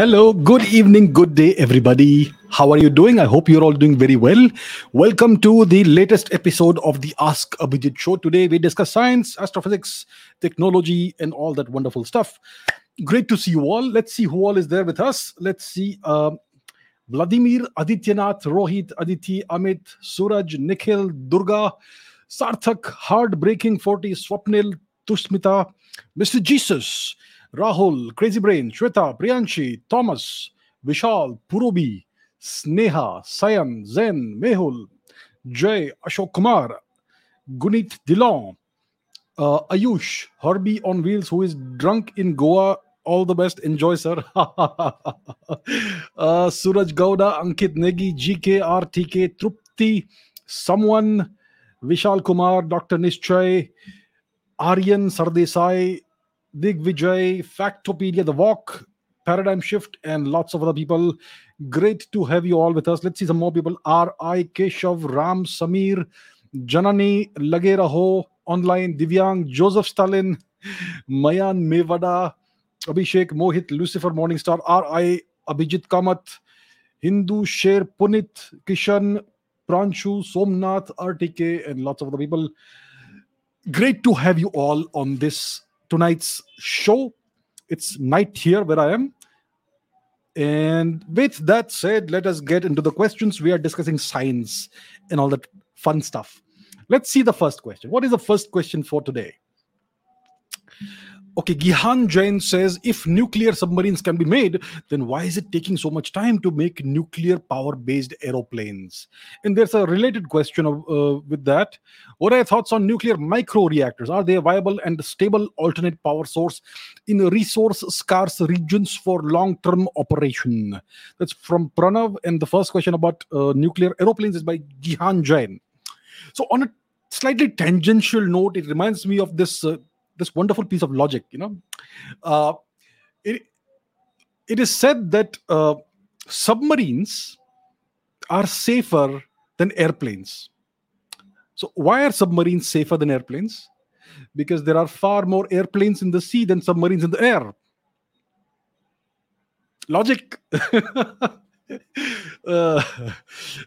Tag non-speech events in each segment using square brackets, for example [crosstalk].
Hello, good evening, good day, everybody. How are you doing? I hope you're all doing very well. Welcome to the latest episode of the Ask Abhijit show. Today, we discuss science, astrophysics, technology, and all that wonderful stuff. Great to see you all. Let's see who all is there with us. Let's see. Uh, Vladimir, Adityanath, Rohit, Aditi, Amit, Suraj, Nikhil, Durga, Sarthak, Heartbreaking 40, Swapnil, Tushmita, Mr. Jesus, Rahul crazy brain Shweta Priyanshi Thomas Vishal Purobi Sneha Sayan Jain Mehul Jay Ashok Kumar Guneet दिलों Ayush Herbie on wheels who is drunk in Goa all the best enjoy sir Suraj Gowda Ankit Negi ji K R T K Tripti someone Vishal Kumar doctor Nishchay Aryan Sardesai Dig Vijay, Factopedia, The Walk, Paradigm Shift, and lots of other people. Great to have you all with us. Let's see some more people. R.I. Keshav, Ram, Samir, Janani, Lage Raho, Online, Divyang, Joseph Stalin, Mayan Mevada, Abhishek, Mohit, Lucifer, Morningstar, R.I. Abhijit Kamat, Hindu, Sher, Punit, Kishan, Pranshu, Somnath, RTK, and lots of other people. Great to have you all on this tonight's show. It's night here where I am. And with that said, let us get into the questions. We are discussing science and all that fun stuff. Let's see the first question. What is the first question for today? Okay, Gihan Jain says if nuclear submarines can be made, then why is it taking so much time to make nuclear power based aeroplanes? And there's a related question of, uh, with that. What are your thoughts on nuclear micro reactors? Are they a viable and stable alternate power source in resource scarce regions for long term operation? That's from Pranav. And the first question about uh, nuclear aeroplanes is by Gihan Jain. So, on a slightly tangential note, it reminds me of this. Uh, this wonderful piece of logic you know. Uh, it, it is said that uh, submarines are safer than airplanes. So why are submarines safer than airplanes? Because there are far more airplanes in the sea than submarines in the air. Logic. [laughs] Uh,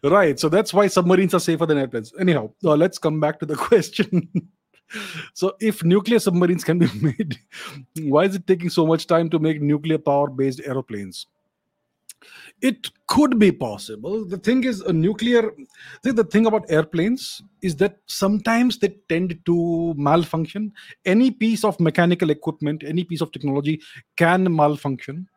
right so that's why submarines are safer than airplanes. Anyhow uh, let's come back to the [laughs] question so if nuclear submarines can be [laughs] made why is it taking so much time to make nuclear power based aeroplanes? It could be possible. The thing is a nuclear think the thing about airplanes is that sometimes they tend to malfunction. Any piece of mechanical equipment any piece of technology can malfunction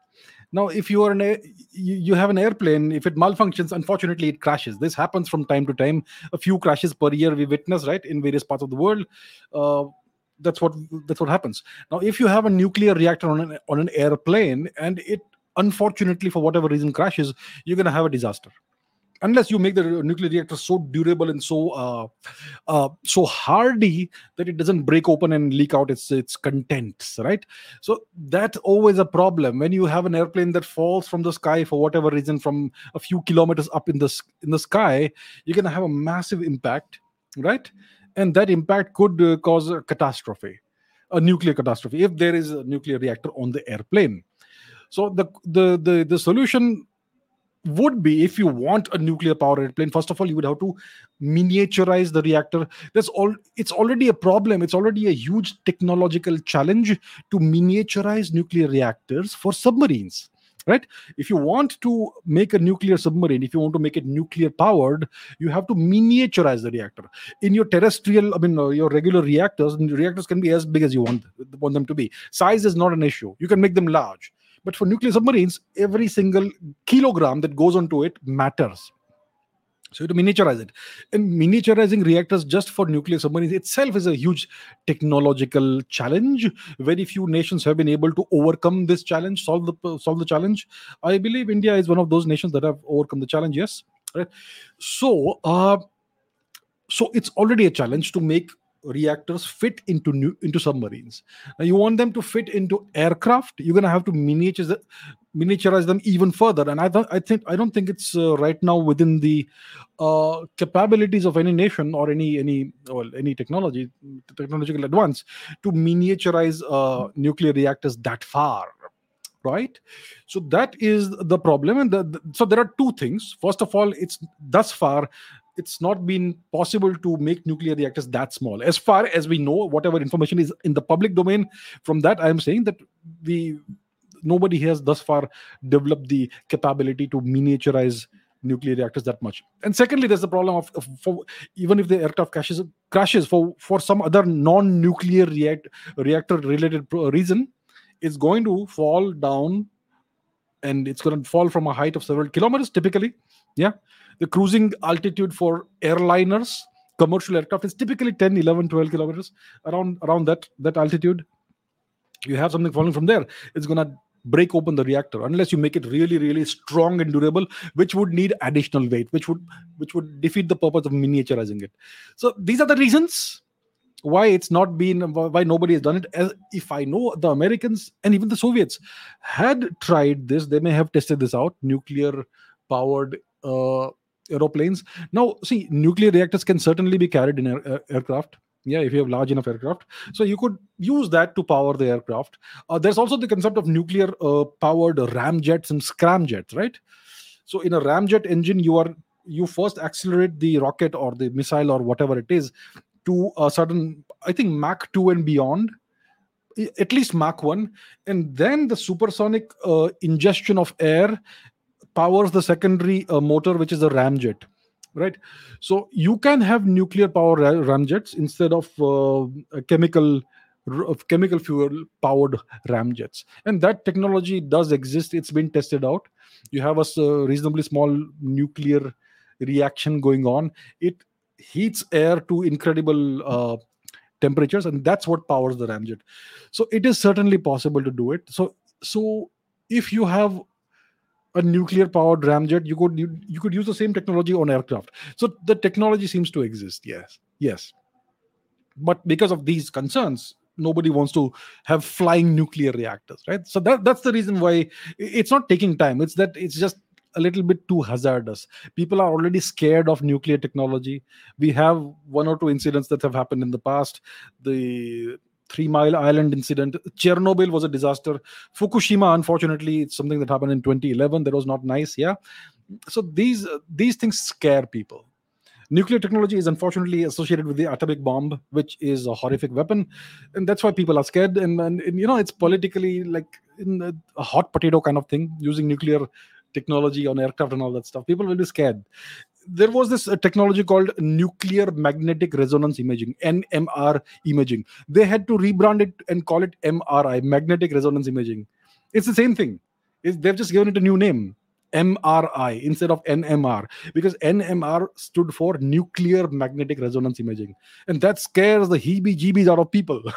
now if you are an you, you have an airplane if it malfunctions unfortunately it crashes. This happens from time to time. A few crashes per year we witness right in various parts of the world. Uh, that's what that's what happens. Now if you have a nuclear reactor on an, on an airplane and it unfortunately for whatever reason crashes you're going to have a disaster unless you make the nuclear reactor so durable and so uh, uh, so hardy that it doesn't break open and leak out its its contents right? So that's always a problem. When you have an airplane that falls from the sky for whatever reason from a few kilometers up in the in the sky you're going to have a massive impact right? And that impact could uh, cause a catastrophe a nuclear catastrophe if there is a nuclear reactor on the airplane. So the the the, the solution would be if you want a nuclear power airplane first of all you would have to miniaturize the reactor. That's all it's already a problem. It's already a huge technological challenge to miniaturize nuclear reactors for submarines right? If you want to make a nuclear submarine if you want to make it nuclear powered you have to miniaturize the reactor. In your terrestrial i mean uh, your regular reactors and reactors can be as big as you want want them to be. Size is not an issue. You can make them large but for nuclear submarines, every single kilogram that goes onto it matters. So to miniaturize it. And miniaturizing reactors just for nuclear submarines itself is a huge technological challenge. Very few nations have been able to overcome this challenge, solve the solve the challenge. I believe India is one of those nations that have overcome the challenge. Yes, right. So, uh, so it's already a challenge to make reactors fit into new into submarines. Now you want them to fit into aircraft you're going to have to miniaturize, miniaturize them even further. And i th- i think i don't think it's uh, right now within the uh, capabilities of any nation or any any well any technology technological advance to miniaturize uh, nuclear reactors that far right? So that is the problem. And the, the, so there are two things. First of all it's thus far it's not been possible to make nuclear reactors that small. As far as we know whatever information is in the public domain from that i am saying that we nobody has thus far developed the capability to miniaturize nuclear reactors that much. And secondly there's the problem of, of for, even if the aircraft crashes crashes for for some other non-nuclear react, reactor related reason it's going to fall down and it's going to fall from a height of several kilometers typically yeah. The cruising altitude for airliners commercial aircraft is typically 10 11 12 kilometers around around that that altitude. You have something falling from there it's to break open the reactor unless you make it really really strong and durable which would need additional weight which would which would defeat the purpose of miniaturizing it. So these are the reasons why it's not been why nobody has done it. As if i know the americans and even the soviets had tried this they may have tested this out nuclear powered uh, aeroplanes. Now see nuclear reactors can certainly be carried in air, aircraft. Yeah if you have large enough aircraft. So you could use that to power the aircraft. Uh, there's also the concept of nuclear uh, powered ramjets and scramjets right? So in a ramjet engine you are you first accelerate the rocket or the missile or whatever it is to a certain i think mach 2 and beyond at least mach 1 and then the supersonic uh, ingestion of air powers the secondary uh, motor which is a ramjet right? So you can have nuclear power ramjets instead of uh, chemical of chemical fuel powered ramjets and that technology does exist. It's been tested out. You have a reasonably small nuclear reaction going on. It heats air to incredible uh, temperatures and that's what powers the ramjet so it is certainly possible to do it. So so if you have a nuclear powered ramjet you could you, you could use the same technology on aircraft. So the technology seems to exist yes yes. But because of these concerns nobody wants to have flying nuclear reactors right? So that, that's the reason why it's not taking time. It's that it's just a little bit too hazardous. People are already scared of nuclear technology. We have one or two incidents that have happened in the past. The Three Mile Island incident. Chernobyl was a disaster. Fukushima, unfortunately, it's something that happened in 2011. That was not nice. Yeah. So these these things scare people. Nuclear technology is unfortunately associated with the atomic bomb, which is a horrific weapon, and that's why people are scared. And, and, and you know, it's politically like a, a hot potato kind of thing, using nuclear technology on aircraft and all that stuff. People will be scared there was this uh, technology called nuclear magnetic resonance imaging nmr imaging. They had to rebrand it and call it mri magnetic resonance imaging. It's the same thing. It's, they've just given it a new name mri instead of nmr because nmr stood for nuclear magnetic resonance imaging. And that scares the heebie jeebies out of people. [laughs]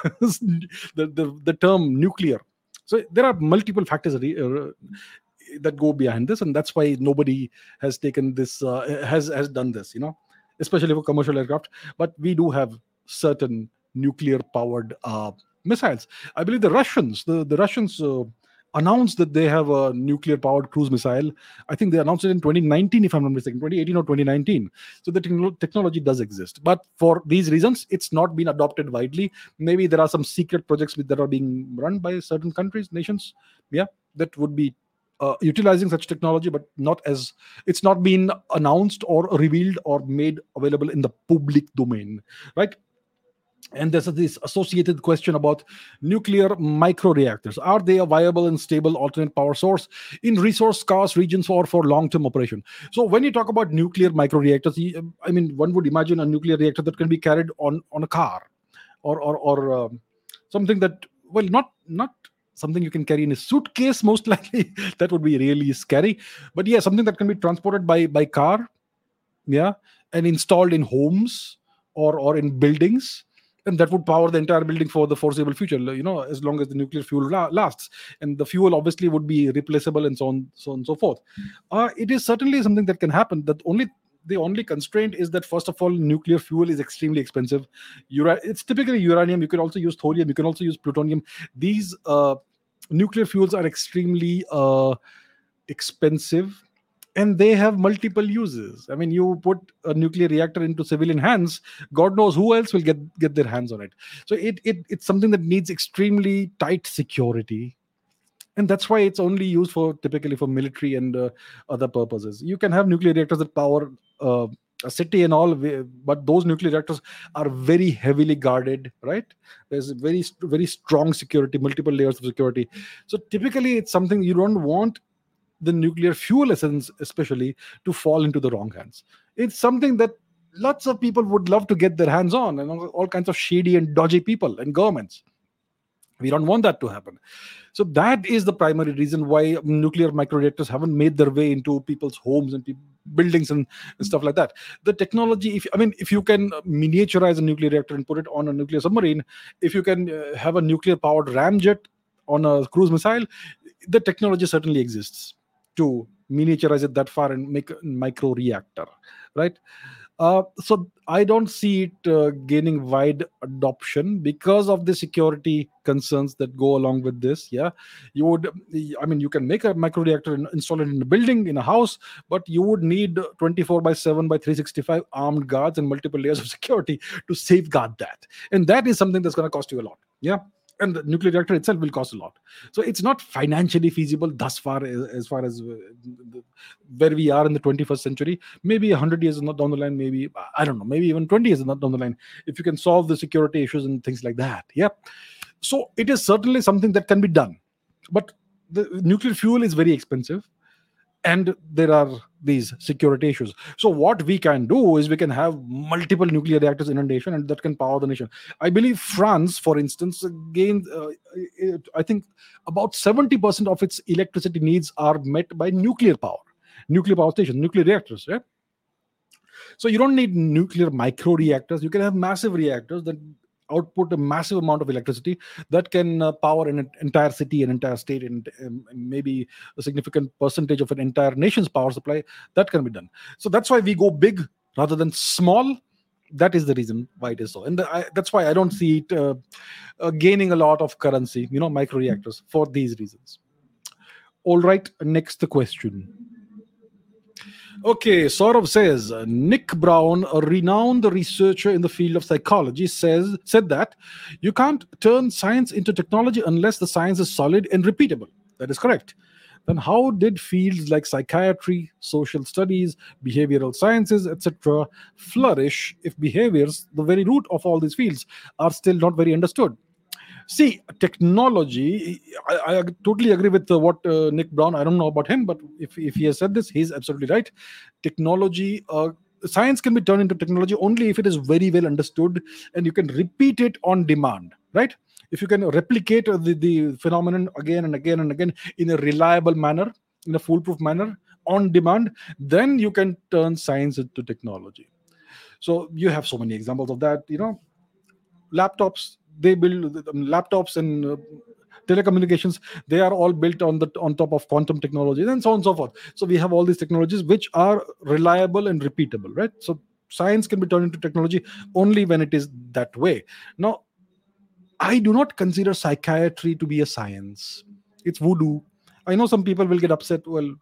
The, the, the term nuclear. So there are multiple factors uh, that go behind this and that's why nobody has taken this uh, has has done this you know especially for commercial aircraft. But we do have certain nuclear powered uh, missiles. I believe the russians the, the russians uh, announced that they have a nuclear powered cruise missile. I think they announced it in 2019 if i'm not mistaken 2018 or 2019 so the te- technology does exist. But for these reasons it's not been adopted widely. Maybe there are some secret projects that are being run by certain countries nations yeah that would be uh, utilizing such technology, but not as it's not been announced or revealed or made available in the public domain, right? And there's this associated question about nuclear microreactors. Are they a viable and stable alternate power source in resource scarce regions or for long term operation? So, when you talk about nuclear microreactors, I mean, one would imagine a nuclear reactor that can be carried on, on a car or, or, or um, something that, well, not, not something you can carry in a suitcase [laughs] most likely. That would be really scary. But yeah something that can be transported by by car yeah and installed in homes or or in buildings and that would power the entire building for the foreseeable future you know as long as the nuclear fuel la- lasts. And the fuel obviously would be replaceable and so on so on and so forth. Uh, it is certainly something that can happen. That only the only constraint is that first of all nuclear fuel is extremely expensive. Ura- it's typically uranium. You can also use thorium. You can also use plutonium. These uh, nuclear fuels are extremely uh, expensive and they have multiple uses. I mean you put a nuclear reactor into civilian hands god knows who else will get get their hands on it. So it, it it's something that needs extremely tight security. And that's why it's only used for typically for military and uh, other purposes. You can have nuclear reactors that power uh, a city and all but those nuclear reactors are very heavily guarded right? There's very very strong security multiple layers of security. So typically it's something you don't want the nuclear fuel essence especially to fall into the wrong hands. It's something that lots of people would love to get their hands on and all kinds of shady and dodgy people and governments. We don't want that to happen. So that is the primary reason why nuclear microreactors haven't made their way into people's homes and buildings and, and, stuff like that. The technology if i mean if you can miniaturize a nuclear reactor and put it on a nuclear submarine if you can uh, have a nuclear powered ramjet on a cruise missile the technology certainly exists to miniaturize it that far and make a micro reactor right uh, so I don't see it uh, gaining wide adoption because of the security concerns that go along with this. Yeah, you would, I mean, you can make a micro reactor and install it in a building, in a house, but you would need 24 by 7 by 365 armed guards and multiple layers of [laughs] security to safeguard that. And that is something that's going to cost you a lot. Yeah and the nuclear reactor itself will cost a lot. So it's not financially feasible thus far as, far as uh, where we are in the 21st century. Maybe 100 years is not down the line maybe i don't know maybe even 20 years not down the line if you can solve the security issues and things like that. Yeah. So it is certainly something that can be done. But the nuclear fuel is very expensive and there are these security issues. So what we can do is we can have multiple nuclear reactors in a nation and that can power the nation. I believe france for instance gained uh, i think about 70% of its electricity needs are met by nuclear power nuclear power stations nuclear reactors right? So you don't need nuclear micro reactors. You can have massive reactors that output a massive amount of electricity that can uh, power an entire city, an entire state, and um, maybe a significant percentage of an entire nation's power supply. That can be done. So that's why we go big rather than small. That is the reason why it is so, and I, that's why I don't see it uh, uh, gaining a lot of currency. You know, micro reactors for these reasons. All right, next question. Okay, Saurav says Nick Brown, a renowned researcher in the field of psychology, says said that you can't turn science into technology unless the science is solid and repeatable. That is correct. Then how did fields like psychiatry, social studies, behavioral sciences, etc., flourish if behaviors, the very root of all these fields, are still not very understood? See, technology, I, I totally agree with uh, what uh, Nick Brown, I don't know about him, but if, if he has said this, he's absolutely right. Technology, uh, science can be turned into technology only if it is very well understood and you can repeat it on demand, right? If you can replicate the, the phenomenon again and again and again in a reliable manner, in a foolproof manner, on demand, then you can turn science into technology. So you have so many examples of that, you know, laptops they build laptops and uh, telecommunications they are all built on the on top of quantum technologies and so on and so forth. So we have all these technologies which are reliable and repeatable right? So science can be turned into technology only when it is that way. Now i do not consider psychiatry to be a science. It's voodoo. I know some people will get upset. Well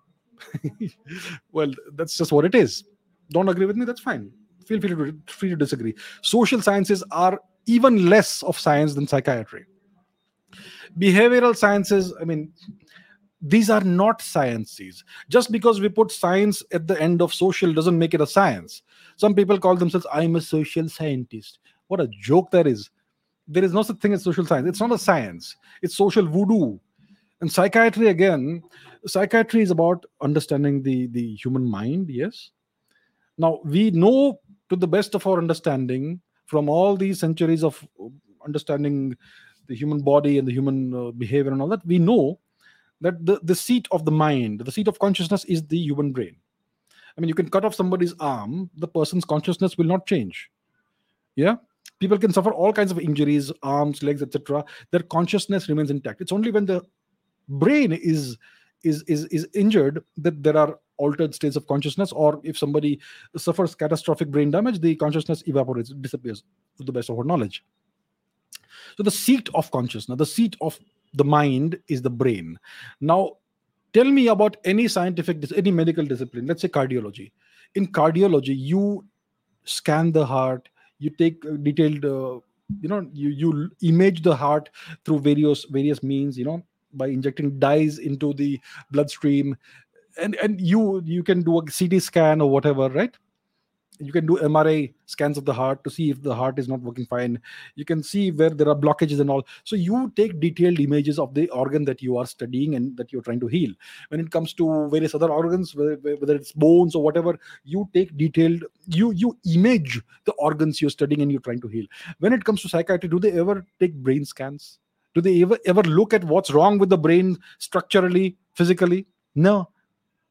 [laughs] well that's just what it is. Don't agree with me? That's fine. Feel free to, free to disagree. Social sciences are even less of science than psychiatry. Behavioral sciences, I mean, these are not sciences. Just because we put science at the end of social doesn't make it a science. Some people call themselves, I'm a social scientist. What a joke that is. There is no such thing as social science. It's not a science, it's social voodoo. And psychiatry, again, psychiatry is about understanding the, the human mind, yes. Now, we know to the best of our understanding from all these centuries of understanding the human body and the human uh, behavior and all that, we know that the, the seat of the mind, the seat of consciousness is the human brain. I mean, you can cut off somebody's arm, the person's consciousness will not change. Yeah. People can suffer all kinds of injuries, arms, legs, etc. Their consciousness remains intact. It's only when the brain is is is is injured that there are altered states of consciousness or if somebody suffers catastrophic brain damage the consciousness evaporates disappears to the best of our knowledge. So the seat of consciousness the seat of the mind is the brain. Now tell me about any scientific any medical discipline let's say cardiology. In cardiology you scan the heart you take detailed uh, you know you you image the heart through various various means you know by injecting dyes into the bloodstream and and you you can do a ct scan or whatever right? You can do mri scans of the heart to see if the heart is not working fine. You can see where there are blockages and all. So you take detailed images of the organ that you are studying and that you're trying to heal. When it comes to various other organs whether, whether it's bones or whatever you take detailed you you image the organs you're studying and you're trying to heal. When it comes to psychiatry do they ever take brain scans? Do they ever ever look at what's wrong with the brain structurally physically? No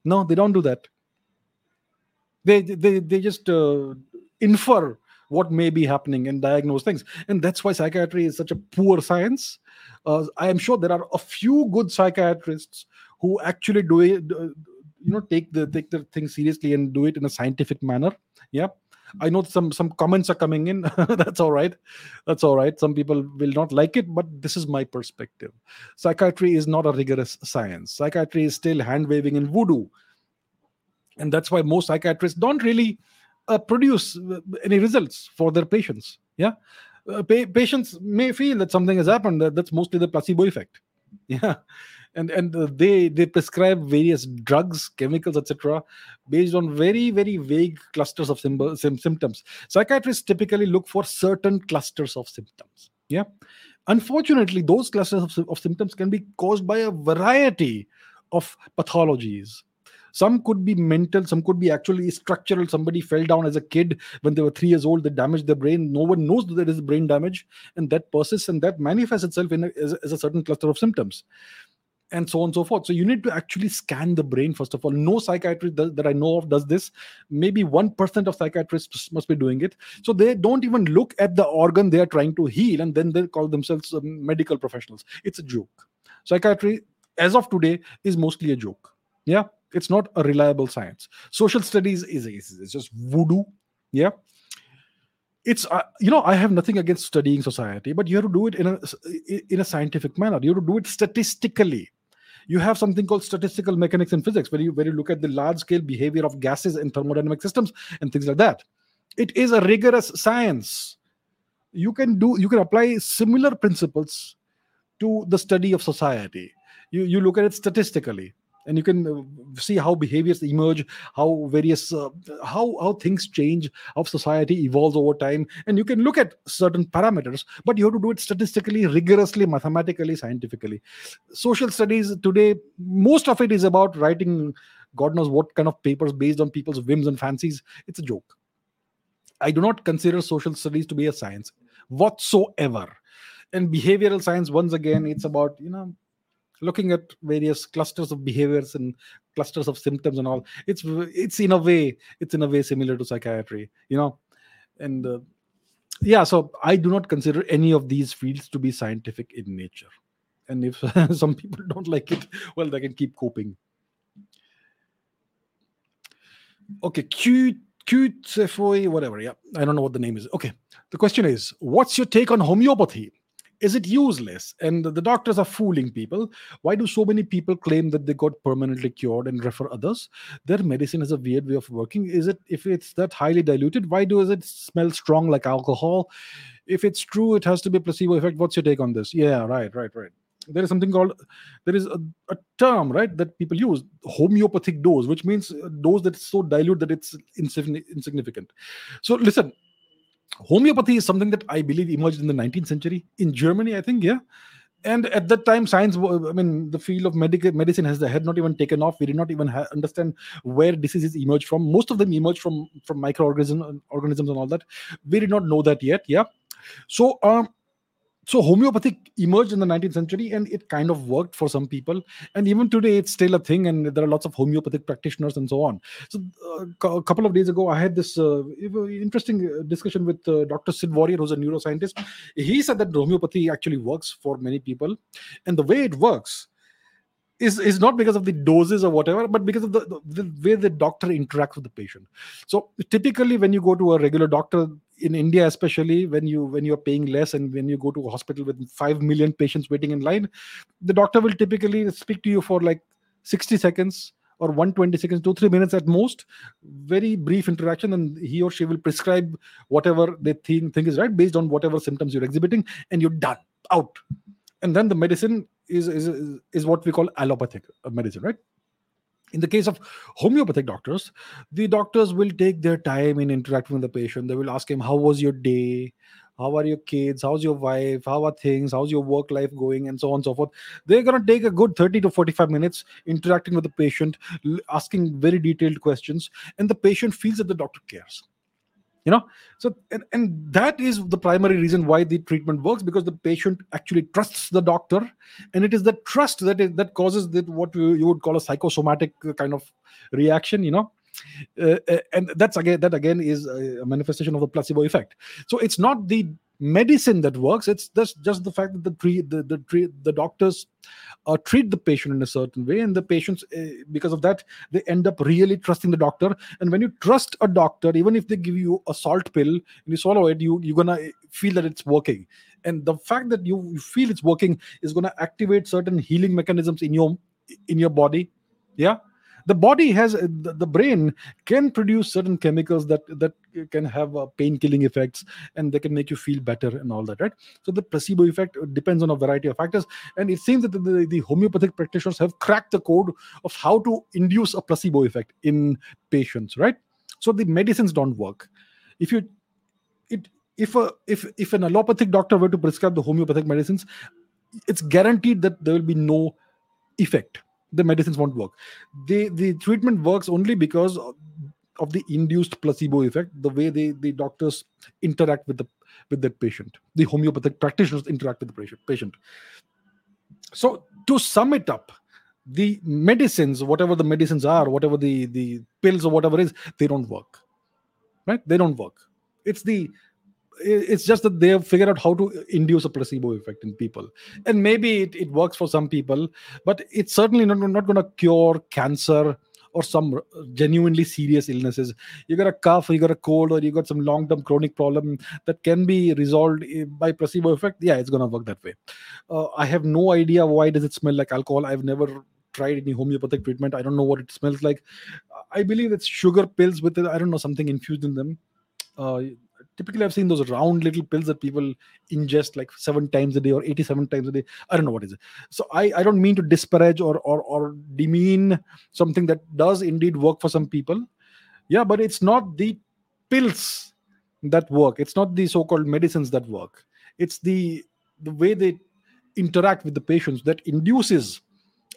no they don't do that. They they they just uh, infer what may be happening and diagnose things. And that's why psychiatry is such a poor science. Uh, i am sure there are a few good psychiatrists who actually do it uh, you know take the take the thing seriously and do it in a scientific manner. Yeah i know some some comments are coming in. [laughs] That's all right. That's all right. Some people will not like it but this is my perspective. Psychiatry is not a rigorous science. Psychiatry is still hand waving and voodoo. And that's why most psychiatrists don't really uh, produce uh, any results for their patients. Yeah? Uh, pa- patients may feel that something has happened that, that's mostly the placebo effect. [laughs] Yeah and and they they prescribe various drugs chemicals etc based on very very vague clusters of symbol, symptoms psychiatrists typically look for certain clusters of symptoms yeah unfortunately those clusters of, of symptoms can be caused by a variety of pathologies some could be mental, some could be actually structural. Somebody fell down as a kid when they were three years old, they damaged their brain. No one knows that there is brain damage, and that persists and that manifests itself in a, as, as a certain cluster of symptoms and so on and so forth. So you need to actually scan the brain first of all. No psychiatrist does, that I know of does this. Maybe one percent of psychiatrists must be doing it. So they don't even look at the organ they are trying to heal, and then they call themselves um, medical professionals. It's a joke. Psychiatry, as of today, is mostly a joke. Yeah, it's not a reliable science social studies is, is, is just voodoo yeah it's uh, you know i have nothing against studying society but you have to do it in a in a scientific manner. You have to do it statistically. You have something called statistical mechanics in physics where you where you look at the large scale behavior of gases in thermodynamic systems and things like that. It is a rigorous science. You can do you can apply similar principles to the study of society. You you look at it statistically and you can uh, see how behaviors emerge how various uh, how how things change how society evolves over time. And you can look at certain parameters but you have to do it statistically rigorously mathematically scientifically. Social studies today most of it is about writing god knows what kind of papers based on people's whims and fancies. It's a joke. I do not consider social studies to be a science whatsoever. And behavioral science once again it's about you know looking at various clusters of behaviors and clusters of symptoms and all it's it's in a way it's in a way similar to psychiatry you know? And uh, yeah so i do not consider any of these fields to be scientific in nature. And if [laughs] some people don't like it well they can keep coping. Okay cute cute whatever yeah. I don't know what the name is. Okay the question is what's your take on homeopathy is it useless? And the doctors are fooling people. Why do so many people claim that they got permanently cured and refer others? Their medicine has a weird way of working. Is it if it's that highly diluted why does it smell strong like alcohol? If it's true it has to be placebo effect. What's your take on this? Yeah right right right. There is something called there is a, a term right that people use homeopathic dose which means dose that's so dilute that it's insignificant. So listen homeopathy is something that I believe emerged in the 19th century in Germany, I think, yeah. And at that time, science, I mean, the field of medical medicine has had not even taken off. We did not even ha- understand where diseases emerge from. Most of them emerge from from microorganisms organisms and all that. We did not know that yet, yeah. So, um, so homeopathy emerged in the 19th century and it kind of worked for some people. And even today it's still a thing and there are lots of homeopathic practitioners and so on. So uh, a couple of days ago i had this uh, interesting uh, discussion with uh, dr sid warrior who's a neuroscientist. He said that homeopathy actually works for many people. And the way it works is is not because of the doses or whatever but because of the, the, the way the doctor interacts with the patient so typically when you go to a regular doctor in india especially when you when you're paying less and when you go to a hospital with 5 million patients waiting in line the doctor will typically speak to you for like 60 seconds or 120 seconds, two, three minutes at most. Very brief interaction, and he or she will prescribe whatever they think, think is right based on whatever symptoms you're exhibiting, and you're done out. And then the medicine is, is, is what we call allopathic medicine, right? In the case of homeopathic doctors, the doctors will take their time in interacting with the patient. They will ask him, How was your day? How are your kids? How's your wife? How are things? How's your work life going? And so on and so forth. They're going to take a good 30 to 45 minutes interacting with the patient, asking very detailed questions, and the patient feels that the doctor cares you know? So and, and that is the primary reason why the treatment works because the patient actually trusts the doctor and it is the trust that is, that causes that what you you would call a psychosomatic kind of reaction you know? Uh, uh, and that's again that again is a manifestation of the placebo effect. So it's not the medicine that works. It's just just the fact that the treat the the, treat, the doctors uh, treat the patient in a certain way and the patients uh, because of that they end up really trusting the doctor. And when you trust a doctor even if they give you a salt pill and you swallow it you you're gonna feel that it's working. And the fact that you, you feel it's working is gonna activate certain healing mechanisms in your in your body. Yeah the body has uh, the, the brain can produce certain chemicals that that can have uh, pain killing effects and they can make you feel better and all that right? So the placebo effect depends on a variety of factors. And it seems that the, the, the homeopathic practitioners have cracked the code of how to induce a placebo effect in patients right? So the medicines don't work. If you it if a if if an allopathic doctor were to prescribe the homeopathic medicines it's guaranteed that there will be no effect the medicines won't work. The the treatment works only because of the induced placebo effect, the way they, the doctors interact with the with that patient. The homeopathic practitioners interact with the patient. patient. So to sum it up, the medicines, whatever the medicines are, whatever the the pills or whatever is, they don't work. Right? They don't work. It's the it's just that they have figured out how to induce a placebo effect in people. And maybe it, it works for some people but it's certainly not, not going to cure cancer or some genuinely serious illnesses. You got a cough you got a cold or you got some long-term chronic problem that can be resolved eh, by placebo effect yeah it's going to work that way. Uh, i have no idea why does it smell like alcohol. I've never tried any homeopathic treatment. I don't know what it smells like. I believe it's sugar pills with i don't know something infused in them. Uh, typically I've seen those round little pills that people ingest like seven times a day or 87 times a day. I don't know what is it. So I, I don't mean to disparage or, or or demean something that does indeed work for some people. Yeah, but it's not the pills that work. It's not the so-called medicines that work. It's the the way they interact with the patients that induces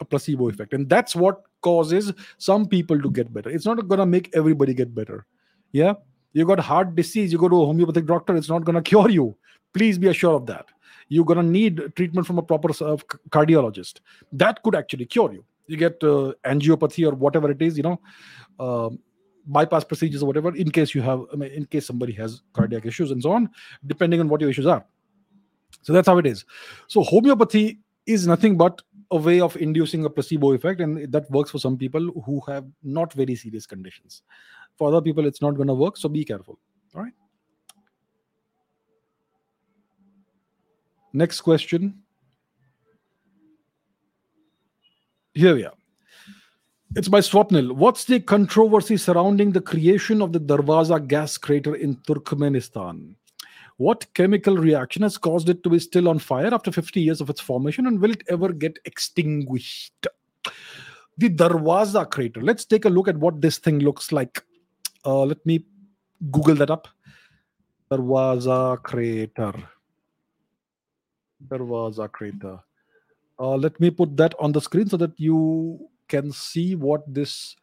a placebo effect. And that's what causes some people to get better. It's not gonna make everybody get better. Yeah you got heart disease, you go to a homeopathic doctor, it's not going to cure you. Please be assured of that. You're going to need treatment from a proper uh, cardiologist. That could actually cure you. You get uh, angiopathy or whatever it is, you know, uh, bypass procedures or whatever, in case you have, I mean, in case somebody has cardiac issues and so on, depending on what your issues are. So that's how it is. So homeopathy is nothing but a way of inducing a placebo effect, and that works for some people who have not very serious conditions for other people it's not going to work so be careful all right next question here we are it's by Swapnil. What's the controversy surrounding the creation of the Darwaza gas crater in Turkmenistan? What chemical reaction has caused it to be still on fire after 50 years of its formation, and will it ever get extinguished? The Darwaza crater. Let's take a look at what this thing looks like. Uh, let me Google that up. There was a crater. There was a crater. Uh, let me put that on the screen so that you can see what this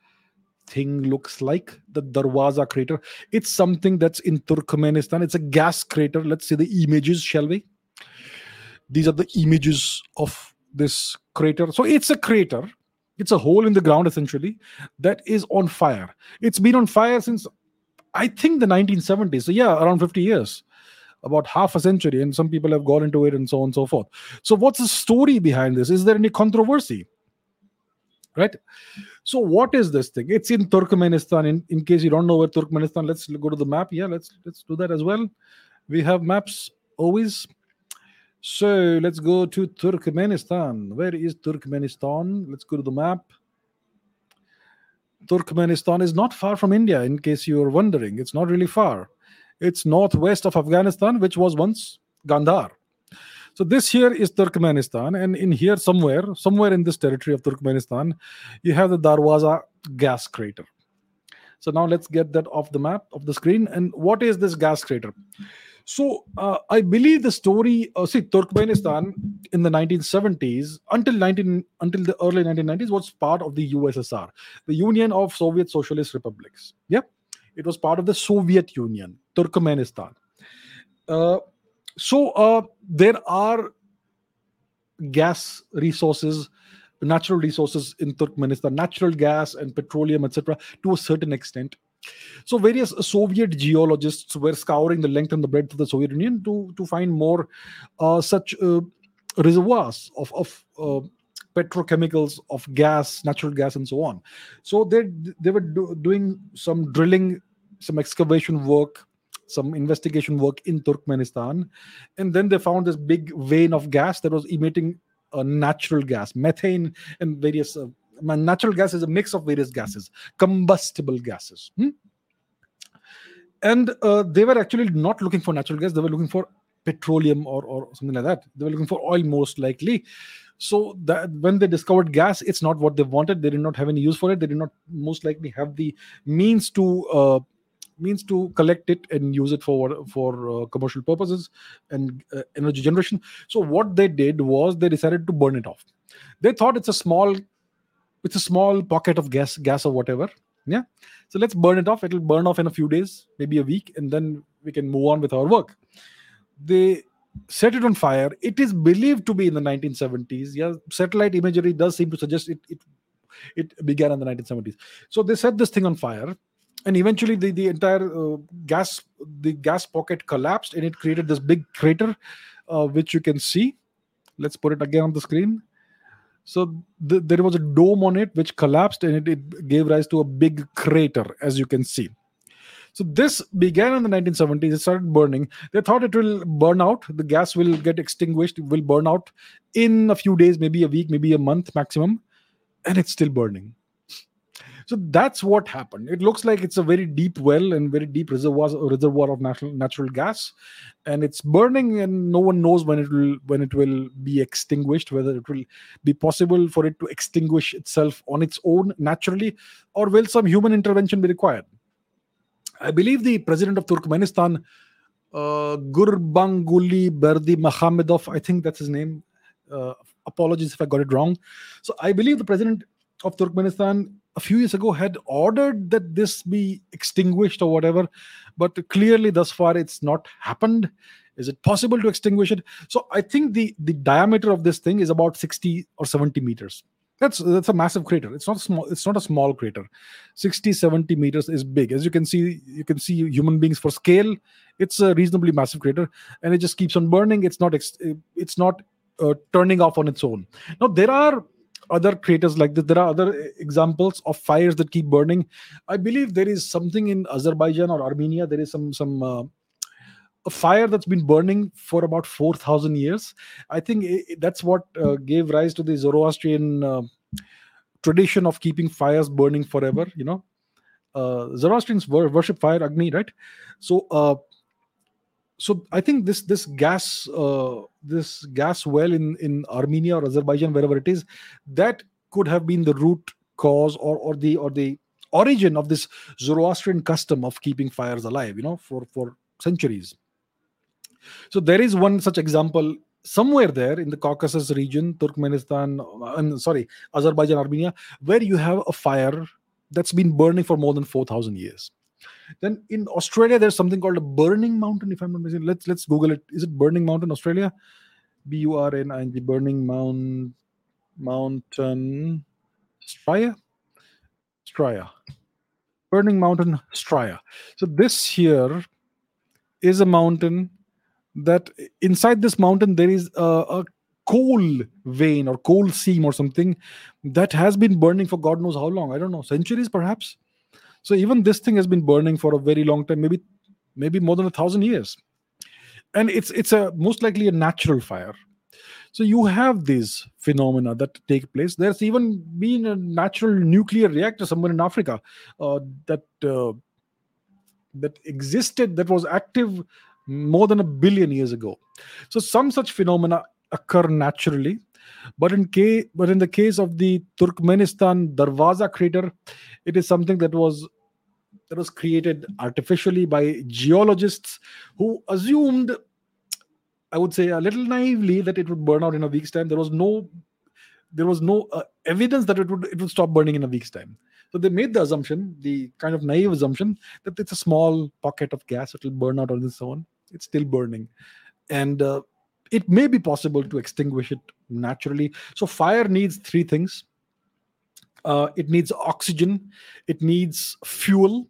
thing looks like the Darwaza crater. It's something that's in Turkmenistan. It's a gas crater. Let's see the images, shall we? These are the images of this crater. So it's a crater it's a hole in the ground essentially that is on fire. It's been on fire since I think the 1970s. So yeah, around 50 years, about half a century, and some people have gone into it and so on and so forth. So what's the story behind this? Is there any controversy? Right. So what is this thing? It's in Turkmenistan. In, in case you don't know where Turkmenistan, let's go to the map. Yeah, let's let's do that as well. We have maps always. So let's go to Turkmenistan. Where is Turkmenistan? Let's go to the map. Turkmenistan is not far from India, in case you're wondering. It's not really far. It's northwest of Afghanistan, which was once Gandhar. So this here is Turkmenistan, and in here somewhere, somewhere in this territory of Turkmenistan, you have the Darwaza gas crater. So now let's get that off the map of the screen. And what is this gas crater? So uh, I believe the story. Uh, see, Turkmenistan in the 1970s until 19 until the early 1990s was part of the USSR, the Union of Soviet Socialist Republics. Yeah, it was part of the Soviet Union, Turkmenistan. Uh, so uh, there are gas resources natural resources in turkmenistan natural gas and petroleum etc to a certain extent so various soviet geologists were scouring the length and the breadth of the soviet union to to find more uh, such uh, reservoirs of of uh, petrochemicals of gas natural gas and so on so they they were do, doing some drilling some excavation work some investigation work in Turkmenistan, and then they found this big vein of gas that was emitting a natural gas, methane, and various. Uh, natural gas is a mix of various gases, combustible gases. Hmm? And uh, they were actually not looking for natural gas; they were looking for petroleum or, or something like that. They were looking for oil most likely. So that when they discovered gas, it's not what they wanted. They did not have any use for it. They did not most likely have the means to uh, means to collect it and use it for for uh, commercial purposes and uh, energy generation so what they did was they decided to burn it off they thought it's a small it's a small pocket of gas gas or whatever. Yeah. So let's burn it off. It'll burn off in a few days maybe a week and then we can move on with our work. They set it on fire. It is believed to be in the 1970s yeah. Satellite imagery does seem to suggest it it, it began in the 1970s so they set this thing on fire and eventually the, the entire uh, gas the gas pocket collapsed and it created this big crater uh, which you can see. Let's put it again on the screen so th- there was a dome on it which collapsed and it, it gave rise to a big crater as you can see so this began in the 1970s. It started burning. They thought it will burn out. The gas will get extinguished, will burn out in a few days, maybe a week, maybe a month maximum, and it's still burning. So that's what happened. It looks like it's a very deep well and very deep reservoir reservoir of natural natural gas, and it's burning, and no one knows when it will when it will be extinguished. Whether it will be possible for it to extinguish itself on its own naturally, or will some human intervention be required? I believe the president of Turkmenistan, uh, Gurbanguly Berdimuhamedov, I think that's his name. Uh, apologies if I got it wrong. So I believe the president of Turkmenistan a few years ago had ordered that this be extinguished or whatever, but clearly thus far it's not happened. Is it possible to extinguish it? So I think the the diameter of this thing is about 60 or 70 meters. That's that's a massive crater. It's not small. It's not a small crater. 60, 70 meters is big. As you can see, you can see human beings for scale. It's a reasonably massive crater, and it just keeps on burning. It's not. It's not uh, turning off on its own. Now there are other craters like this. There are other examples of fires that keep burning. I believe there is something in Azerbaijan or Armenia. There is some some uh, a fire that's been burning for about four thousand years. I think it, that's what uh, gave rise to the Zoroastrian uh, tradition of keeping fires burning forever. You know, uh, Zoroastrians worship fire, Agni, right? So uh, so I think this this gas uh, this gas well in in Armenia or Azerbaijan wherever it is that could have been the root cause or or the or the origin of this Zoroastrian custom of keeping fires alive you know for for centuries. So there is one such example somewhere there in the Caucasus region, Turkmenistan, I'm sorry, Azerbaijan, Armenia, where you have a fire that's been burning for more than 4,000 years. Then in Australia, there's something called a Burning Mountain. If I'm not mistaken, let's let's Google it. Is it Burning Mountain, Australia? B U R N I N G Burning Mount Mountain Strya. Strya. Burning Mountain Strya. So this here is a mountain that inside this mountain there is a, a coal vein or coal seam or something that has been burning for God knows how long. I don't know, centuries perhaps so even this thing has been burning for a very long time, maybe maybe more than a thousand years. And it's it's a most likely a natural fire. So you have these phenomena that take place. There's even been a natural nuclear reactor somewhere in Africa uh, that uh, that existed, that was active more than a billion years ago. So some such phenomena occur naturally, but in but in the case of the Turkmenistan Darwaza crater, it is something that was that was created artificially by geologists who assumed, I would say, a little naively that it would burn out in a week's time. There was no there was no uh, evidence that it would it would stop burning in a week's time. So they made the assumption, the kind of naive assumption, that it's a small pocket of gas, it will burn out on its own. It's still burning, and uh, it may be possible to extinguish it naturally. So fire needs three things. Uh, it needs oxygen, it needs fuel,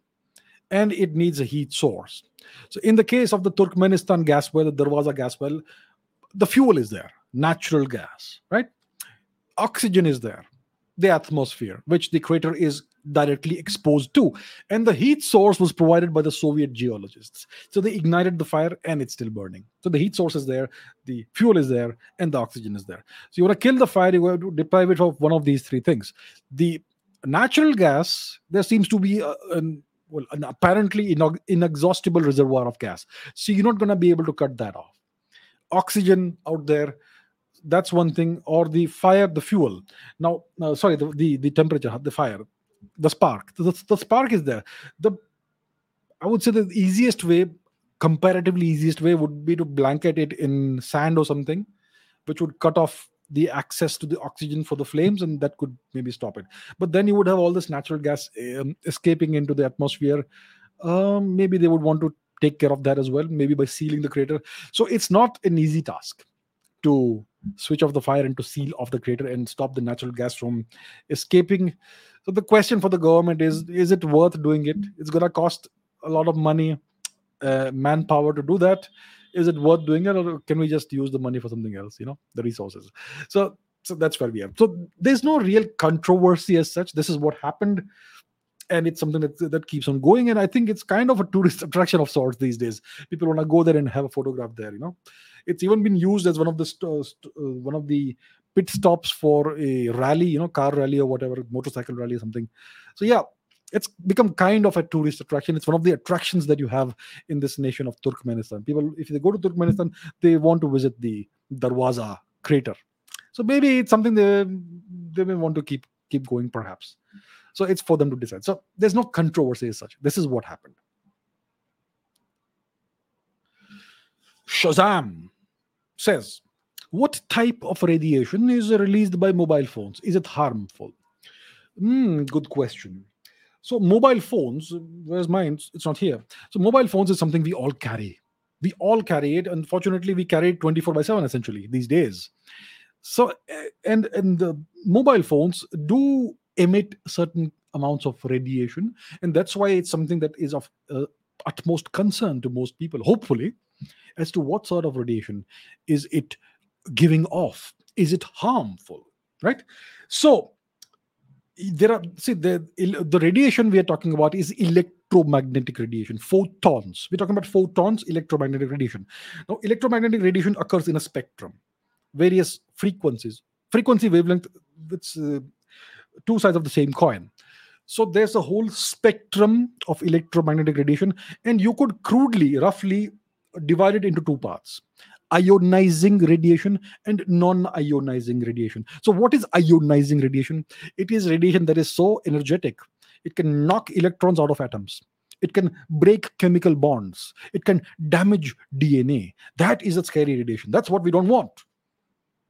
and it needs a heat source. So in the case of the Turkmenistan gas well, the Darwaza gas well, the fuel is there, natural gas, right? Oxygen is there, the atmosphere, which the crater is directly exposed to. And the heat source was provided by the Soviet geologists. So they ignited the fire and it's still burning. So the heat source is there, the fuel is there, and the oxygen is there. So you want to kill the fire, you have to deprive it of one of these three things. The natural gas, there seems to be a, an well, an apparently inexhaustible reservoir of gas. So you're not going to be able to cut that off. Oxygen out there, that's one thing. Or the fire, the fuel. Now, uh, sorry, the, the, the temperature, the fire the spark. The, the spark is there. The i would say the easiest way comparatively easiest way would be to blanket it in sand or something which would cut off the access to the oxygen for the flames and that could maybe stop it. But then you would have all this natural gas um, escaping into the atmosphere. Um, maybe they would want to take care of that as well maybe by sealing the crater. So it's not an easy task to switch off the fire and to seal off the crater and stop the natural gas from escaping so the question for the government is: Is it worth doing it? It's to cost a lot of money, uh, manpower to do that. Is it worth doing it, or can we just use the money for something else? You know, the resources. So, so that's where we are. So there's no real controversy as such. This is what happened and it's something that that keeps on going and i think it's kind of a tourist attraction of sorts these days people want to go there and have a photograph there you know it's even been used as one of the st- uh, st- uh, one of the pit stops for a rally, you know, car rally or whatever, motorcycle rally or something. So yeah, it's become kind of a tourist attraction. It's one of the attractions that you have in this nation of Turkmenistan. People, if they go to Turkmenistan, they want to visit the Darwaza crater. So maybe it's something they they may want to keep keep going, perhaps. So it's for them to decide. So there's no controversy as such. This is what happened. Shazam says what type of radiation is released by mobile phones? Is it harmful? Mm, good question. So, mobile phones, where's mine? It's not here. So, mobile phones is something we all carry. We all carry it. Unfortunately, we carry it 24 by 7 essentially these days. So, eh, and, and the mobile phones do emit certain amounts of radiation. And that's why it's something that is of uh, utmost concern to most people, hopefully, as to what sort of radiation is it giving off? Is it harmful? Right? So there are see the the radiation we are talking about is electromagnetic radiation photons we're talking about photons electromagnetic radiation now electromagnetic radiation occurs in a spectrum various frequencies frequency wavelength it's uh, two sides of the same coin so there's a whole spectrum of electromagnetic radiation and you could crudely roughly divide it into two parts ionizing radiation and non-ionizing radiation. So what is ionizing radiation? It is radiation that is so energetic it can knock electrons out of atoms. It can break chemical bonds. It can damage dna that is a scary radiation. That's what we don't want.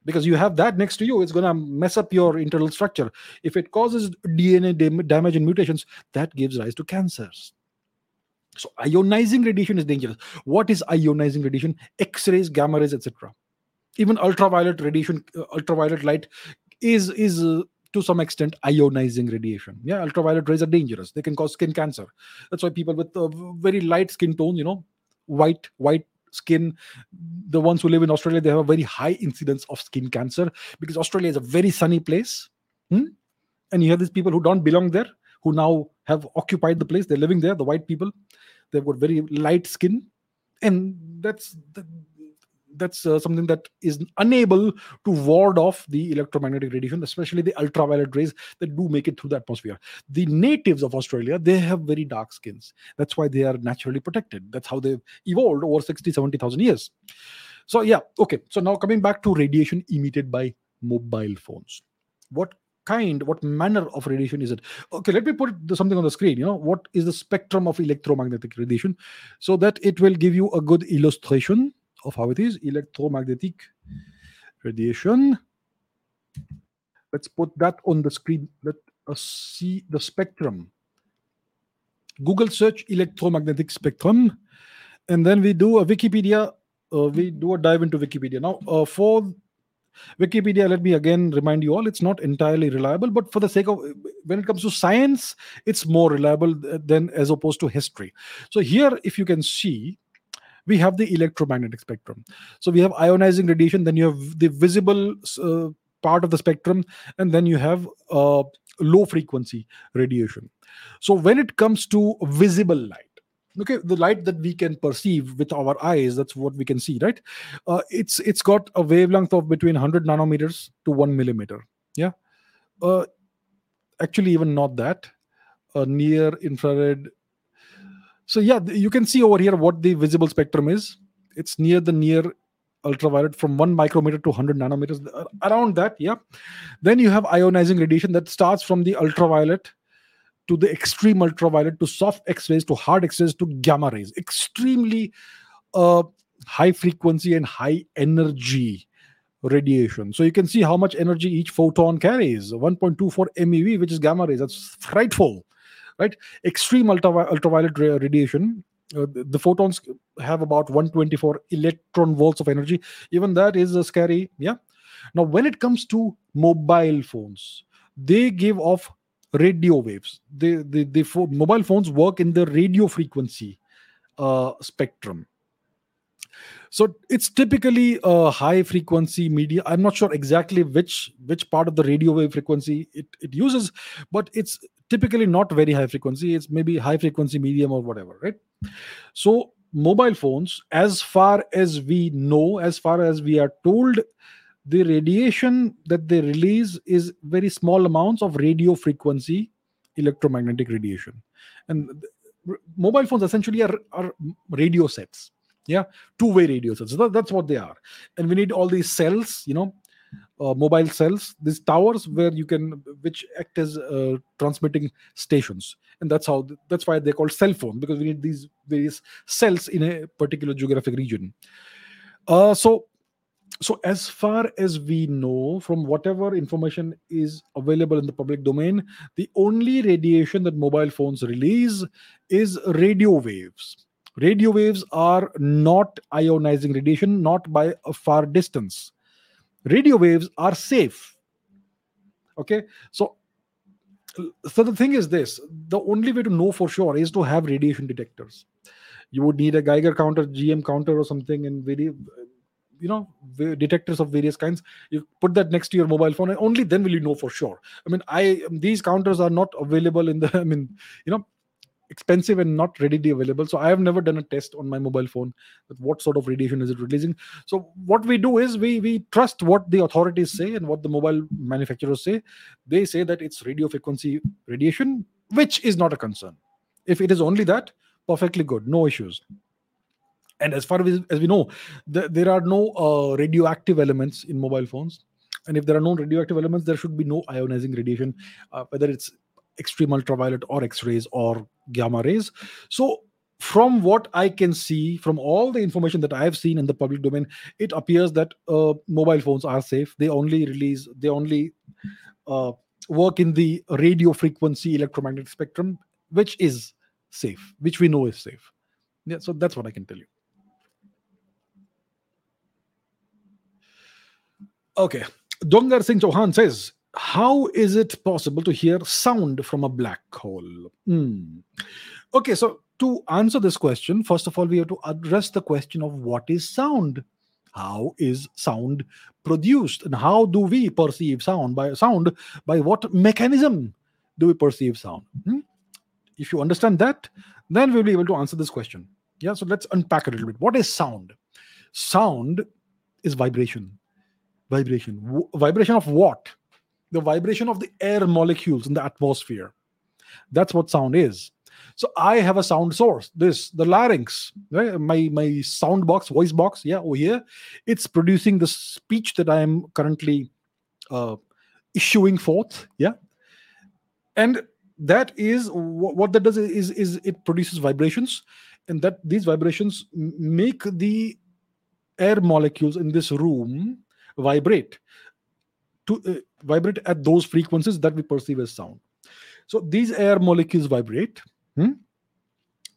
Because you have that next to you it's going to mess up your internal structure. If it causes dna dam- damage and mutations that gives rise to cancers so ionizing radiation is dangerous. What is ionizing radiation? X-rays, gamma rays, etc. Even ultraviolet radiation, uh, ultraviolet light is is uh, to some extent ionizing radiation. Yeah, ultraviolet rays are dangerous. They can cause skin cancer. That's why people with uh, very light skin tone, you know, white white skin, the ones who live in Australia, they have a very high incidence of skin cancer because Australia is a very sunny place. Hmm? And you have these people who don't belong there, who now have occupied the place. They're living there, the white people. They've got very light skin. And that's that's uh, something that is unable to ward off the electromagnetic radiation especially the ultraviolet rays that do make it through the atmosphere the natives of australia they have very dark skins that's why they are naturally protected that's how they've evolved over 60 70000 years so yeah okay so now coming back to radiation emitted by mobile phones what kind what manner of radiation is it? Okay let me put something on the screen you know what is the spectrum of electromagnetic radiation? So that it will give you a good illustration of how it is electromagnetic radiation. Let's put that on the screen. Let us see the spectrum. Google search electromagnetic spectrum and then we do a wikipedia uh, we do a dive into wikipedia. Now uh, for wikipedia let me again remind you all it's not entirely reliable but for the sake of when it comes to science it's more reliable than as opposed to history so here if you can see we have the electromagnetic spectrum. So we have ionizing radiation, then you have the visible uh, part of the spectrum, and then you have uh, low frequency radiation. So when it comes to visible light, okay the light that we can perceive with our eyes that's what we can see right? Uh, it's it's got a wavelength of between 100 nanometers to 1 millimeter yeah? Uh, actually even not that. Uh, near infrared. So yeah, you can see over here what the visible spectrum is. It's near the near ultraviolet from 1 micrometer to 100 nanometers uh, around that yeah? Then you have ionizing radiation that starts from the ultraviolet to the extreme ultraviolet to soft x-rays to hard x-rays to gamma rays extremely uh, high frequency and high energy radiation so you can see how much energy each photon carries 1.24 mev which is gamma rays that's frightful right? Extreme ultravi- ultraviolet radiation. Uh, the, the, photons have about 124 electron volts of energy. Even that is a scary. Yeah. Now, when it comes to mobile phones, they give off radio waves. The the, the fo- mobile phones work in the radio frequency uh, spectrum. So it's typically a high frequency media. I'm not sure exactly which which part of the radio wave frequency it, it uses but it's typically not very high frequency. It's maybe high frequency medium or whatever right? So mobile phones as far as we know as far as we are told the radiation that they release is very small amounts of radio frequency electromagnetic radiation. And mobile phones essentially are, are radio sets. Yeah two-way radio sets. That, that's what they are. And we need all these cells you know uh, mobile cells these towers where you can which act as uh, transmitting stations. And that's how that's why they're called cell phone because we need these various cells in a particular geographic region. Uh, so so as far as we know from whatever information is available in the public domain the only radiation that mobile phones release is radio waves. Radio waves are not ionizing radiation not by a far distance. Radio waves are safe. Okay? So so the thing is this the only way to know for sure is to have radiation detectors. You would need a geiger counter gm counter or something and very you know detectors of various kinds you put that next to your mobile phone and only then will you know for sure. I mean i these counters are not available in the [laughs] i mean you know expensive and not readily available. So i have never done a test on my mobile phone with what sort of radiation is it releasing. So what we do is we we trust what the authorities say and what the mobile manufacturers say. They say that it's radio frequency radiation which is not a concern. If it is only that perfectly good no issues and as far as, as we know the, there are no uh, radioactive elements in mobile phones. And if there are no radioactive elements there should be no ionizing radiation uh, whether it's extreme ultraviolet or x-rays or gamma rays. So from what i can see from all the information that i have seen in the public domain it appears that uh, mobile phones are safe. They only release they only uh, work in the radio frequency electromagnetic spectrum which is safe which we know is safe. Yeah so that's what i can tell you okay dongar singh chauhan says how is it possible to hear sound from a black hole? Mm. Okay, so to answer this question, first of all, we have to address the question of what is sound. How is sound produced, and how do we perceive sound? By sound, by what mechanism do we perceive sound? Hmm? If you understand that, then we'll be able to answer this question. Yeah, so let's unpack a little bit. What is sound? Sound is vibration. Vibration. W- vibration of what? The vibration of the air molecules in the atmosphere. That's what sound is. So I have a sound source. This the larynx, right? my my sound box, voice box. Yeah, over here, it's producing the speech that I am currently uh, issuing forth. Yeah, and that is what that does is is it produces vibrations, and that these vibrations make the air molecules in this room vibrate to uh, vibrate at those frequencies that we perceive as sound so these air molecules vibrate Hmm?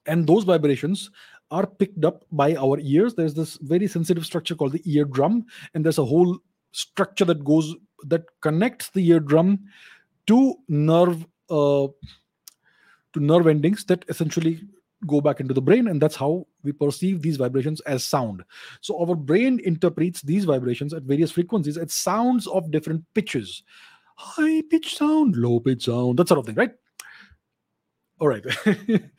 And those vibrations are picked up by our ears. There's this very sensitive structure called the eardrum, and there's a whole structure that goes that connects the eardrum to nerve uh, to nerve endings that essentially go back into the brain and that's how we perceive these vibrations as sound. So our brain interprets these vibrations at various frequencies as sounds of different pitches. High pitch sound low pitch sound that sort of thing right? All right. [laughs]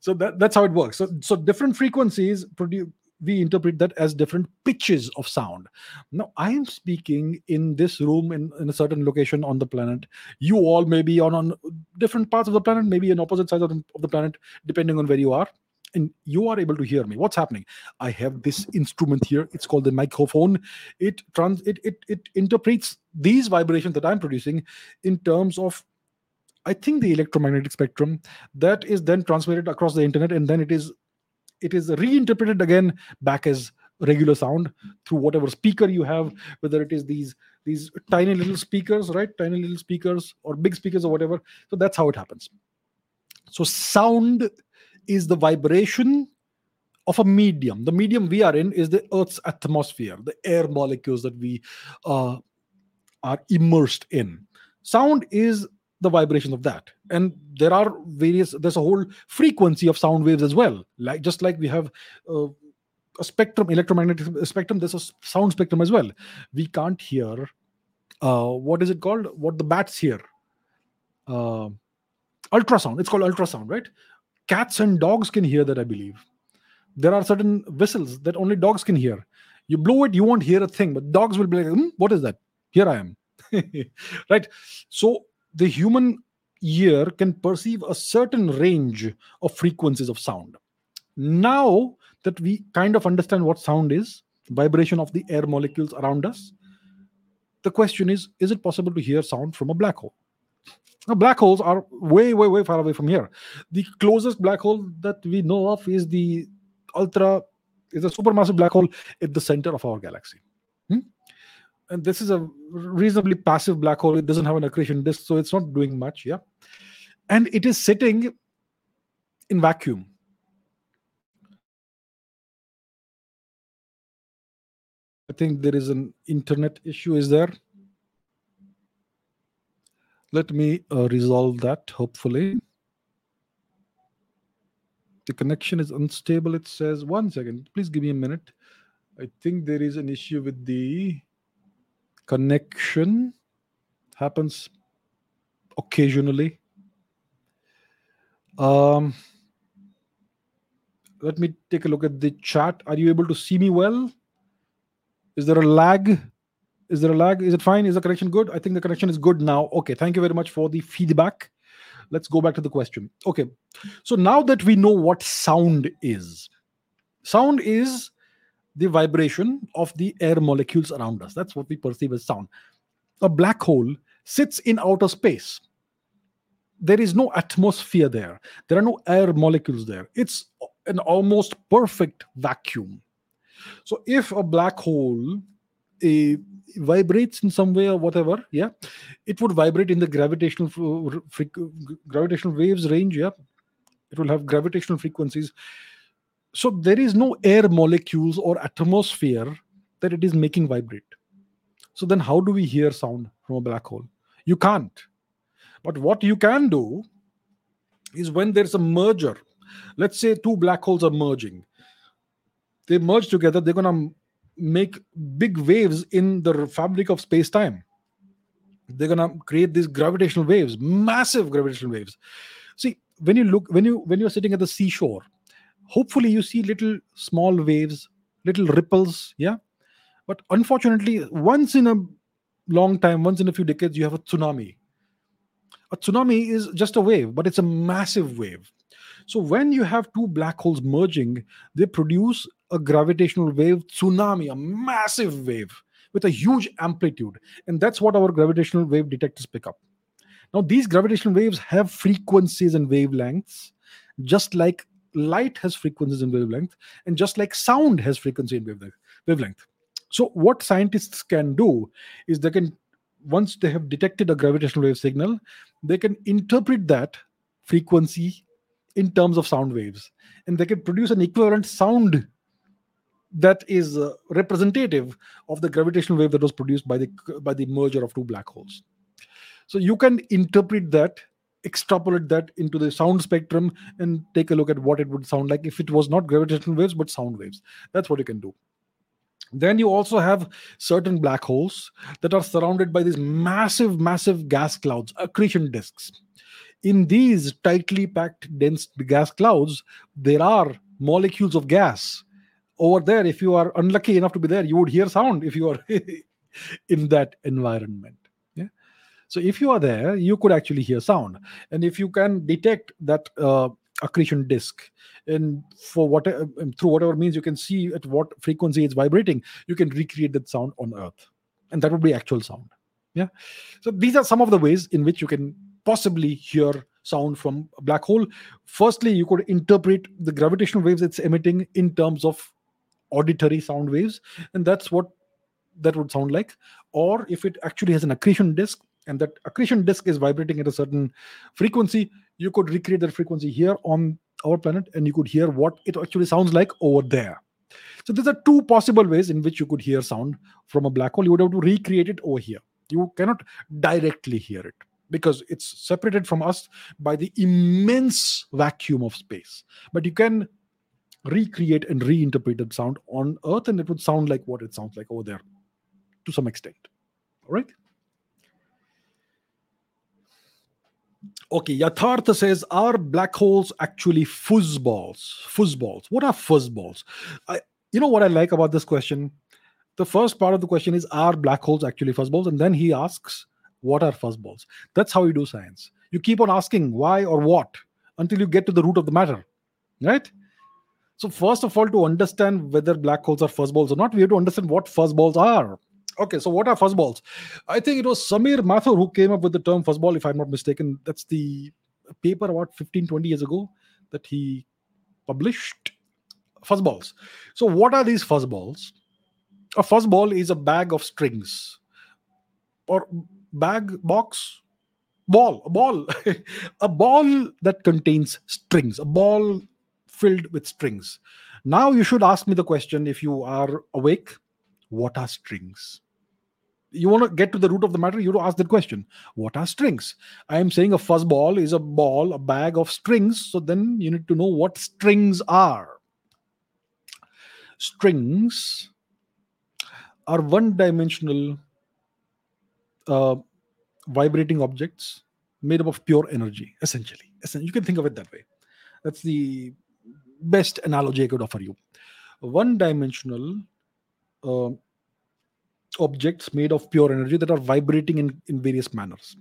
So that, that's how it works. So, so different frequencies produce we interpret that as different pitches of sound. Now i am speaking in this room in, in a certain location on the planet. You all may be on, on different parts of the planet maybe in opposite sides of the, of the planet depending on where you are. And you are able to hear me. What's happening? I have this instrument here. It's called the microphone. It trans it, it it interprets these vibrations that i'm producing in terms of I think the electromagnetic spectrum that is then transmitted across the internet and then it is it is reinterpreted again back as regular sound through whatever speaker you have whether it is these these tiny little speakers right? Tiny little speakers or big speakers or whatever. So that's how it happens. So sound is the vibration of a medium. The medium we are in is the earth's atmosphere the air molecules that we uh, are immersed in. Sound is the vibration of that. And there are various there's a whole frequency of sound waves as well. Like just like we have uh, a spectrum electromagnetic spectrum there's a sound spectrum as well. We can't hear uh, what is it called? What the bats hear. Uh, ultrasound it's called ultrasound right? Cats and dogs can hear that i believe. There are certain whistles that only dogs can hear. You blow it you won't hear a thing but dogs will be like hmm, what is that? Here i am. [laughs] Right? So the human ear can perceive a certain range of frequencies of sound. Now that we kind of understand what sound is, vibration of the air molecules around us, the question is is it possible to hear sound from a black hole? Now, black holes are way, way, way far away from here. The closest black hole that we know of is the ultra, is a supermassive black hole at the center of our galaxy and this is a reasonably passive black hole. It doesn't have an accretion disk, so it's not doing much. Yeah, and it is sitting in vacuum. I think there is an internet issue. Is there? Let me uh, resolve that. Hopefully, the connection is unstable. It says one second. Please give me a minute. I think there is an issue with the connection happens occasionally. Um, let me take a look at the chat. Are you able to see me well? Is there a lag? Is there a lag? Is it fine? Is the connection good? I think the connection is good now. Okay, thank you very much for the feedback. Let's go back to the question. Okay, so now that we know what sound is, sound is the vibration of the air molecules around us. That's what we perceive as sound. A black hole sits in outer space. There is no atmosphere there, there are no air molecules there. It's an almost perfect vacuum. So, if a black hole uh, vibrates in some way or whatever, yeah, it would vibrate in the gravitational gravitational waves range. Yeah, it will have gravitational frequencies so there is no air molecules or atmosphere that it is making vibrate. So then how do we hear sound from a black hole? You can't. But what you can do is when there's a merger, let's say two black holes are merging, they merge together, they're going to make big waves in the fabric of space time. They're going to create these gravitational waves, massive gravitational waves. See, when you look, when you when you're sitting at the seashore, hopefully you see little small waves little ripples yeah But unfortunately, once in a long time, once in a few decades, you have a tsunami. A tsunami is just a wave, but it's a massive wave. So when you have two black holes merging, they produce a gravitational wave tsunami, a massive wave with a huge amplitude. And that's what our gravitational wave detectors pick up. Now, these gravitational waves have frequencies and wavelengths, just like light has frequencies and wavelength, and just like sound has frequency and wavelength. So, what scientists can do is they can, once they have detected a gravitational wave signal, they can interpret that frequency in terms of sound waves, and they can produce an equivalent sound that is uh, representative of the gravitational wave that was produced by the by the merger of two black holes. So you can interpret that, extrapolate that into the sound spectrum, and take a look at what it would sound like if it was not gravitational waves but sound waves. That's what you can do. Then you also have certain black holes that are surrounded by these massive, massive gas clouds, accretion disks. In these tightly packed, dense gas clouds, there are molecules of gas. Over there, if you are unlucky enough to be there, you would hear sound if you are [laughs] in that environment. So if you are there, you could actually hear sound. And if you can detect that uh, accretion disk and for whatever um, through whatever means you can see at what frequency it's vibrating you can recreate that sound on earth. And that would be actual sound. Yeah? So these are some of the ways in which you can possibly hear sound from a black hole. Firstly you could interpret the gravitational waves it's emitting in terms of auditory sound waves. And that's what that would sound like. Or if it actually has an accretion disk and that accretion disk is vibrating at a certain frequency. You could recreate that frequency here on our planet and you could hear what it actually sounds like over there. So these are two possible ways in which you could hear sound from a black hole. You would have to recreate it over here. You cannot directly hear it because it's separated from us by the immense vacuum of space. But you can recreate and reinterpret that sound on earth and it would sound like what it sounds like over there to some extent. All right Okay, Yathartha says, are black holes actually fuzzballs? Fuzzballs. What are fuzzballs? I, you know what I like about this question? The first part of the question is, are black holes actually fuzzballs? And then he asks, what are fuzzballs? That's how you do science. You keep on asking why or what until you get to the root of the matter, right? So, first of all, to understand whether black holes are fuzzballs or not, we have to understand what fuzzballs are. Okay, so what are fuzzballs? I think it was Samir Mathur who came up with the term fuzzball, if I'm not mistaken. That's the paper about 15, 20 years ago that he published. Fuzzballs. So, what are these fuzzballs? A fuzzball is a bag of strings or bag, box, ball, a ball, [laughs] a ball that contains strings, a ball filled with strings. Now, you should ask me the question if you are awake what are strings? You want to get to the root of the matter, you have to ask that question. What are strings? I am saying a fuzzball is a ball, a bag of strings. So then you need to know what strings are. Strings are one dimensional uh, vibrating objects made up of pure energy, essentially. You can think of it that way. That's the best analogy I could offer you. One dimensional uh, objects made of pure energy that are vibrating in, in various manners.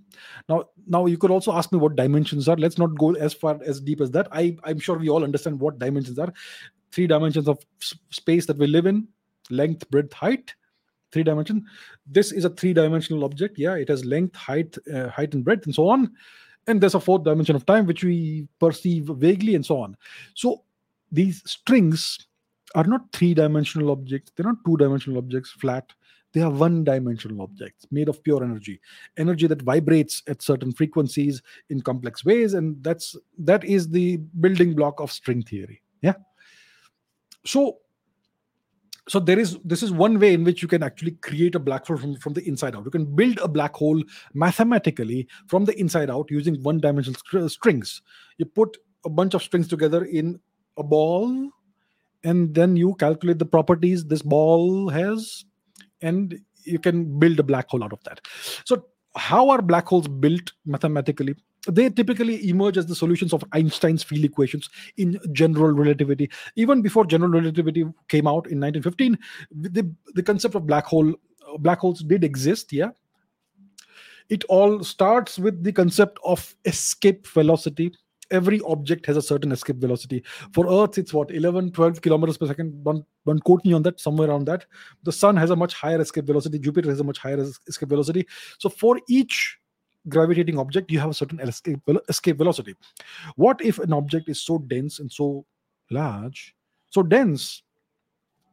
Now now you could also ask me what dimensions are. Let's not go as far as deep as that. I i'm sure we all understand what dimensions are. Three dimensions of space that we live in length breadth height. Three dimension. This is a three dimensional object. Yeah it has length height uh, height and breadth and so on. And there's a fourth dimension of time which we perceive vaguely and so on. So these strings are not three dimensional objects. They're not two dimensional objects flat they are one dimensional objects made of pure energy energy that vibrates at certain frequencies in complex ways and that's that is the building block of string theory yeah? So so there is this is one way in which you can actually create a black hole from, from the inside out. You can build a black hole mathematically from the inside out using one dimensional strings. You put a bunch of strings together in a ball and then you calculate the properties this ball has and you can build a black hole out of that so how are black holes built mathematically they typically emerge as the solutions of Einstein's field equations in general relativity. Even before general relativity came out in 1915, the, the concept of black hole black holes did exist. Yeah, it all starts with the concept of escape velocity every object has a certain escape velocity. For earth it's what 11 12 kilometers per second. One one quote me on that somewhere around that. The sun has a much higher escape velocity. Jupiter has a much higher escape velocity. So for each gravitating object, you have a certain escape, escape velocity. What if an object is so dense and so large, so dense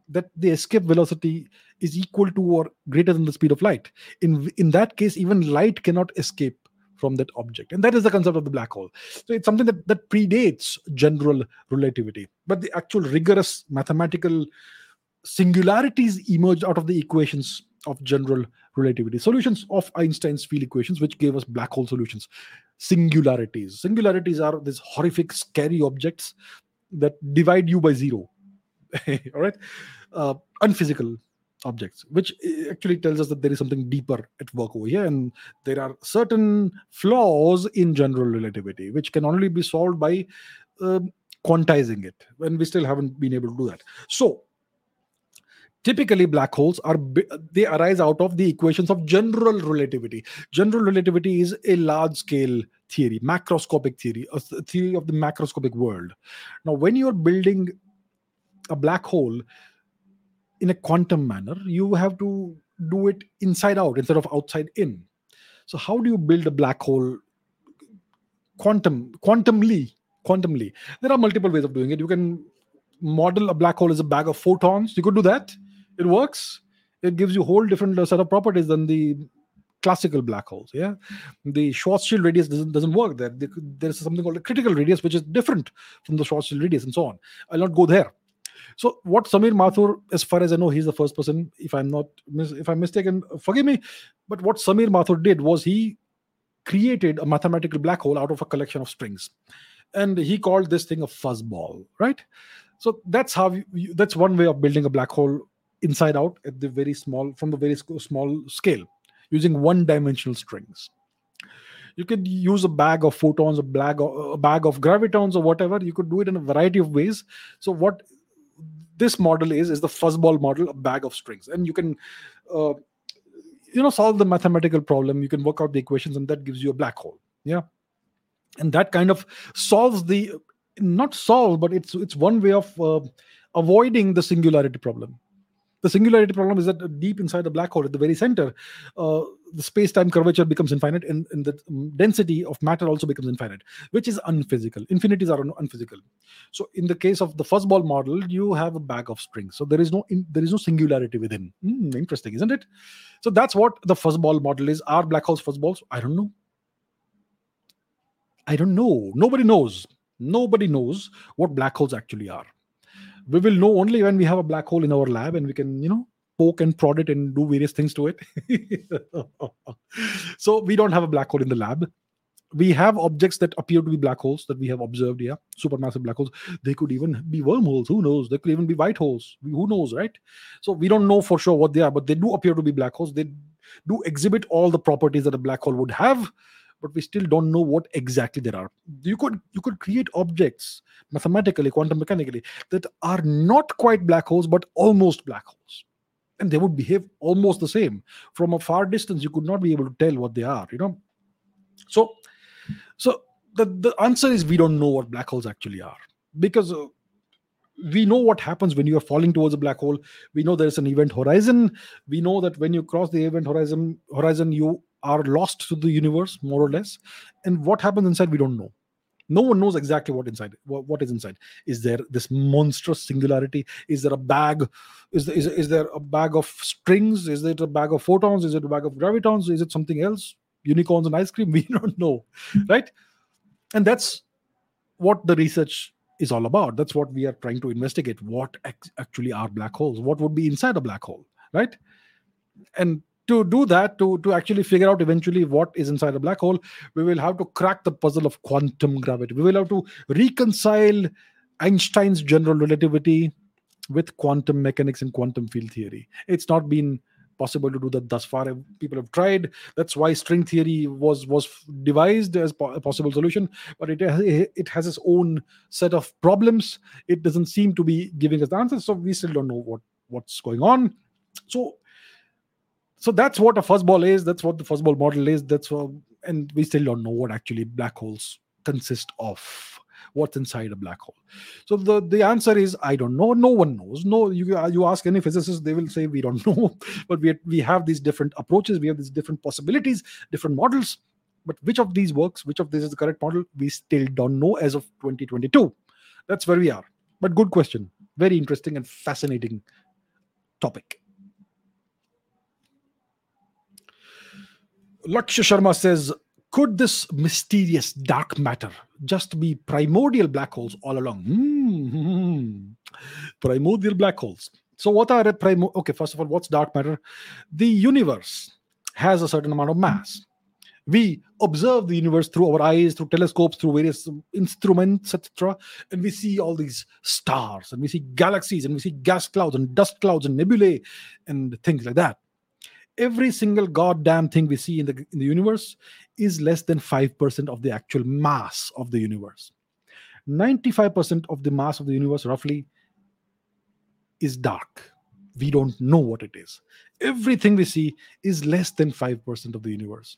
that the escape velocity is equal to or greater than the speed of light? In in that case, even light cannot escape from that object. And that is the concept of the black hole. So it's something that, that predates general relativity. But the actual rigorous mathematical singularities emerged out of the equations of general relativity. Solutions of einstein's field equations which gave us black hole solutions. Singularities. Singularities are these horrific scary objects that divide you by zero. [laughs] All right? Uh, unphysical objects which uh, actually tells us that there is something deeper at work over here. And there are certain flaws in general relativity which can only be solved by uh, quantizing it and we still haven't been able to do that. So typically black holes are they arise out of the equations of general relativity. General relativity is a large scale theory macroscopic theory a theory of the macroscopic world. Now when you're building a black hole in a quantum manner you have to do it inside out instead of outside in. So how do you build a black hole quantum quantumly quantumly? There are multiple ways of doing it. You can model a black hole as a bag of photons. You could do that. It works. It gives you a whole different uh, set of properties than the classical black holes yeah? The schwarzschild radius doesn't doesn't work there. There's something called a critical radius which is different from the schwarzschild radius and so on. I'll not go there so what samir mathur as far as i know he's the first person if i'm not if i'm mistaken forgive me but what samir mathur did was he created a mathematical black hole out of a collection of strings. And he called this thing a fuzzball right? So that's how you, that's one way of building a black hole inside out at the very small from the very small scale using one dimensional strings. You could use a bag of photons a bag of, a bag of gravitons or whatever. You could do it in a variety of ways. So what this model is is the fuzzball model a bag of strings. And you can uh, you know solve the mathematical problem. You can work out the equations and that gives you a black hole. Yeah. And that kind of solves the not solve but it's it's one way of uh, avoiding the singularity problem the singularity problem is that deep inside the black hole at the very center uh, the space-time curvature becomes infinite and, and, the density of matter also becomes infinite which is unphysical. Infinities are un- unphysical. So in the case of the fuzzball model you have a bag of strings. So there is no in, there is no singularity within. Mm, interesting isn't it? So that's what the fuzzball model is. Are black holes fuzzballs i don't know. I don't know. Nobody knows. Nobody knows what black holes actually are we will know only when we have a black hole in our lab and we can you know poke and prod it and do various things to it. [laughs] So we don't have a black hole in the lab. We have objects that appear to be black holes that we have observed yeah supermassive black holes. They could even be wormholes who knows? They could even be white holes who knows right? So we don't know for sure what they are but they do appear to be black holes. They do exhibit all the properties that a black hole would have but we still don't know what exactly there are. You could you could create objects mathematically quantum mechanically that are not quite black holes but almost black holes. And they would behave almost the same. From a far distance you could not be able to tell what they are you know? So so the, the answer is we don't know what black holes actually are. Because uh, we know what happens when you are falling towards a black hole. We know there's an event horizon. We know that when you cross the event horizon horizon you are lost to the universe more or less. And what happens inside we don't know. No one knows exactly what inside what, what is inside. Is there this monstrous singularity? Is there a bag? Is there, is, is there a bag of strings? Is it a bag of photons? Is it a bag of gravitons? Is it something else? Unicorns and ice cream? [laughs] We don't know hmm. right? And that's what the research is all about. That's what we are trying to investigate. What actually are black holes? What would be inside a black hole right? And to do that to to actually figure out eventually what is inside a black hole we will have to crack the puzzle of quantum gravity we will have to reconcile einstein's general relativity with quantum mechanics and quantum field theory it's not been possible to do that thus far. People have tried. That's why string theory was was devised as a possible solution, but it it has its own set of problems. It doesn't seem to be giving us the answers, so we still don't know what what's going on. So so that's what a fuzzball is. That's what the fuzzball model is. That's what, and we still don't know what actually black holes consist of what's inside a black hole. So the the answer is i don't know no one knows. No you you ask any physicist they will say we don't [laughs] know. But we we have these different approaches we have these different possibilities different models. But which of these works which of this is the correct model we still don't know as of 2022 that's where we are. But good question. Very interesting and fascinating topic Lakshya Sharma says could this mysterious dark matter just be primordial black holes all along? Mm-hmm. Primordial black holes. So, what are primordial? Okay, first of all, what's dark matter? The universe has a certain amount of mass. We observe the universe through our eyes, through telescopes, through various instruments, etc. And we see all these stars, and we see galaxies, and we see gas clouds, and dust clouds, and nebulae, and things like that every single goddamn thing we see in the in the universe is less than 5% of the actual mass of the universe. 95% of the mass of the universe roughly is dark. We don't know what it is. Everything we see is less than 5% of the universe.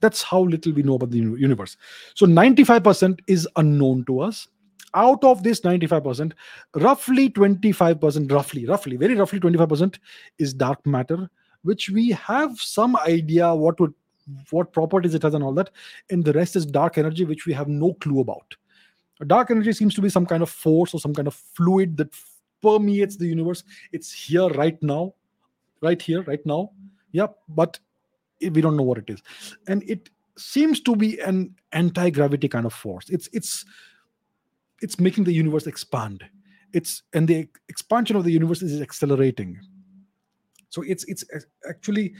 That's how little we know about the universe. So 95% is unknown to us. Out of this 95% roughly 25% roughly roughly very roughly 25% is dark matter which we have some idea what would what properties it has and all that. And the rest is dark energy which we have no clue about. Dark energy seems to be some kind of force or some kind of fluid that permeates the universe. It's here right now right here right now. Yeah but we don't know what it is. And it seems to be an anti-gravity kind of force. It's it's it's making the universe expand. It's and the expansion of the universe is accelerating so it's it's actually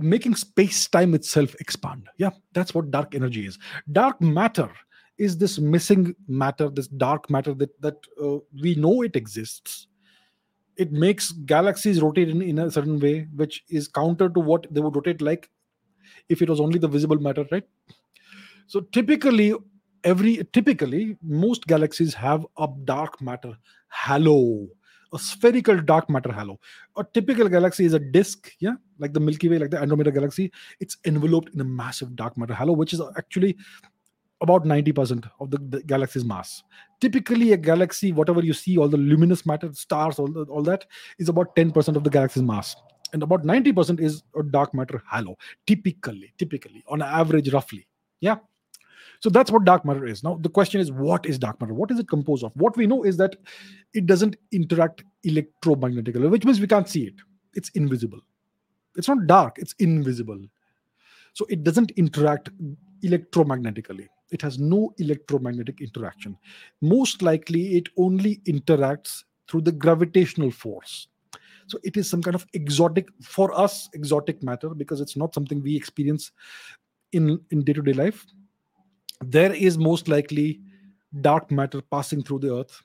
making space time itself expand. Yeah that's what dark energy is. Dark matter is this missing matter this dark matter that that uh, we know it exists. It makes galaxies rotate in, in a certain way which is counter to what they would rotate like if it was only the visible matter right? So typically every typically most galaxies have a dark matter. Halo a spherical dark matter halo. A typical galaxy is a disk, yeah, like the Milky Way, like the Andromeda galaxy. It's enveloped in a massive dark matter halo, which is actually about 90% of the, the, galaxy's mass. Typically, a galaxy, whatever you see, all the luminous matter, stars, all, the, all that, is about 10% of the galaxy's mass. And about 90% is a dark matter halo, typically, typically, on average, roughly. Yeah. So that's what dark matter is. Now, the question is, what is dark matter? What is it composed of? What we know is that it doesn't interact electromagnetically, which means we can't see it. It's invisible. It's not dark, it's invisible. So it doesn't interact electromagnetically. It has no electromagnetic interaction. Most likely, it only interacts through the gravitational force. So it is some kind of exotic, for us, exotic matter because it's not something we experience in in day to day life there is most likely dark matter passing through the earth.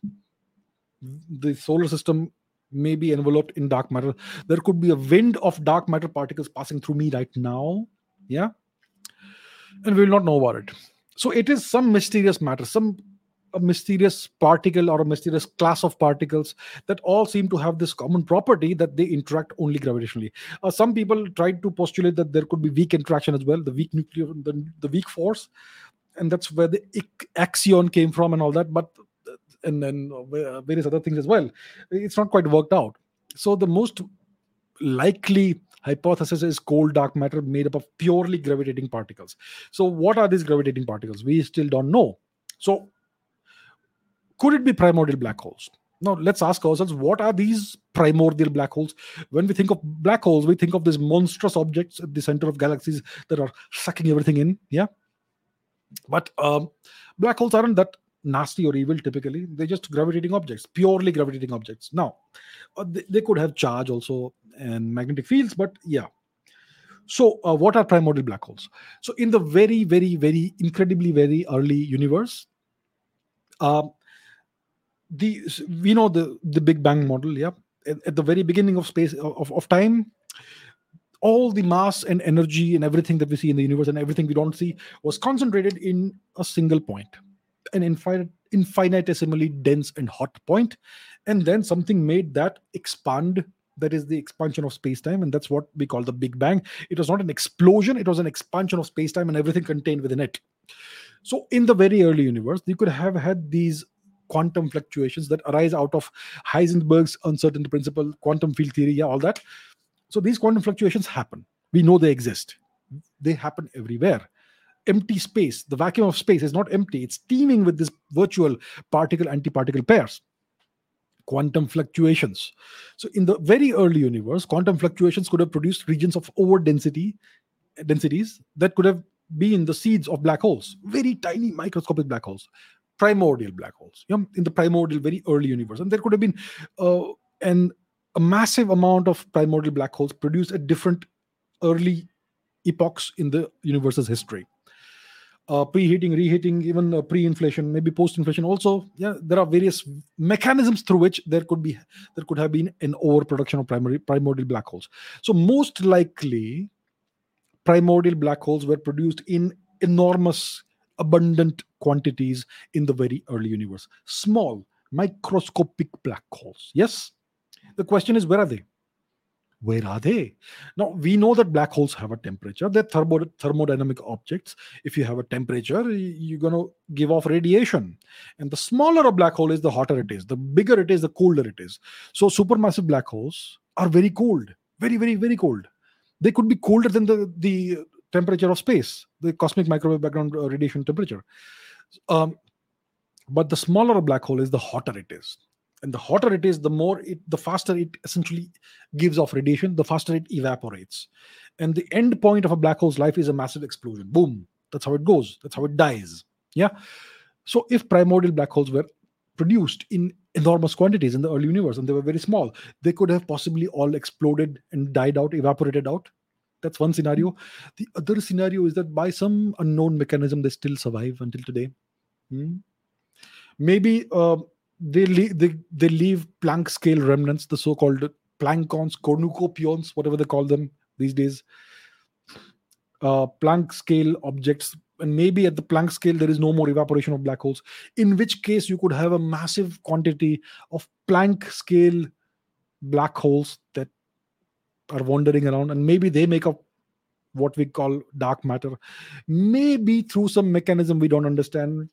The solar system may be enveloped in dark matter. There could be a wind of dark matter particles passing through me right now. Yeah? And we will not know about it. So it is some mysterious matter some a mysterious particle or a mysterious class of particles that all seem to have this common property that they interact only gravitationally. Uh, some people tried to postulate that there could be weak interaction as well, the weak nuclear, the, the weak force and that's where the axion came from and all that but and then various other things as well. It's not quite worked out. So the most likely hypothesis is cold dark matter made up of purely gravitating particles. So what are these gravitating particles? We still don't know. So could it be primordial black holes? Now let's ask ourselves what are these primordial black holes? When we think of black holes we think of these monstrous objects at the center of galaxies that are sucking everything in yeah but um, black holes aren't that nasty or evil typically. They're just gravitating objects, purely gravitating objects. Now, uh, they, they, could have charge also and magnetic fields, but yeah. So, uh, what are primordial black holes? So, in the very, very, very incredibly very early universe, um, the we know the the Big Bang model. Yeah, at, at the very beginning of space of, of time, all the mass and energy and everything that we see in the universe and everything we don't see was concentrated in a single point an infinite infinitesimally dense and hot point. And then something made that expand that is the expansion of space-time. And that's what we call the big bang. It was not an explosion. It was an expansion of space-time and everything contained within it. So in the very early universe you could have had these quantum fluctuations that arise out of heisenberg's uncertainty principle quantum field theory yeah all that so these quantum fluctuations happen. We know they exist. They happen everywhere. Empty space the vacuum of space is not empty. It's teeming with this virtual particle antiparticle pairs. Quantum fluctuations. So in the very early universe, quantum fluctuations could have produced regions of over density densities that could have been the seeds of black holes, very tiny microscopic black holes, primordial black holes, yeah, in the primordial very early universe. And there could have been uh, an a massive amount of primordial black holes produced at different early epochs in the universe's history uh, preheating, reheating, even uh, pre-inflation, maybe post-inflation. Also, yeah, there are various mechanisms through which there could be there could have been an overproduction of primary primordial black holes. So most likely, primordial black holes were produced in enormous, abundant quantities in the very early universe. Small, microscopic black holes. Yes. The question is, where are they? where are they? Now we know that black holes have a temperature. They're thermo- thermodynamic objects. If you have a temperature you're going to give off radiation. And the smaller a black hole is the hotter it is. The bigger it is the colder it is. So supermassive black holes are very cold. Very very very cold. They could be colder than the the temperature of space the cosmic microwave background uh, radiation temperature. Um, but the smaller a black hole is the hotter it is and the hotter it is the more it the faster it essentially gives off radiation the faster it evaporates. And the end point of a black hole's life is a massive explosion. Boom. That's how it goes. That's how it dies. Yeah? So if primordial black holes were produced in enormous quantities in the early universe and they were very small they could have possibly all exploded and died out evaporated out. That's one scenario. The other scenario is that by some unknown mechanism they still survive until today. Hmm? maybe uh, they leave they, they leave Planck scale remnants, the so-called Planckons, cornucopions, whatever they call them these days. Uh, Planck scale objects, and maybe at the Planck scale there is no more evaporation of black holes. In which case you could have a massive quantity of Planck scale black holes that are wandering around, and maybe they make up what we call dark matter. Maybe through some mechanism we don't understand,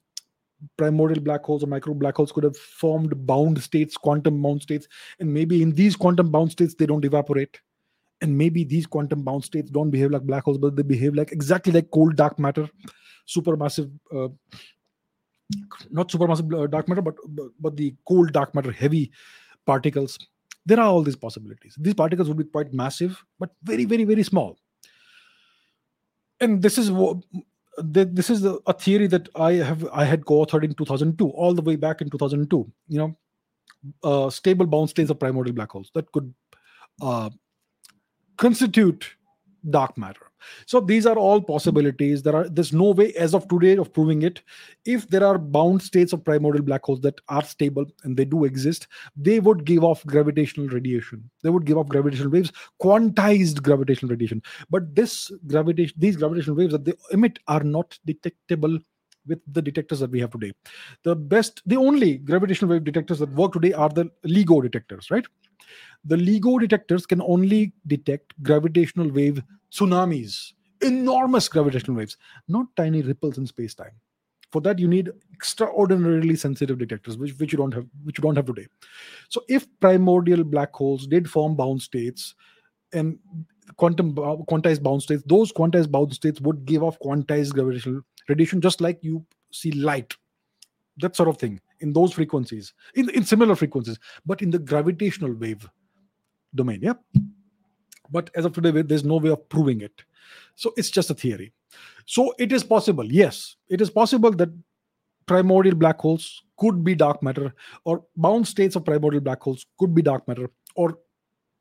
primordial black holes or micro black holes could have formed bound states, quantum bound states, and maybe in these quantum bound states they don't evaporate, and maybe these quantum bound states don't behave like black holes, but they behave like exactly like cold dark matter, supermassive. Uh, not supermassive uh, dark matter, but, but but the cold dark matter heavy particles. There are all these possibilities. These particles would be quite massive, but very, very, very small. And this is what this is a theory that I have I had co-authored in 2002, all the way back in 2002. You know, uh, stable bound states of primordial black holes that could uh, constitute dark matter so these are all possibilities. There are there's no way as of today of proving it. If there are bound states of primordial black holes that are stable and they do exist they would give off gravitational radiation. They would give off gravitational waves quantized gravitational radiation. But this gravitation these gravitational waves that they emit are not detectable with the detectors that we have today. The best the only gravitational wave detectors that work today are the LIGO detectors right the LIGO detectors can only detect gravitational wave tsunamis, enormous gravitational waves, not tiny ripples in space time. For that, you need extraordinarily sensitive detectors, which, which you don't have, which you don't have today. So, if primordial black holes did form bound states and quantum quantized bound states, those quantized bound states would give off quantized gravitational radiation, just like you see light, that sort of thing in those frequencies, in, in similar frequencies, but in the gravitational wave domain. Yeah. But as of today, there's no way of proving it. So it's just a theory. So it is possible, yes, it is possible that primordial black holes could be dark matter, or bound states of primordial black holes could be dark matter, or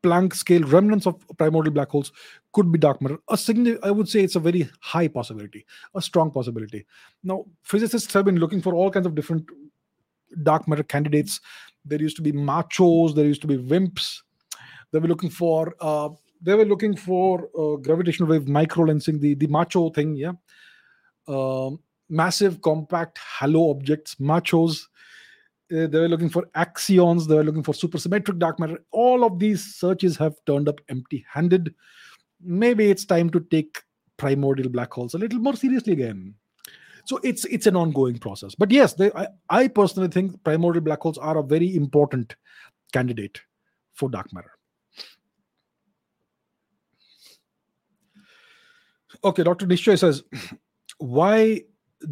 Planck scale remnants of primordial black holes could be dark matter. A signi- I would say it's a very high possibility, a strong possibility. Now, physicists have been looking for all kinds of different dark matter candidates. There used to be machos, there used to be wimps. They were looking for uh, they were looking for uh, gravitational wave micro lensing, the the macho thing, yeah. Um, massive compact halo objects, machos. Uh, they were looking for axions. They were looking for supersymmetric dark matter. All of these searches have turned up empty-handed. Maybe it's time to take primordial black holes a little more seriously again. So it's it's an ongoing process. But yes, they, I, I personally think primordial black holes are a very important candidate for dark matter. Okay, Dr. Nishchay says, why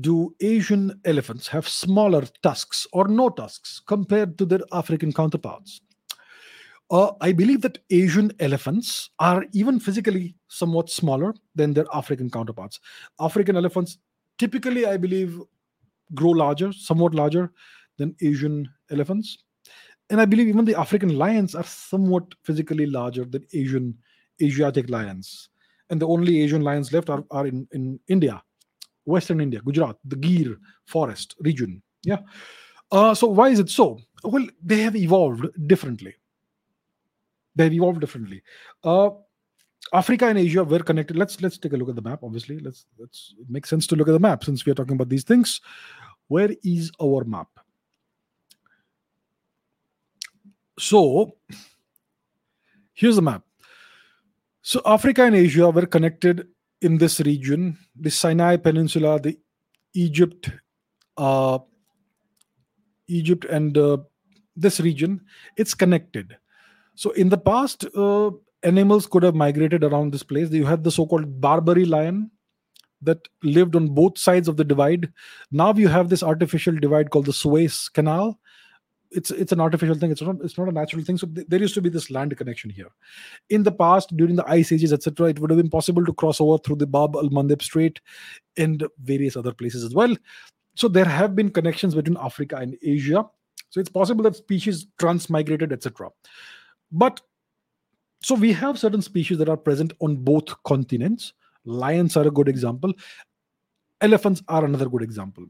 do Asian elephants have smaller tusks or no tusks compared to their African counterparts? Uh, I believe that Asian elephants are even physically somewhat smaller than their African counterparts. African elephants typically, I believe, grow larger, somewhat larger than Asian elephants. And I believe even the African lions are somewhat physically larger than Asian Asiatic lions. And the only Asian lions left are, are in, in India, Western India, Gujarat, the Gir forest region. Yeah. Uh, so why is it so? Well, they have evolved differently. They have evolved differently. Uh, Africa and Asia were connected. Let's let's take a look at the map. Obviously, let's let's it makes sense to look at the map since we are talking about these things. Where is our map? So here's the map. So Africa and Asia were connected in this region, the Sinai Peninsula, the Egypt, uh, Egypt, and uh, this region. It's connected. So in the past, uh, animals could have migrated around this place. You had the so-called Barbary lion that lived on both sides of the divide. Now you have this artificial divide called the Suez Canal. It's it's an artificial thing. It's not it's not a natural thing. So th- there used to be this land connection here. In the past, during the ice ages, etc., it would have been possible to cross over through the Bab al Mandeb Strait and various other places as well. So there have been connections between Africa and Asia. So it's possible that species transmigrated, etc. But so we have certain species that are present on both continents. Lions are a good example. Elephants are another good example.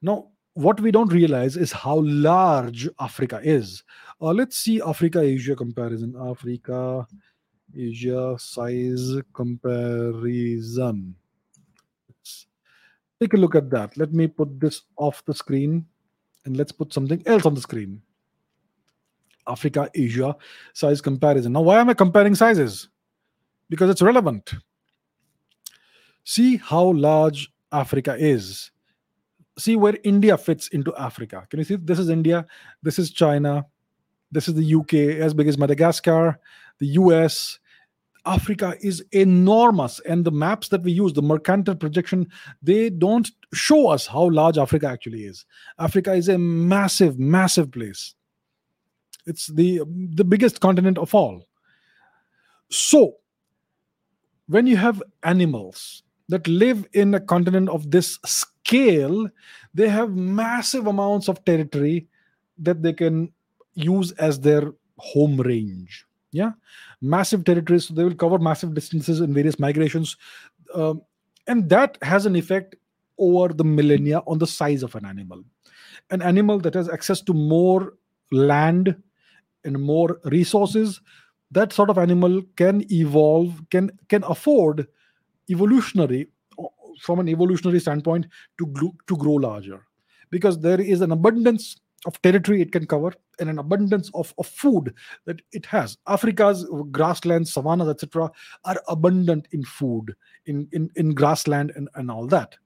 Now, what we don't realize is how large Africa is. Uh, let's see Africa Asia comparison. Africa Asia size comparison. Let's take a look at that. Let me put this off the screen and let's put something else on the screen. Africa Asia size comparison. Now, why am I comparing sizes? Because it's relevant. See how large Africa is. See where India fits into Africa. Can you see? This is India. This is China. This is the UK, as big as Madagascar, the US. Africa is enormous. And the maps that we use, the Mercator projection, they don't show us how large Africa actually is. Africa is a massive, massive place. It's the the biggest continent of all. So, when you have animals that live in a continent of this scale, they have massive amounts of territory that they can use as their home range. Yeah, massive territories. So they will cover massive distances in various migrations, um, and that has an effect over the millennia on the size of an animal. An animal that has access to more land and more resources that sort of animal can evolve can can afford evolutionary from an evolutionary standpoint to to grow larger. Because there is an abundance of territory it can cover and an abundance of, of food that it has. Africa's grasslands savannas etc are abundant in food in in, in grassland and, and all that.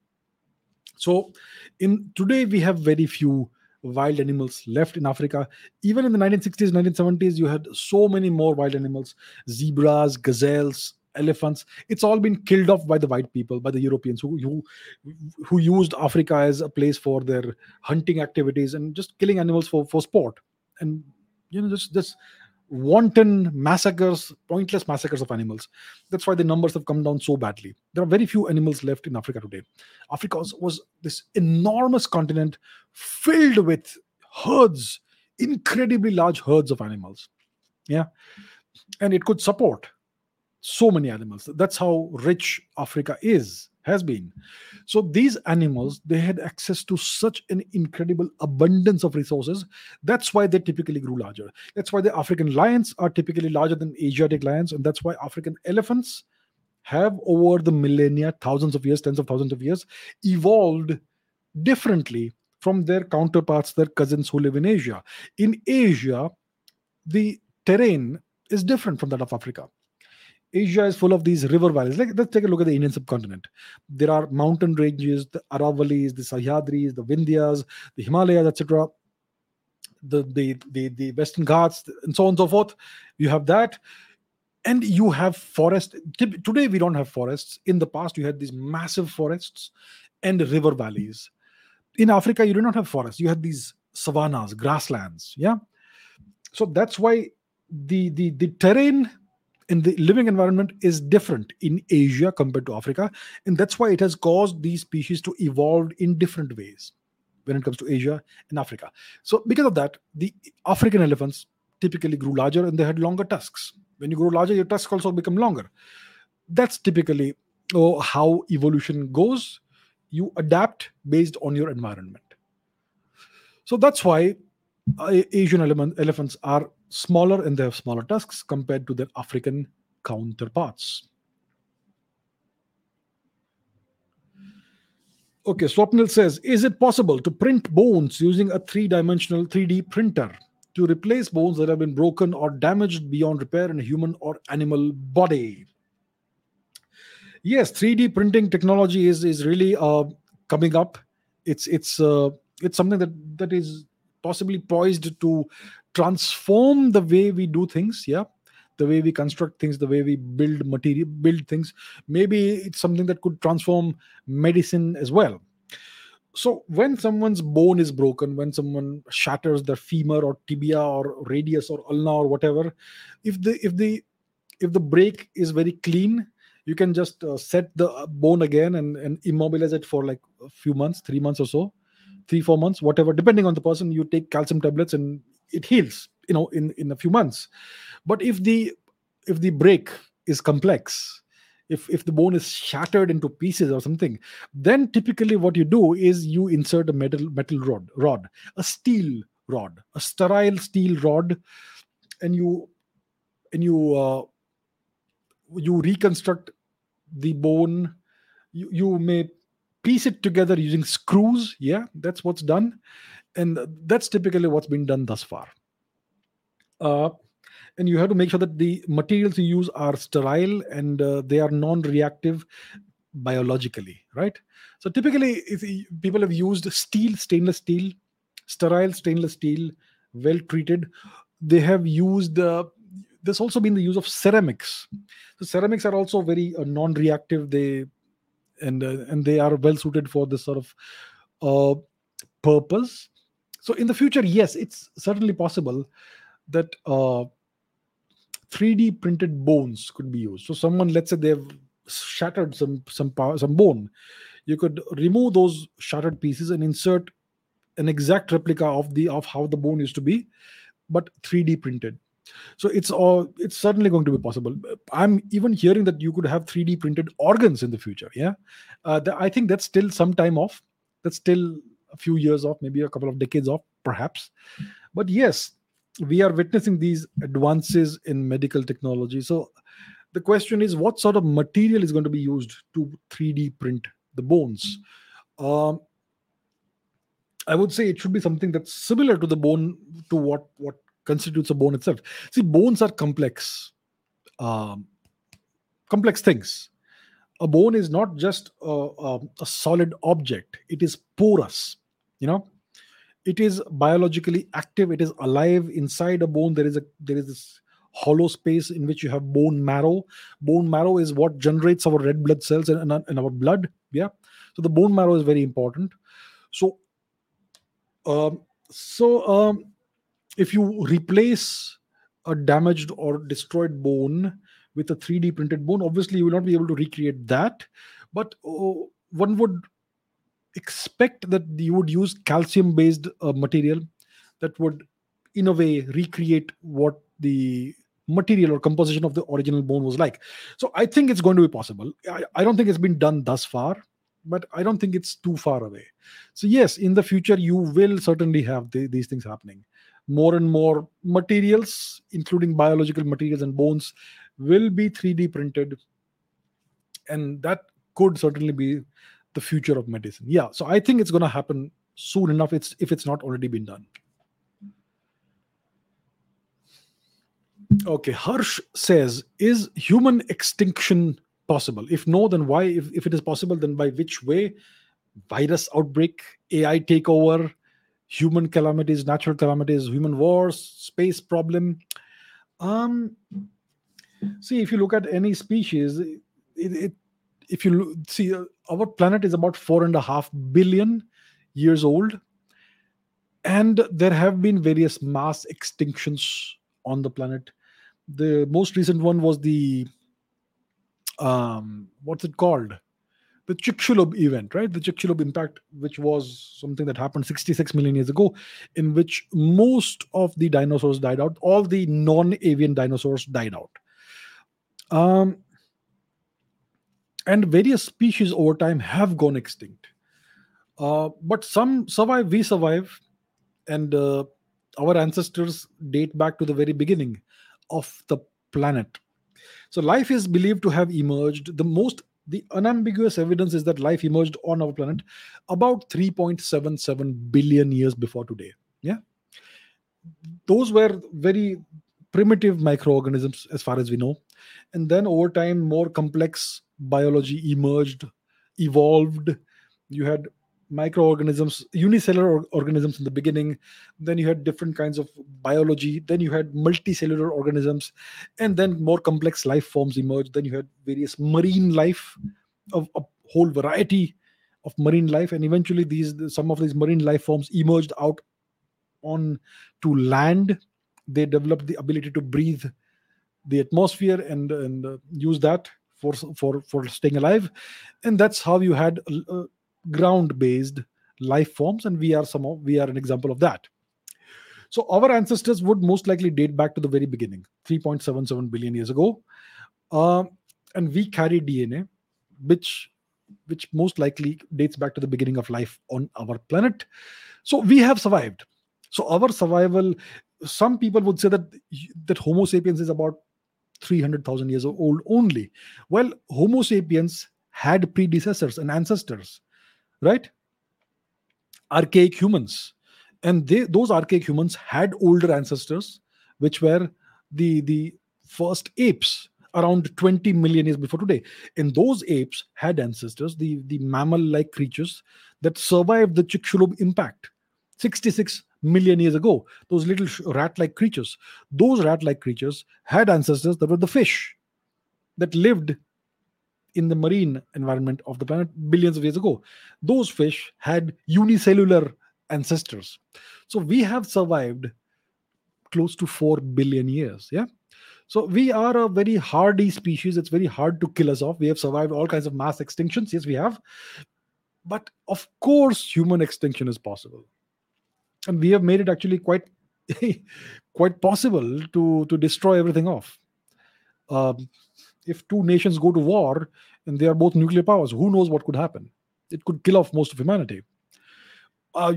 So in today we have very few wild animals left in Africa. Even in the 1960s, 1970s, you had so many more wild animals. Zebras, gazelles, elephants. It's all been killed off by the white people, by the Europeans who, who, who used Africa as a place for their hunting activities and just killing animals for, for sport. And, you know, just, just wanton massacres, pointless massacres of animals. That's why the numbers have come down so badly. There are very few animals left in Africa today. Africa was, was this enormous continent filled with herds, incredibly large herds of animals. Yeah. And it could support so many animals. That's how rich Africa is, has been. So these animals they had access to such an incredible abundance of resources. That's why they typically grew larger. That's why the african lions are typically larger than asiatic lions and that's why african elephants have over the millennia thousands of years tens of thousands of years evolved differently from their counterparts their cousins who live in asia. In asia the terrain is different from that of africa Asia is full of these river valleys. Like, let's take a look at the Indian subcontinent. There are mountain ranges, the Aravalis, the Sahyadris, the Vindhyas, the Himalayas, etc. The, the the the Western Ghats, and so on and so forth. You have that, and you have forest. Today we don't have forests. In the past, you had these massive forests and river valleys. In Africa, you do not have forests. You had these savannas, grasslands. Yeah, so that's why the the the terrain in the living environment is different in Asia compared to Africa. And that's why it has caused these species to evolve in different ways when it comes to Asia and Africa. So, because of that, the African elephants typically grew larger and they had longer tusks. When you grow larger, your tusks also become longer. That's typically oh, how evolution goes. You adapt based on your environment. So that's why uh, Asian elephants are smaller and they have smaller tusks compared to their African counterparts. Okay, Swapnil says, is it possible to print bones using a three-dimensional 3D printer to replace bones that have been broken or damaged beyond repair in a human or animal body? Yes, 3D printing technology is is really uh, coming up. It's it's uh, it's something that that is possibly poised to transform the way we do things yeah the way we construct things the way we build material build things. Maybe it's something that could transform medicine as well. So when someone's bone is broken when someone shatters their femur or tibia or radius or ulna or whatever if the if the if the break is very clean you can just uh, set the bone again and, and immobilize it for like a few months three months or so three four months whatever depending on the person you take calcium tablets and it heals you know in in a few months. But if the if the break is complex if if the bone is shattered into pieces or something then typically what you do is you insert a metal metal rod rod a steel rod a sterile steel rod and you and you uh, you reconstruct the bone. You, you may piece it together using screws. Yeah that's what's done and that's typically what's been done thus far. Uh, and you have to make sure that the materials you use are sterile and uh, they are non-reactive biologically right? So typically people have used steel stainless steel sterile stainless steel well treated they have used uh, there's also been the use of ceramics. So ceramics are also very uh, non-reactive. They and uh, and they are well suited for this sort of uh, purpose so in the future yes it's certainly possible that uh, 3d printed bones could be used. So someone let's say they've shattered some some some bone you could remove those shattered pieces and insert an exact replica of the of how the bone used to be but 3d printed. So it's all it's certainly going to be possible. I'm even hearing that you could have 3d printed organs in the future yeah? Uh, the, i think that's still some time off. That's still a few years off maybe a couple of decades off perhaps but yes we are witnessing these advances in medical technology so the question is what sort of material is going to be used to 3d print the bones um, i would say it should be something that's similar to the bone to what what constitutes a bone itself. See, bones are complex, um, complex things. A bone is not just a, a, a solid object; it is porous. You know, it is biologically active. It is alive. Inside a bone, there is a there is this hollow space in which you have bone marrow. Bone marrow is what generates our red blood cells in, in our blood. Yeah, so the bone marrow is very important. So, um, so um, if you replace a damaged or destroyed bone with a 3D printed bone, obviously you will not be able to recreate that. But oh, one would expect that you would use calcium based uh, material that would, in a way, recreate what the material or composition of the original bone was like. So I think it's going to be possible. I, I don't think it's been done thus far, but I don't think it's too far away. So yes, in the future you will certainly have the, these things happening. More and more materials, including biological materials and bones, will be 3D printed, and that could certainly be the future of medicine. Yeah, so I think it's going to happen soon enough. It's if it's not already been done. Okay, Harsh says, is human extinction possible? If no, then why? If, if it is possible, then by which way? Virus outbreak, AI takeover, human calamities, natural calamities, human wars, space problem. Um, see, if you look at any species, it, it if you look, see, uh, our planet is about four and a half billion years old, and there have been various mass extinctions on the planet the most recent one was the um what's it called the Chicxulub event, right? The Chicxulub impact, which was something that happened 66 million years ago, in which most of the dinosaurs died out, all the non-avian dinosaurs died out. Um, and various species over time have gone extinct. Uh, but some survive, we survive, and uh, our ancestors date back to the very beginning of the planet. So life is believed to have emerged. The most the unambiguous evidence is that life emerged on our planet about 3.77 billion years before today. Yeah. Those were very primitive microorganisms as far as we know. And then over time, more complex biology emerged, evolved. You had microorganisms unicellular organisms in the beginning. Then you had different kinds of biology. Then you had multicellular organisms. And then more complex life forms emerged. Then you had various marine life of a whole variety of marine life. And eventually these some of these marine life forms emerged out on to land. They developed the ability to breathe the atmosphere and and uh, use that for for for staying alive. And that's how you had uh, ground based life forms. And we are some of, we are an example of that. So our ancestors would most likely date back to the very beginning 3.77 billion years ago. Um, and we carry dna which which most likely dates back to the beginning of life on our planet. So we have survived. So our survival some people would say that that homo sapiens is about 300000 years old only well homo sapiens had predecessors and ancestors right? Archaic humans. And they, those archaic humans had older ancestors, which were the, the first apes around 20 million years before today. And those apes had ancestors, the, the mammal like creatures that survived the Chicxulub impact 66 million years ago. Those little rat like creatures. Those rat like creatures had ancestors that were the fish that lived in the marine environment of the planet billions of years ago. Those fish had unicellular ancestors. So we have survived close to 4 billion years. Yeah. So we are a very hardy species. It's very hard to kill us off. We have survived all kinds of mass extinctions. Yes, we have. But of course, human extinction is possible. And we have made it actually quite [laughs] quite possible to, to destroy everything off. Um, if two nations go to war and they are both nuclear powers, who knows what could happen? It could kill off most of humanity. Uh,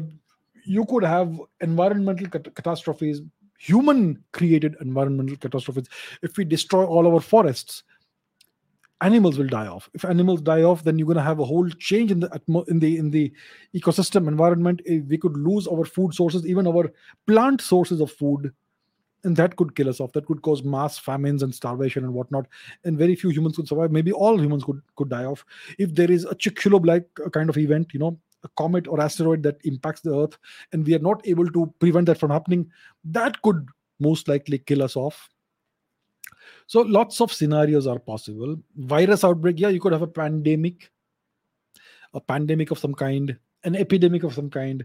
you could have environmental cat- catastrophes, human created environmental catastrophes. If we destroy all our forests, animals will die off. If animals die off, then you're going to have a whole change in the in the in the ecosystem environment. Eh, we could lose our food sources, even our plant sources of food and that could kill us off that could cause mass famines and starvation and whatnot and very few humans could survive maybe all humans could could die off if there is a chicxulub like uh, kind of event you know a comet or asteroid that impacts the earth and we are not able to prevent that from happening that could most likely kill us off so lots of scenarios are possible virus outbreak yeah you could have a pandemic a pandemic of some kind an epidemic of some kind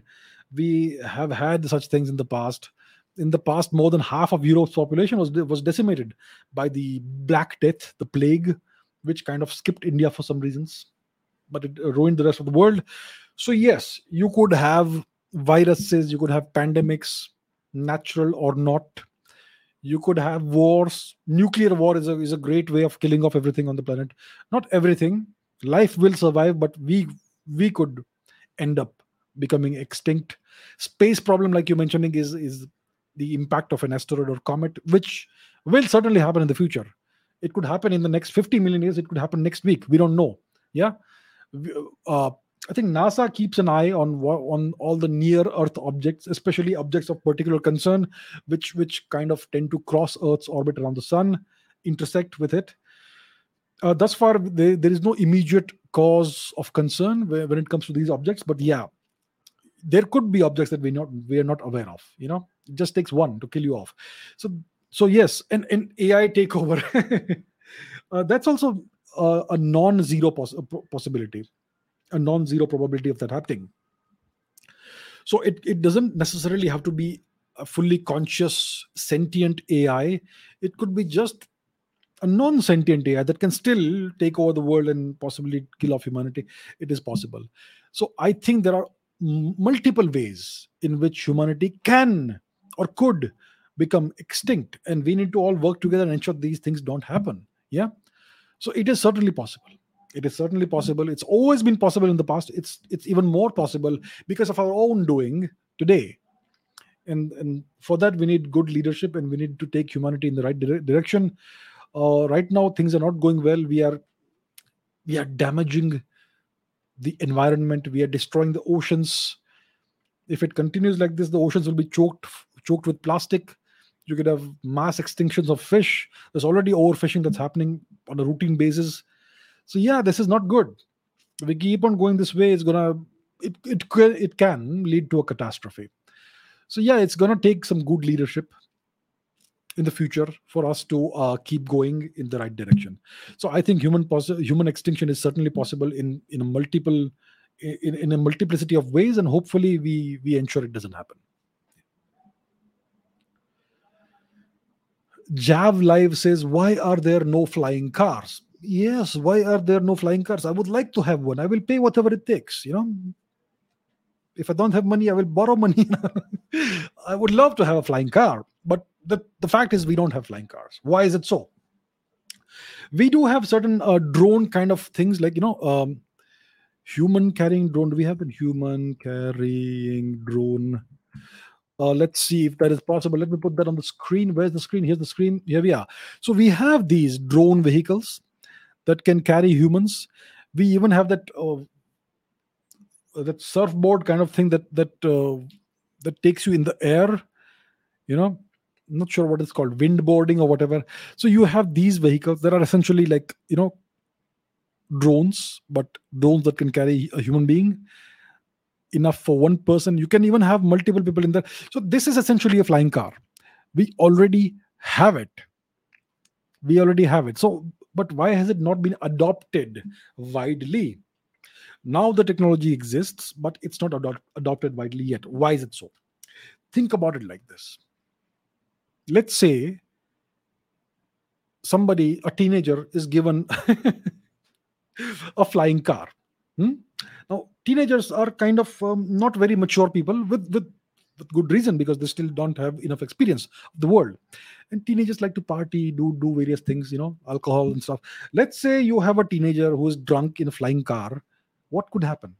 we have had such things in the past in the past, more than half of Europe's population was was decimated by the Black Death, the plague, which kind of skipped India for some reasons, but it ruined the rest of the world. So yes, you could have viruses, you could have pandemics, natural or not. You could have wars. Nuclear war is a, is a great way of killing off everything on the planet. Not everything. Life will survive but we we could end up becoming extinct. Space problem like you're mentioning is is the impact of an asteroid or comet which will certainly happen in the future. It could happen in the next 50 million years. It could happen next week. We don't know. Yeah? Uh, I think NASA keeps an eye on on all the near Earth objects, especially objects of particular concern, which which kind of tend to cross Earth's orbit around the sun, intersect with it. Uh, thus far, there, there is no immediate cause of concern when it comes to these objects. But yeah, there could be objects that we not we are not aware of. You know, it just takes one to kill you off. So so yes, and and AI takeover. [laughs] uh, that's also a non-zero poss- possibility a non-zero probability of that happening. So it, it doesn't necessarily have to be a fully conscious sentient ai it could be just a non-sentient ai that can still take over the world and possibly kill off humanity. It is possible. So i think there are multiple ways in which humanity can or could become extinct and we need to all work together and ensure these things don't happen. Yeah? So it is certainly possible it is certainly possible. It's always been possible in the past. It's it's even more possible because of our own doing today. And and for that we need good leadership and we need to take humanity in the right dire- direction. Uh, right now things are not going well. We are we are damaging the environment. We are destroying the oceans. If it continues like this the oceans will be choked choked with plastic. You could have mass extinctions of fish. There's already overfishing that's happening on a routine basis so yeah, this is not good. If we keep on going this way, it's gonna it it it can lead to a catastrophe. So yeah, it's gonna take some good leadership in the future for us to uh, keep going in the right direction. So I think human poss- human extinction is certainly possible in in a multiple in, in a multiplicity of ways, and hopefully we we ensure it doesn't happen. Jav Live says, Why are there no flying cars? Yes why are there no flying cars? I would like to have one. I will pay whatever it takes you know? If i don't have money i will borrow money [laughs] i would love to have a flying car but the, the fact is we don't have flying cars. Why is it so? We do have certain uh, drone kind of things like you know um, human carrying drone. Do we have a human carrying drone. Uh, let's see if that is possible. Let me put that on the screen. Where's the screen? Here's the screen. Here we are. So we have these drone vehicles that can carry humans. We even have that uh, that surfboard kind of thing that that uh, that takes you in the air. You know, I'm not sure what it's called, windboarding or whatever. So you have these vehicles that are essentially like you know drones, but drones that can carry a human being enough for one person. You can even have multiple people in there. So this is essentially a flying car. We already have it. We already have it. So but why has it not been adopted widely? Now the technology exists, but it's not adopt- adopted widely yet. Why is it so? Think about it like this. Let's say somebody, a teenager, is given [laughs] a flying car. Hmm? Now, teenagers are kind of um, not very mature people with, with with good reason because they still don't have enough experience of the world. And teenagers like to party do do various things you know alcohol and stuff. Let's say you have a teenager who is drunk in a flying car. What could happen?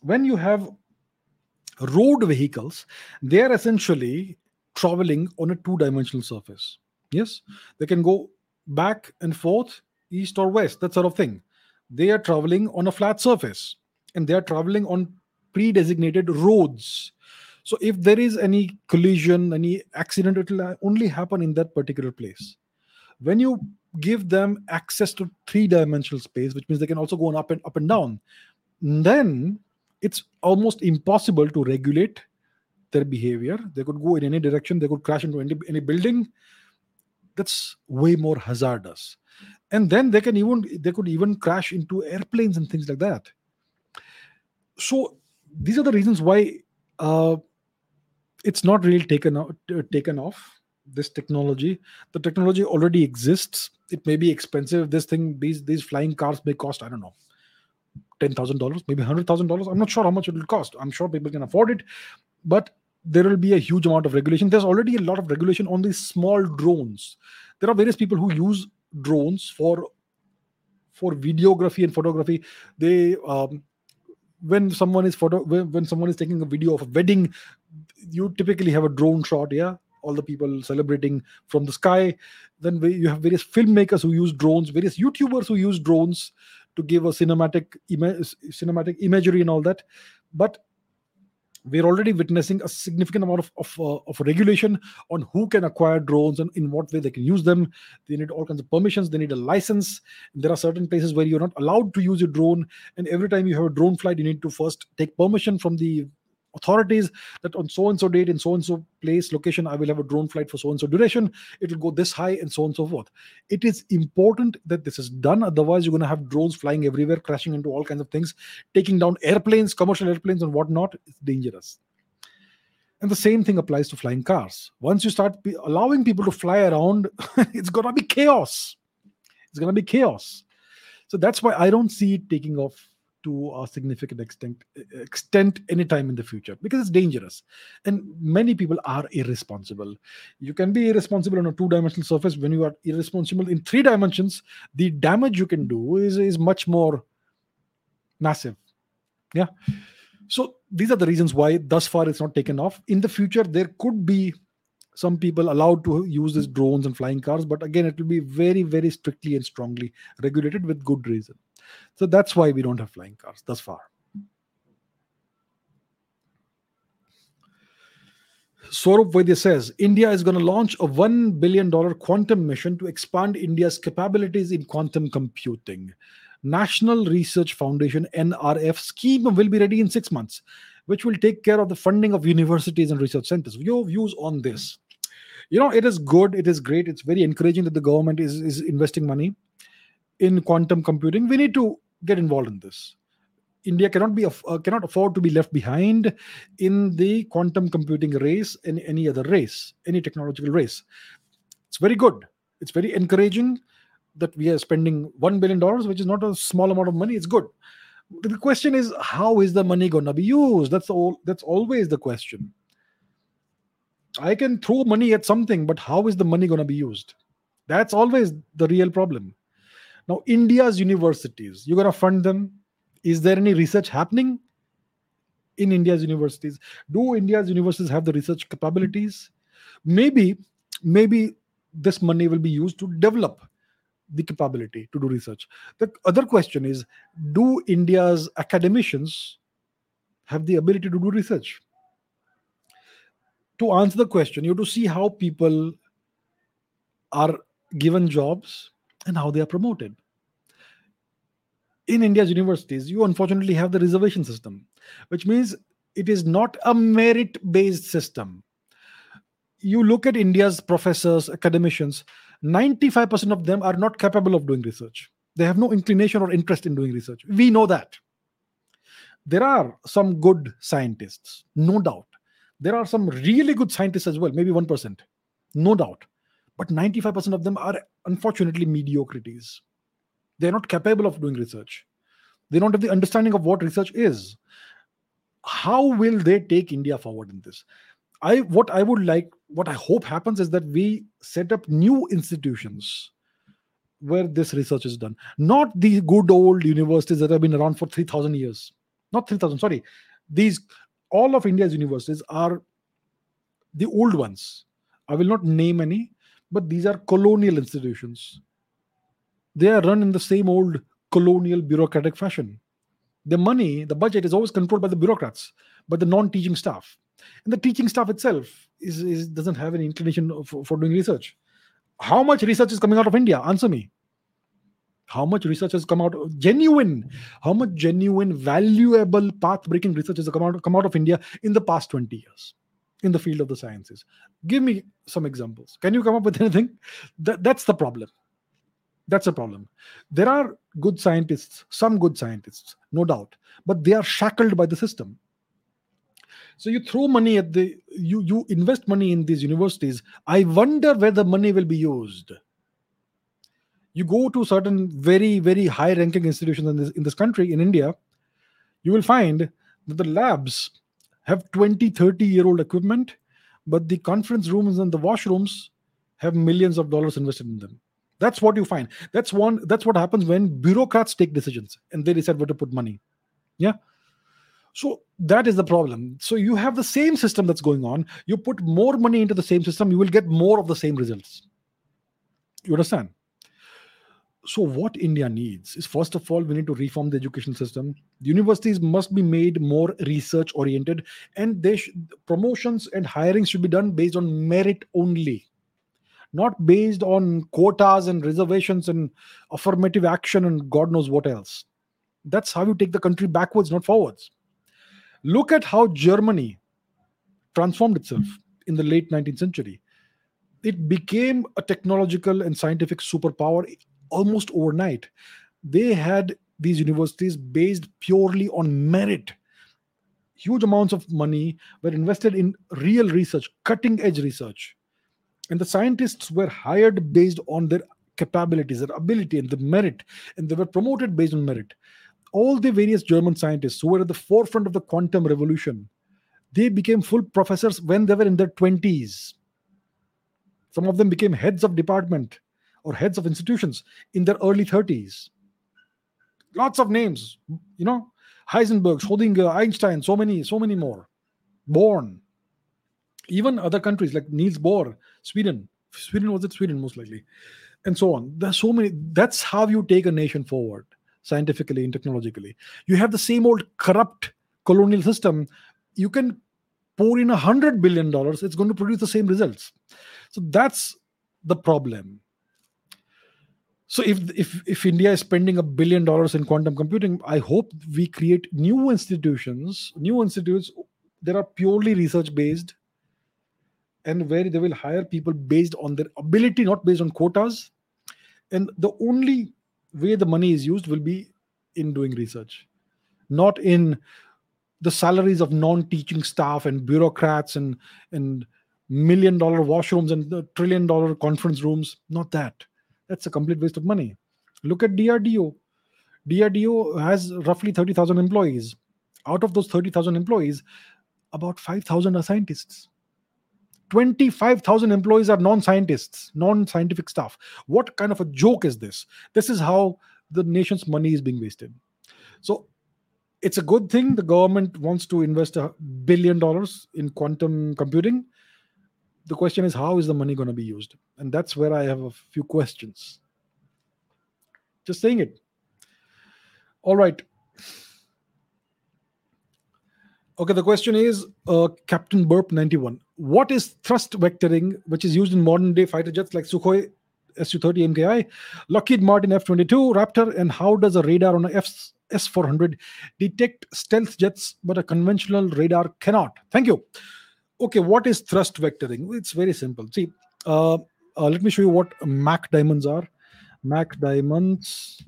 When you have road vehicles they are essentially traveling on a two dimensional surface. Yes? They can go back and forth east or west that sort of thing. They are traveling on a flat surface and they are traveling on pre-designated roads. So if there is any collision any accident it will only happen in that particular place. When you give them access to three dimensional space which means they can also go on up and up and down then it's almost impossible to regulate their behavior. They could go in any direction. They could crash into any, any building. That's way more hazardous. And then they can even they could even crash into airplanes and things like that. So these are the reasons why uh, it's not really taken uh, taken off this technology the technology already exists it may be expensive this thing these these flying cars may cost i don't know $10000 maybe $100000 i'm not sure how much it will cost i'm sure people can afford it but there will be a huge amount of regulation. There's already a lot of regulation on these small drones. There are various people who use drones for for videography and photography. They um, when someone is photo when, when someone is taking a video of a wedding, you typically have a drone shot. Yeah, all the people celebrating from the sky. Then we, you have various filmmakers who use drones, various YouTubers who use drones to give a cinematic ima- cinematic imagery and all that. But we're already witnessing a significant amount of of, uh, of, regulation on who can acquire drones and in what way they can use them. They need all kinds of permissions. They need a license. There are certain places where you're not allowed to use a drone, and every time you have a drone flight, you need to first take permission from the authorities that on so and so date in so and so place location i will have a drone flight for so and so duration. It will go this high and so on and so forth. It is important that this is done. Otherwise you're going to have drones flying everywhere crashing into all kinds of things taking down airplanes commercial airplanes and whatnot. It's dangerous. And the same thing applies to flying cars. Once you start allowing people to fly around [laughs] it's going to be chaos. It's going to be chaos. So that's why i don't see it taking off to a significant extent extent anytime in the future because it's dangerous. And many people are irresponsible. You can be irresponsible on a two dimensional surface when you are irresponsible in three dimensions. The damage you can do is, is much more massive. Yeah. So these are the reasons why thus far it's not taken off. In the future there could be some people allowed to use these drones and flying cars but again it will be very very strictly and strongly regulated with good reason so that's why we don't have flying cars thus far. Swarup Vaidya says India is going to launch a $1 billion quantum mission to expand India's capabilities in quantum computing. National Research Foundation NRF scheme will be ready in six months, which will take care of the funding of universities and research centers. Your views on this? You know, it is good, it is great, it's very encouraging that the government is, is investing money in quantum computing, we need to get involved in this. India cannot be uh, cannot afford to be left behind in the quantum computing race in any other race, any technological race. It's very good. It's very encouraging that we are spending one billion dollars, which is not a small amount of money. It's good. The question is, how is the money going to be used? That's all. That's always the question. I can throw money at something, but how is the money going to be used? That's always the real problem. Now, India's universities, you're going to fund them. Is there any research happening in India's universities? Do India's universities have the research capabilities? Maybe, maybe this money will be used to develop the capability to do research. The other question is Do India's academicians have the ability to do research? To answer the question, you have to see how people are given jobs and how they are promoted. In India's universities, you unfortunately have the reservation system, which means it is not a merit based system. You look at India's professors, academicians, 95% of them are not capable of doing research. They have no inclination or interest in doing research. We know that. There are some good scientists, no doubt. There are some really good scientists as well, maybe 1%, no doubt but 95% of them are unfortunately mediocrities. They're not capable of doing research. They don't have the understanding of what research is. How will they take India forward in this? I what I would like, what I hope happens is that we set up new institutions where this research is done. Not the good old universities that have been around for 3,000 years. Not 3,000, sorry. These, all of India's universities are the old ones. I will not name any, but these are colonial institutions. They are run in the same old colonial bureaucratic fashion. The money, the budget is always controlled by the bureaucrats, by the non teaching staff. And the teaching staff itself is, is doesn't have any inclination for, for doing research. How much research is coming out of India? Answer me. How much research has come out genuine? How much genuine, valuable, path-breaking research has come out, come out of India in the past 20 years? In the field of the sciences. Give me some examples. Can you come up with [laughs] anything? That, that's the problem. That's a problem. There are good scientists some good scientists no doubt but they are shackled by the system. So you throw money at the you you invest money in these universities. I wonder where the money will be used. You go to certain very very high ranking institutions in this in this country in india you will find that the labs have 20, 30 year old equipment, but the conference rooms and the washrooms have millions of dollars invested in them. That's what you find. That's one. That's what happens when bureaucrats take decisions and they decide where to put money. Yeah. So that is the problem. So you have the same system that's going on. You put more money into the same system, you will get more of the same results. You understand? So what India needs is first of all, we need to reform the education system. The universities must be made more research oriented, and they sh- promotions and hiring should be done based on merit only not based on quotas and reservations and affirmative action and God knows what else. That's how you take the country backwards, not forwards. Look at how Germany transformed itself in the late 19th century. It became a technological and scientific superpower almost overnight. They had these universities based purely on merit. Huge amounts of money were invested in real research, cutting edge research and the scientists were hired based on their capabilities their ability and the merit and they were promoted based on merit all the various german scientists who were at the forefront of the quantum revolution they became full professors when they were in their 20s some of them became heads of department or heads of institutions in their early 30s lots of names you know heisenberg schrodinger einstein so many so many more born even other countries like Niels Bohr, Sweden, Sweden was it Sweden most likely, and so on. There's so many. That's how you take a nation forward scientifically and technologically. You have the same old corrupt colonial system. You can pour in a hundred billion dollars, it's going to produce the same results. So that's the problem. So if if if India is spending a billion dollars in quantum computing, I hope we create new institutions, new institutes that are purely research based and where they will hire people based on their ability, not based on quotas. And the only way the money is used will be in doing research, not in the salaries of non-teaching staff and bureaucrats and and million dollar washrooms and uh, trillion dollar conference rooms. Not that. That's a complete waste of money. Look at DRDO. DRDO has roughly 30,000 employees. Out of those 30,000 employees, about 5,000 are scientists. 25,000 employees are non scientists, non scientific staff. What kind of a joke is this? This is how the nation's money is being wasted. So it's a good thing the government wants to invest a billion dollars in quantum computing. The question is, how is the money going to be used? And that's where I have a few questions. Just saying it. All right. Okay, the question is uh, Captain Burp 91 what is thrust vectoring, which is used in modern day fighter jets like Sukhoi Su 30 MKI, Lockheed Martin F 22, Raptor, and how does a radar on a F S 400 detect stealth jets, but a conventional radar cannot? Thank you. Okay, what is thrust vectoring? It's very simple. See, uh, uh, let me show you what Mach diamonds are. Mach diamonds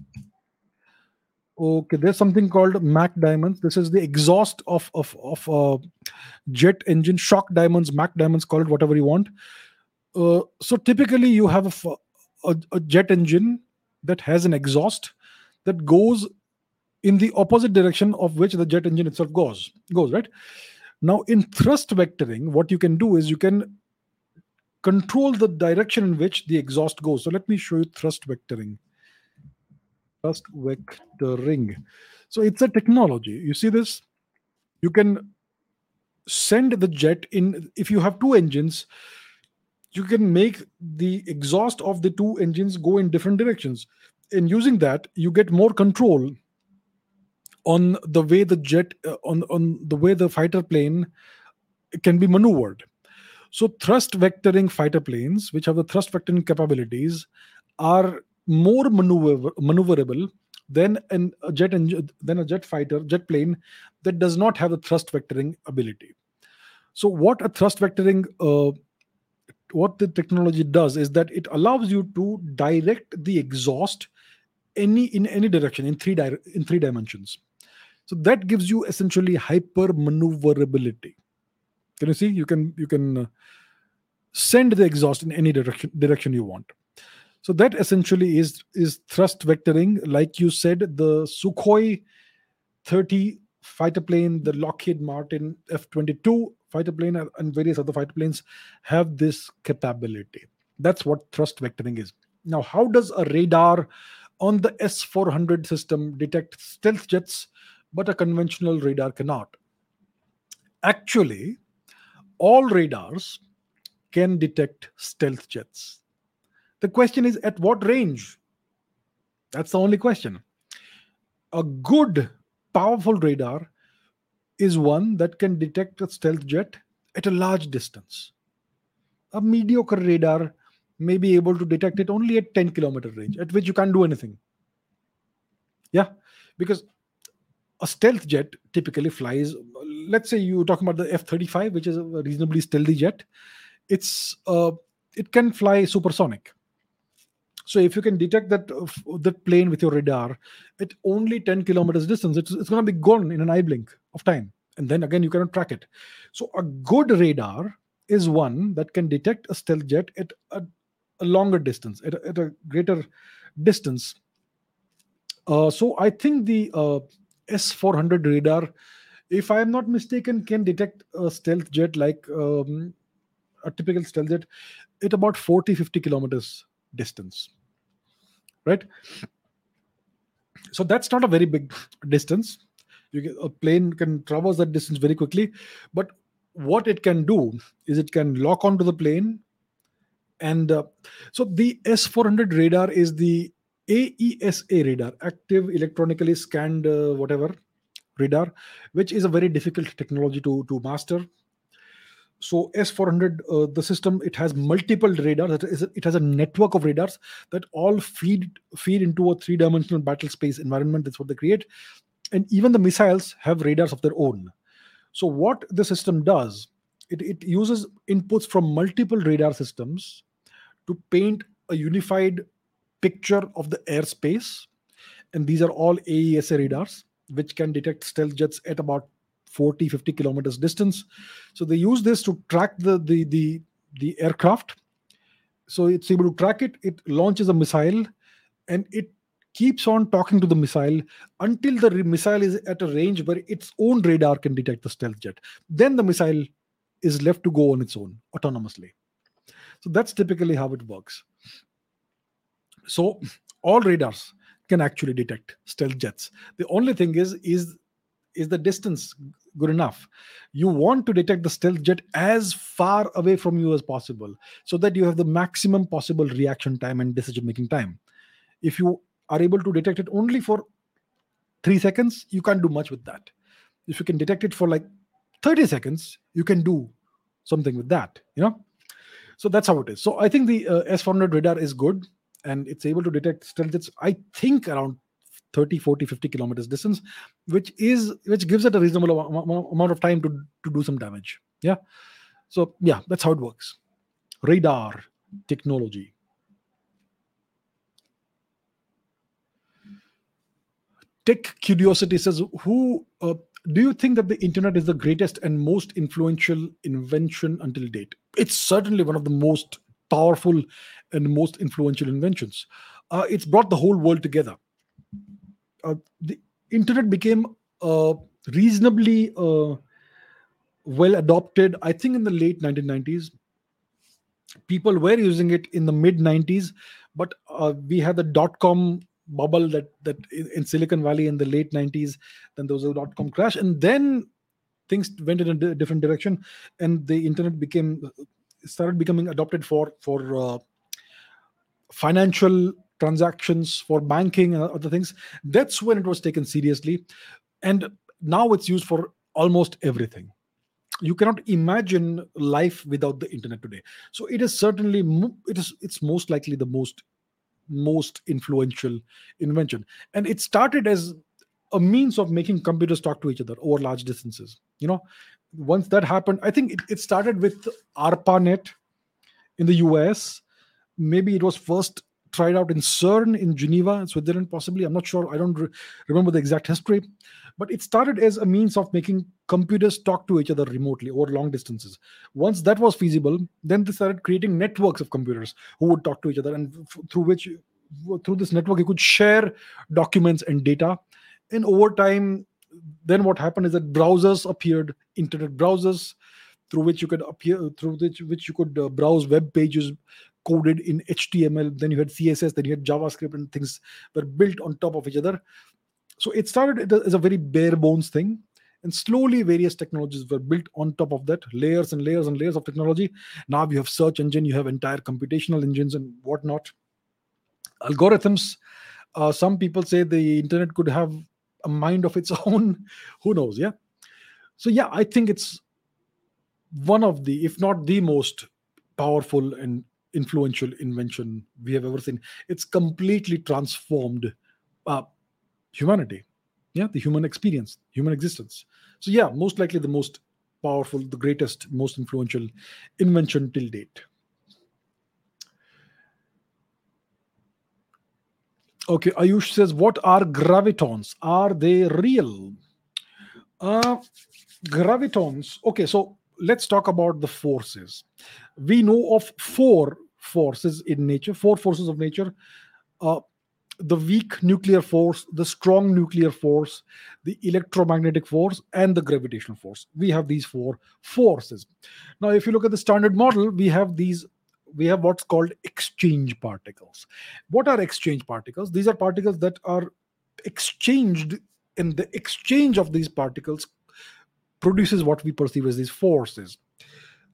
Okay, there's something called Mach diamonds. This is the exhaust of of of a jet engine, shock diamonds, Mach diamonds, call it whatever you want. Uh, so typically, you have a, a, a jet engine that has an exhaust that goes in the opposite direction of which the jet engine itself goes goes right now in thrust vectoring what you can do is you can control the direction in which the exhaust goes so let me show you thrust vectoring thrust vectoring. So it's a technology. You see this? You can send the jet in. If you have two engines, you can make the exhaust of the two engines go in different directions. In using that, you get more control on the way the jet uh, on on the way the fighter plane can be maneuvered. So thrust vectoring fighter planes, which have the thrust vectoring capabilities, are more maneuver, maneuverable than an, a jet engine, than a jet fighter, jet plane that does not have the thrust vectoring ability. So, what a thrust vectoring, uh, what the technology does is that it allows you to direct the exhaust any in any direction in three di- in three dimensions. So that gives you essentially hyper maneuverability. Can you see? You can you can uh, send the exhaust in any direction direction you want. So that essentially is is thrust vectoring. Like you said, the Sukhoi 30 fighter plane, the Lockheed Martin F 22 fighter plane, and various other fighter planes have this capability. That's what thrust vectoring is. Now, how does a radar on the S 400 system detect stealth jets, but a conventional radar cannot? Actually, all radars can detect stealth jets. The question is at what range? That's the only question. A good, powerful radar is one that can detect a stealth jet at a large distance. A mediocre radar may be able to detect it only at 10 kilometer range, at which you can't do anything. Yeah, because a stealth jet typically flies. Let's say you're talking about the F 35, which is a reasonably stealthy jet. It's uh, it can fly supersonic. So if you can detect that uh, that plane with your radar at only 10 kilometers distance, it's, it's going to be gone in an eye blink of time. And then again, you cannot track it. So a good radar is one that can detect a stealth jet at a, a longer distance, at a, at a greater distance. Uh, so I think the uh, S400 radar, if I am not mistaken, can detect a stealth jet like um, a typical stealth jet at about 40 50 kilometers distance right? So that's not a very big distance. You get, a plane can traverse that distance very quickly but what it can do is it can lock onto the plane and uh, so the s400 radar is the aesa radar active electronically scanned uh, whatever radar which is a very difficult technology to to master. So s400 uh, the system it has multiple radars. It has a network of radars that all feed feed into a three dimensional battle space environment. That's what they create. And even the missiles have radars of their own. So what the system does it, it uses inputs from multiple radar systems to paint a unified picture of the airspace. And these are all aesa radars which can detect stealth jets at about 40 50 kilometers distance. So they use this to track the the the, the aircraft. So it's able to track it. It launches a missile and it keeps on talking to the missile until the missile is at a range where its own radar can detect the stealth jet. Then the missile is left to go on its own autonomously. So that's typically how it works so all radars can actually detect stealth jets. The only thing is is is the distance good enough? You want to detect the stealth jet as far away from you as possible so that you have the maximum possible reaction time and decision making time. If you are able to detect it only for 3 seconds you can't do much with that. If you can detect it for like 30 seconds you can do something with that you know? So that's how it is. So i think the uh, s400 radar is good and it's able to detect stealth jets i think around 30 40 50 kilometers distance which is which gives it a reasonable amount of time to to do some damage. Yeah. So yeah that's how it works. Radar technology. Tech curiosity says who uh, do you think that the internet is the greatest and most influential invention until date? It's certainly one of the most powerful and most influential inventions. Uh, it's brought the whole world together. Uh, the internet became uh, reasonably uh, well adopted i think in the late 1990s people were using it in the mid 90s but uh, we had the dot com bubble that that in silicon valley in the late 90s then there was a dot com crash and then things went in a different direction and the internet became started becoming adopted for for uh, financial transactions for banking and other things. That's when it was taken seriously. And now it's used for almost everything. You cannot imagine life without the internet today. So it is certainly it is it's most likely the most most influential invention. And it started as a means of making computers talk to each other over large distances you know once that happened i think it, it started with arpanet in the us maybe it was first tried out in CERN in Geneva, in Switzerland, possibly. I'm not sure. I don't re- remember the exact history. But it started as a means of making computers talk to each other remotely over long distances. Once that was feasible, then they started creating networks of computers who would talk to each other, and f- through which, through this network, you could share documents and data. And over time, then what happened is that browsers appeared, internet browsers, through which you could appear, through which, which you could uh, browse web pages coded in HTML. Then you had CSS, then you had JavaScript, and things were built on top of each other. So it started as a very bare bones thing. And slowly, various technologies were built on top of that, layers and layers and layers of technology. Now you have search engine, you have entire computational engines and whatnot. Algorithms. Uh, some people say the internet could have a mind of its [laughs] own. Who knows? Yeah. So yeah, I think it's one of the, if not the most powerful and influential invention we have ever seen. It's completely transformed uh, humanity. Yeah, the human experience, human existence. So yeah, most likely the most powerful, the greatest, most influential invention till date. Okay, Ayush says, what are gravitons? Are they real? Uh, gravitons. Okay, so let's talk about the forces. We know of four forces in nature, four forces of nature. Uh, the weak nuclear force, the strong nuclear force, the electromagnetic force, and the gravitational force. We have these four forces. Now, if you look at the standard model, we have these. We have what's called exchange particles. What are exchange particles? These are particles that are exchanged, and the exchange of these particles produces what we perceive as these forces.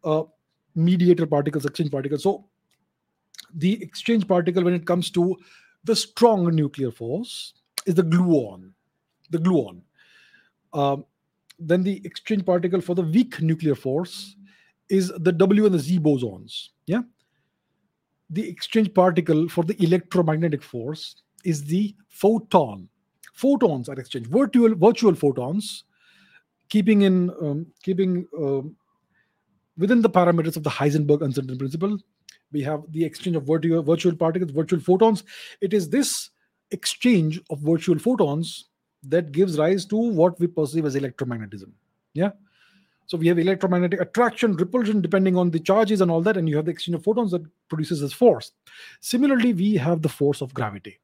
Uh, mediator particles, exchange particles. So, the exchange particle, when it comes to the strong nuclear force is the gluon. The gluon. Um, then the exchange particle for the weak nuclear force is the W and the Z bosons. Yeah. The exchange particle for the electromagnetic force is the photon. Photons are exchanged. Virtual virtual photons, keeping in um, keeping um, within the parameters of the Heisenberg uncertainty principle we have the exchange of virtual, virtual particles, virtual photons. It is this exchange of virtual photons that gives rise to what we perceive as electromagnetism. Yeah. So we have electromagnetic attraction, repulsion, depending on the charges and all that, and you have the exchange of photons that produces this force. Similarly, we have the force of gravity.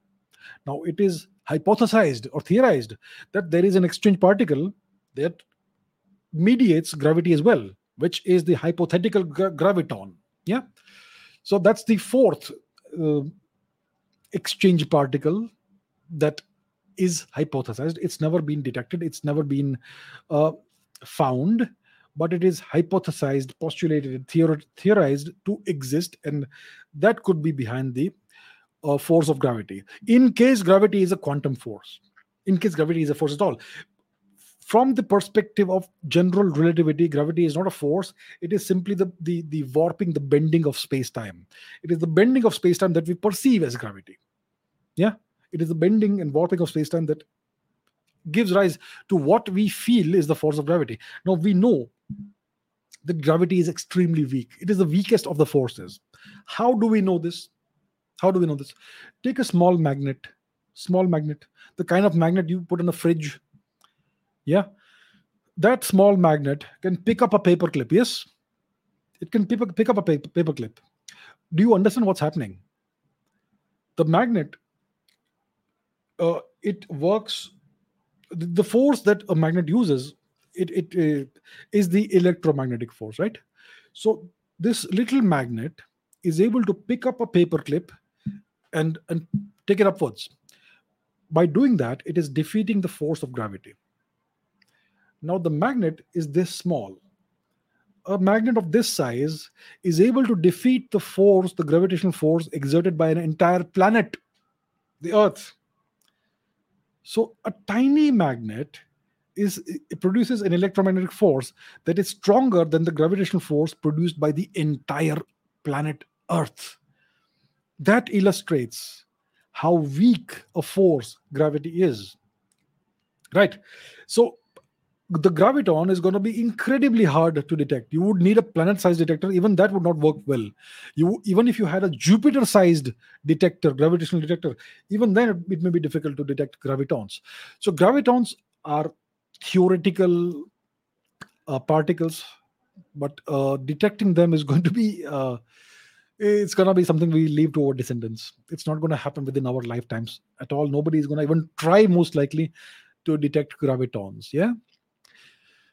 Now, it is hypothesized or theorized that there is an exchange particle that mediates gravity as well, which is the hypothetical gra- graviton. Yeah. So that's the fourth uh, exchange particle that is hypothesized. It's never been detected, it's never been uh, found, but it is hypothesized, postulated, theor- theorized to exist, and that could be behind the uh, force of gravity. In case gravity is a quantum force, in case gravity is a force at all, from the perspective of general relativity gravity is not a force. It is simply the the, the warping the bending of space-time. It is the bending of space-time that we perceive as gravity. Yeah? It is the bending and warping of space-time that gives rise to what we feel is the force of gravity. Now we know that gravity is extremely weak it is the weakest of the forces how do we know this how do we know this take a small magnet small magnet the kind of magnet you put in a fridge yeah. That small magnet can pick up a paper clip. Yes. It can pick, up a paper, paper clip. Do you understand what's happening? The magnet, uh, it works, the force that a magnet uses, it, it, it is the electromagnetic force, right? So this little magnet is able to pick up a paper clip and, and take it upwards. By doing that, it is defeating the force of gravity. Now, the magnet is this small. A magnet of this size is able to defeat the force, the gravitational force exerted by an entire planet, the Earth. So, a tiny magnet is it produces an electromagnetic force that is stronger than the gravitational force produced by the entire planet Earth. That illustrates how weak a force gravity is. Right. So, the graviton is going to be incredibly hard to detect. You would need a planet-sized detector. Even that would not work well. You even if you had a Jupiter-sized detector, gravitational detector, even then it may be difficult to detect gravitons. So gravitons are theoretical uh, particles, but uh, detecting them is [laughs] going to be uh, it's going to be something we leave to our descendants. It's not going to happen within our lifetimes at all. Nobody is going to even try, most likely to detect gravitons. Yeah.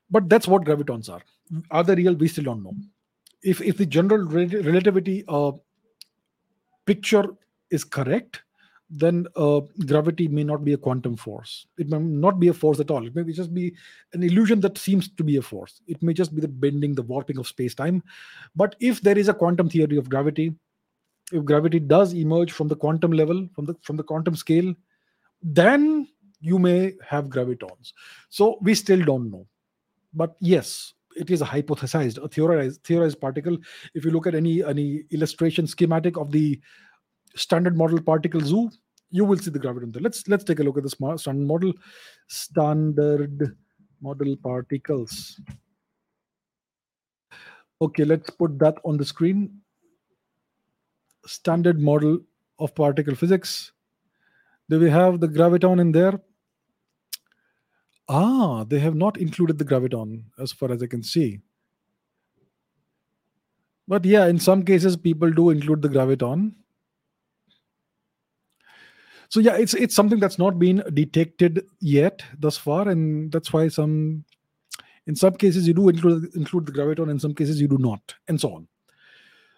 But that's what gravitons are. Are they real? We still don't know. If if the general rel- relativity uh, picture is correct, then uh, gravity may not be a quantum force. It may not be a force at all. It may just be an illusion that seems to be a force. It may just be the bending, the warping of space time. But if there is a quantum theory of gravity, if gravity does emerge from the quantum level, from the from the quantum scale, then you may have gravitons. So we still don't know. But yes, it is a hypothesized, a theorized, theorized particle. If you look at any any illustration schematic of the standard model particle zoo, you will see the graviton there. Let's let's take a look at the standard model, standard model particles. Okay, let's put that on the screen. Standard model of particle physics. Do we have the graviton in there? Ah, they have not included the graviton as far as I can see. But yeah, in some cases, people do include the graviton. So yeah, it's it's something that's not been detected yet thus far, and that's why some, in some cases, you do include include the graviton, in some cases you do not, and so on.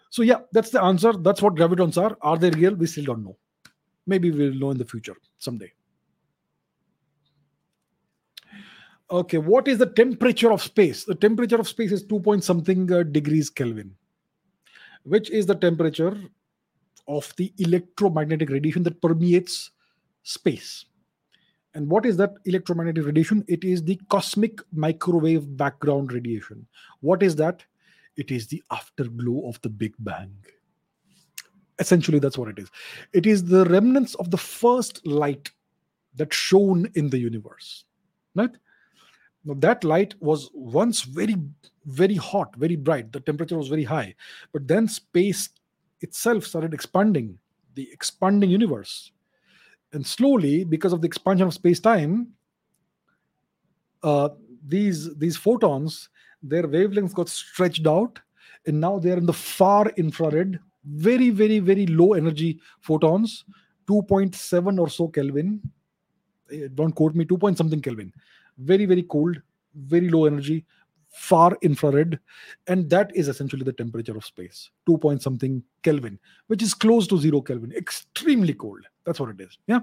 So yeah, that's the answer. That's what gravitons are. Are they real? We still don't know. Maybe we'll know in the future someday. Okay, what is the temperature of space? The temperature of space is 2 point something uh, degrees Kelvin, which is the temperature of the electromagnetic radiation that permeates space. And what is that electromagnetic radiation? It is the cosmic microwave background radiation. What is that? It is the afterglow of the Big Bang. Essentially, that's what it is. It is the remnants of the first light that shone in the universe. Right? Now, that light was once very, very hot, very bright. The temperature was very high. But then space itself started expanding, the expanding universe. And slowly, because of the expansion of space time, uh, these, these photons, their wavelengths got stretched out, and now they're in the far infrared, very, very, very low energy photons, 2.7 or so Kelvin. Eh, don't quote me, 2 point something Kelvin very very cold very low energy far infrared and that is essentially the temperature of space 2 point something kelvin which is close to 0 kelvin extremely cold. That's what it is yeah?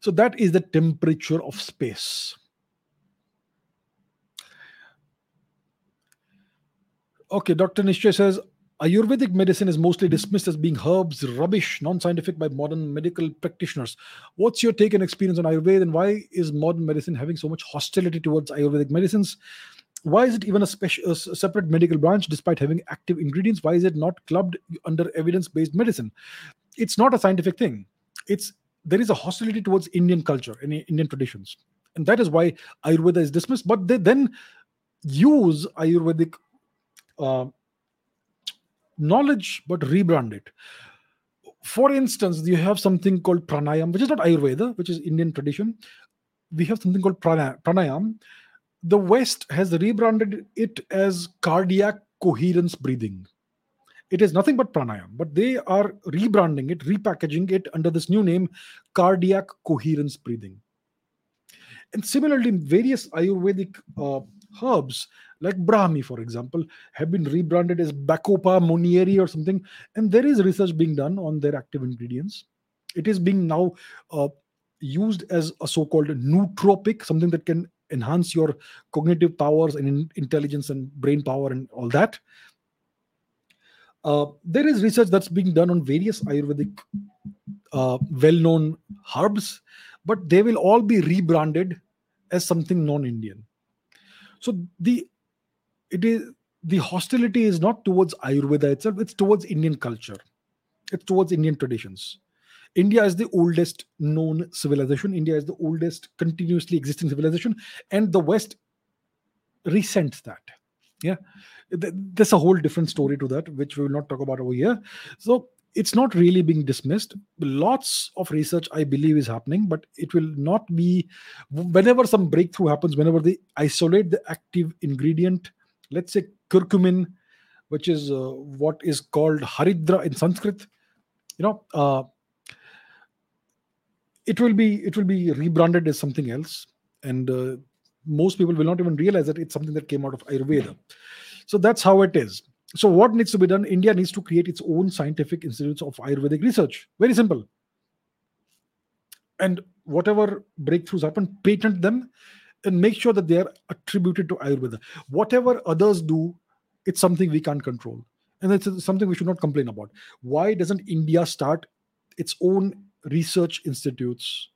So that is the temperature of space. Okay dr nishchay says Ayurvedic medicine is mostly dismissed as being herbs, rubbish, non scientific by modern medical practitioners. What's your take and experience on Ayurveda and why is modern medicine having so much hostility towards Ayurvedic medicines? Why is it even a, special, a separate medical branch despite having active ingredients? Why is it not clubbed under evidence based medicine? It's not a scientific thing. It's there is a hostility towards Indian culture and Indian traditions. And that is why Ayurveda is dismissed. But they then use Ayurvedic uh, knowledge but rebrand it. For instance you have something called pranayam which is not ayurveda which is indian tradition. We have something called pranayam. The west has rebranded it as cardiac coherence breathing. It is nothing but pranayam but they are rebranding it repackaging it under this new name cardiac coherence breathing. And similarly various ayurvedic uh, herbs like Brahmi, for example, have been rebranded as Bacopa Monnieri or something. And there is research being done on their active ingredients. It is being now uh, used as a so called nootropic, something that can enhance your cognitive powers and in- intelligence and brain power and all that. Uh, there is research that's being done on various Ayurvedic uh, well known herbs, but they will all be rebranded as something non Indian. So the it is the hostility is not towards Ayurveda itself, it's towards Indian culture, it's towards Indian traditions. India is the oldest known civilization. India is the oldest continuously existing civilization, and the West resents that. Yeah, there's a whole different story to that, which we will not talk about over here. So it's not really being dismissed. Lots of research, I believe, is happening, but it will not be. Whenever some breakthrough happens, whenever they isolate the active ingredient let's say curcumin, which is uh, what is called haridra in Sanskrit. You know, uh, it will be it will be rebranded as something else. And uh, most people will not even realize that it's something that came out of ayurveda. So that's how it is. So what needs to be done? India needs to create its own scientific institutes of ayurvedic research. Very simple. And whatever breakthroughs happen patent them and make sure that they are attributed to ayurveda. Whatever others do it's something we can't control. And it's something we should not complain about. Why doesn't india start its own research institutes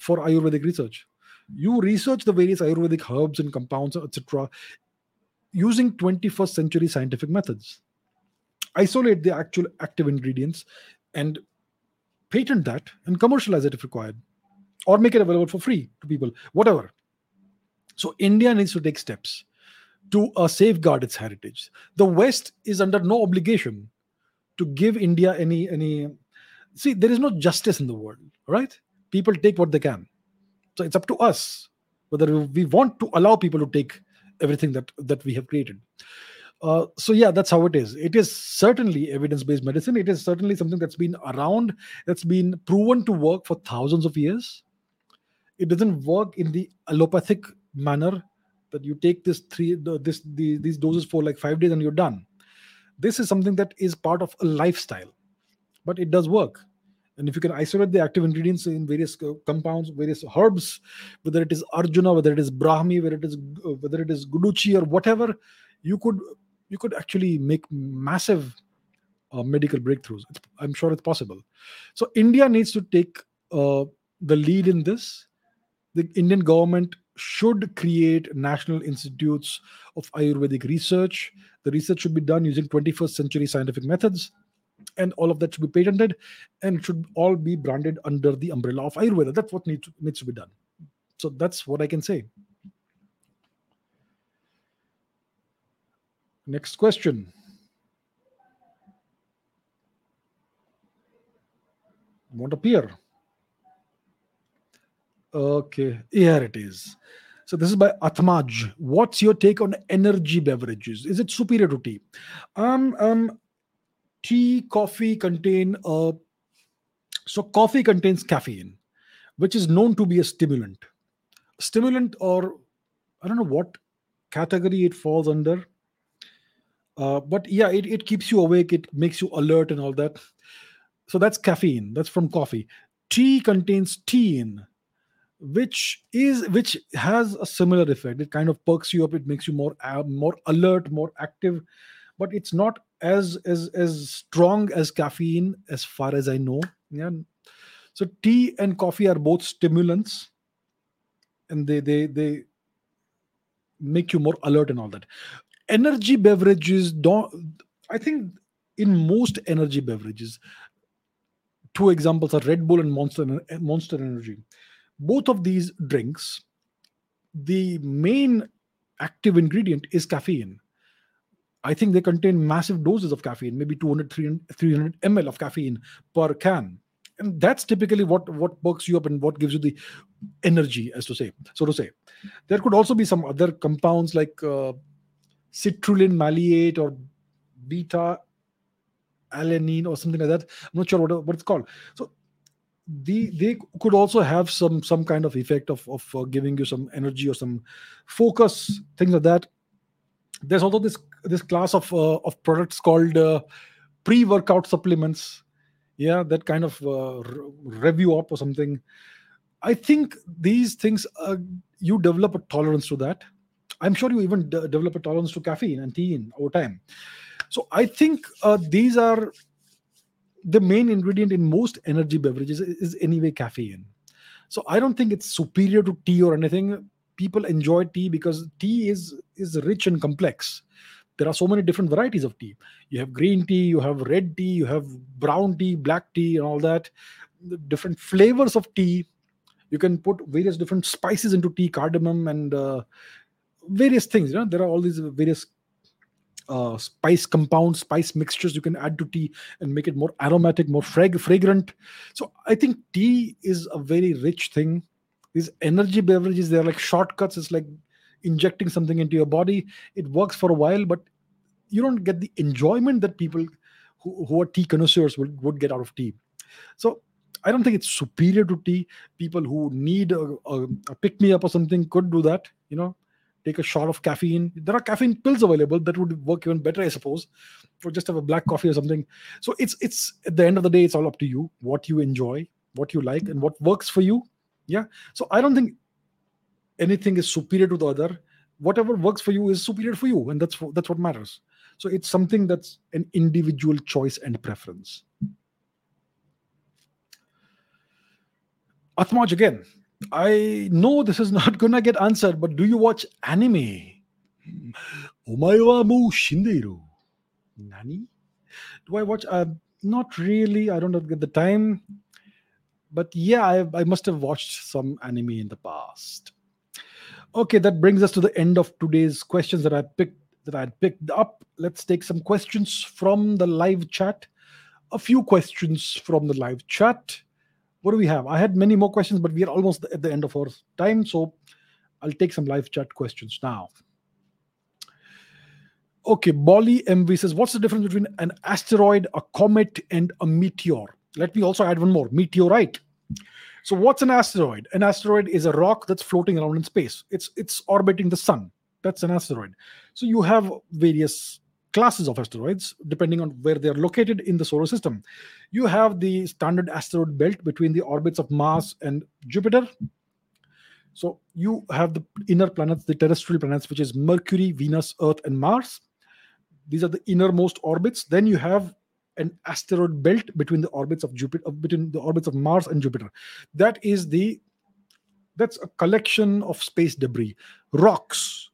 for ayurvedic research? You research the various ayurvedic herbs and compounds etc using 21st century scientific methods. Isolate the actual active ingredients and patent that and commercialize it if required or make it available for free to people whatever. So india needs to take steps to uh, safeguard its heritage. The west is under no obligation to give india any any see there is no justice in the world right? People take what they can. So it's up to us whether we want to allow people to take everything that that we have created. Uh, so yeah that's how it is. It is certainly evidence-based medicine. It is certainly something that's been around that's been proven to work for thousands of years it doesn't work in the allopathic manner that you take this three this the, these doses for like five days and you're done. This is something that is part of a lifestyle but it does work. And if you can isolate the active ingredients in various uh, compounds various herbs whether it is arjuna whether it is brahmi whether it is uh, whether it is guduchi or whatever you could you could actually make massive uh, medical breakthroughs. I'm sure it's possible. So india needs to take uh, the lead in this the indian government should create national institutes of ayurvedic research. The research should be done using 21st century scientific methods and all of that should be patented and should all be branded under the umbrella of ayurveda. That's what needs, needs to be done. So that's what i can say. Next question. Won't appear okay here it is so this is by Atmaj. What's your take on energy beverages? Is it superior to tea? Um, um, tea, coffee contain uh, so coffee contains caffeine, which is known to be a stimulant. Stimulant, or I don't know what category it falls under. Uh, but yeah, it, it keeps you awake, it makes you alert and all that. So that's caffeine. That's from coffee. Tea contains theine, which is which has a similar effect. It kind of perks you up. It makes you more uh, more alert, more active, but it's not as as as strong as caffeine as far as i know yeah so tea and coffee are both stimulants and they they they make you more alert and all that energy beverages don't i think in most energy beverages two examples are red bull and monster monster energy both of these drinks the main active ingredient is caffeine I think they contain massive doses of caffeine, maybe 200, 300, 300 ml of caffeine per can. And that's typically what, what perks you up and what gives you the energy, as to say, so to say. There could also be some other compounds like uh, citrulline maleate or beta alanine or something like that. I'm not sure what, what it's called. So the, they could also have some some kind of effect of, of uh, giving you some energy or some focus, things like that. There's also this this class of uh, of products called uh, pre-workout supplements. Yeah that kind of uh, review up or something. I think these things uh, you develop a tolerance to that. I'm sure you even de- develop a tolerance to caffeine and tea over time. So i think uh, these are the main ingredient in most energy beverages is anyway caffeine. So i don't think it's superior to tea or anything. People enjoy tea because tea is is rich and complex. There are so many different varieties of tea. You have green tea you have red tea you have brown tea black tea and all that. The different flavors of tea you can put various different spices into tea cardamom and uh, various things you know. There are all these various uh, spice compounds spice mixtures you can add to tea and make it more aromatic more frag- fragrant. So i think tea is a very rich thing. These energy beverages they're like shortcuts. It's like injecting something into your body. It works for a while but you don't get the enjoyment that people who, who are tea connoisseurs would, would get out of tea. So I don't think it's superior to tea. People who need a, a, a pick me up or something could do that. You know, take a shot of caffeine. There are caffeine pills available that would work even better, I suppose, or just have a black coffee or something. So it's it's at the end of the day, it's all up to you what you enjoy, what you like, and what works for you. Yeah. So I don't think anything is superior to the other. Whatever works for you is superior for you, and that's that's what matters. So it's something that's an individual choice and preference. Atmaj again. I know this is not gonna get answered, but do you watch anime? Nani? Do I watch? Uh, not really. I don't get the time. But yeah, I, I must have watched some anime in the past. Okay, that brings us to the end of today's questions that I picked that I had picked up. Let's take some questions from the live chat. A few questions from the live chat what do we have? I had many more questions, but we are almost at the end of our time. So I'll take some live chat questions now. Okay, Bolly MV says, What's the difference between an asteroid, a comet, and a meteor? Let me also add one more meteorite. So, what's an asteroid? An asteroid is a rock that's floating around in space. It's it's orbiting the sun. That's an asteroid. So you have various classes of asteroids depending on where they're located in the solar system. You have the standard asteroid belt between the orbits of Mars and Jupiter. So you have the inner planets, the terrestrial planets, which is Mercury, Venus, Earth, and Mars. These are the innermost orbits. Then you have an asteroid belt between the orbits of Jupiter, uh, between the orbits of Mars and Jupiter. That is the that's a collection of space debris, rocks,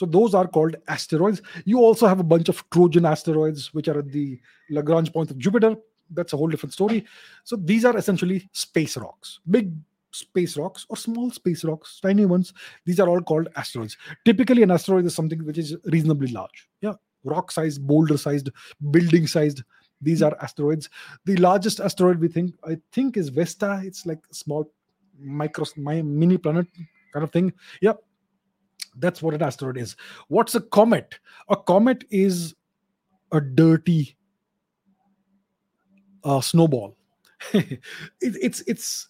so those are called asteroids. You also have a bunch of Trojan asteroids, which are at the Lagrange point of Jupiter. That's a whole different story. So these are essentially space rocks, big space rocks or small space rocks, tiny ones. These are all called asteroids. Typically, an asteroid is something which is reasonably large. Yeah, rock sized, boulder sized, building sized. These are asteroids. The largest asteroid we think, I think, is Vesta. It's like a small micro, mini planet kind of thing. Yeah, that's what an asteroid is. What's a comet? A comet is a dirty uh, snowball. [laughs] it, it's it's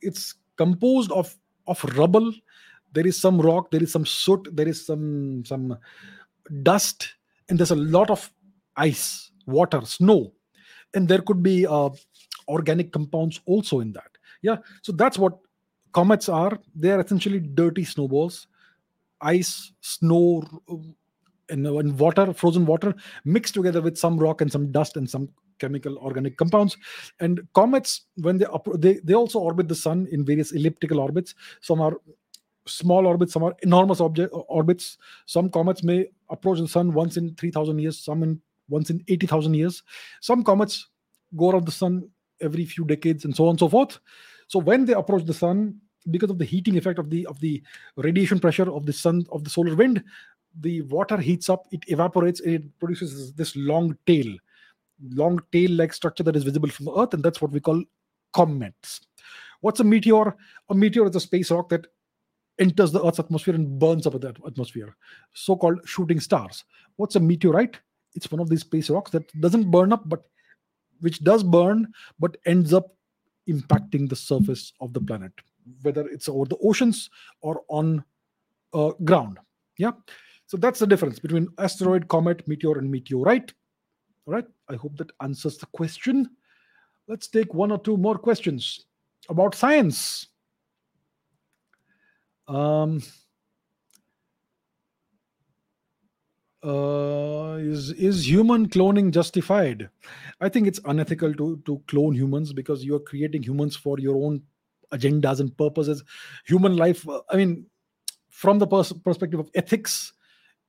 it's composed of of rubble. There is some rock. There is some soot. There is some some dust, and there's a lot of ice, water, snow, and there could be uh, organic compounds also in that. Yeah, so that's what comets are. They are essentially dirty snowballs ice, snow, and, and water, frozen water, mixed together with some rock and some dust and some chemical organic compounds. And comets, when they they they also orbit the sun in various elliptical orbits. Some are small orbits, some are enormous object orbits. Some comets may approach the sun once in three thousand years, some in once in eighty thousand years. Some comets go around the sun every few decades, and so on and so forth. So when they approach the sun, because of the heating effect of the of the radiation pressure of the sun of the solar wind the water heats up it evaporates and it produces this long tail. Long tail like structure that is visible from the earth and that's what we call comets. What's a meteor? A meteor is a space rock that enters the earth's atmosphere and burns up the atmosphere so called shooting stars. What's a meteorite? It's one of these space rocks that doesn't burn up but which does burn but ends up impacting the surface of the planet whether it's over the oceans or on uh, ground. Yeah. So that's the difference between asteroid, comet, meteor, and meteorite. All right. I hope that answers the question. Let's take one or two more questions about science. Um, uh, is is human cloning justified? I think it's unethical to to clone humans because you are creating humans for your own agendas and purposes. Human life uh, i mean from the pers- perspective of ethics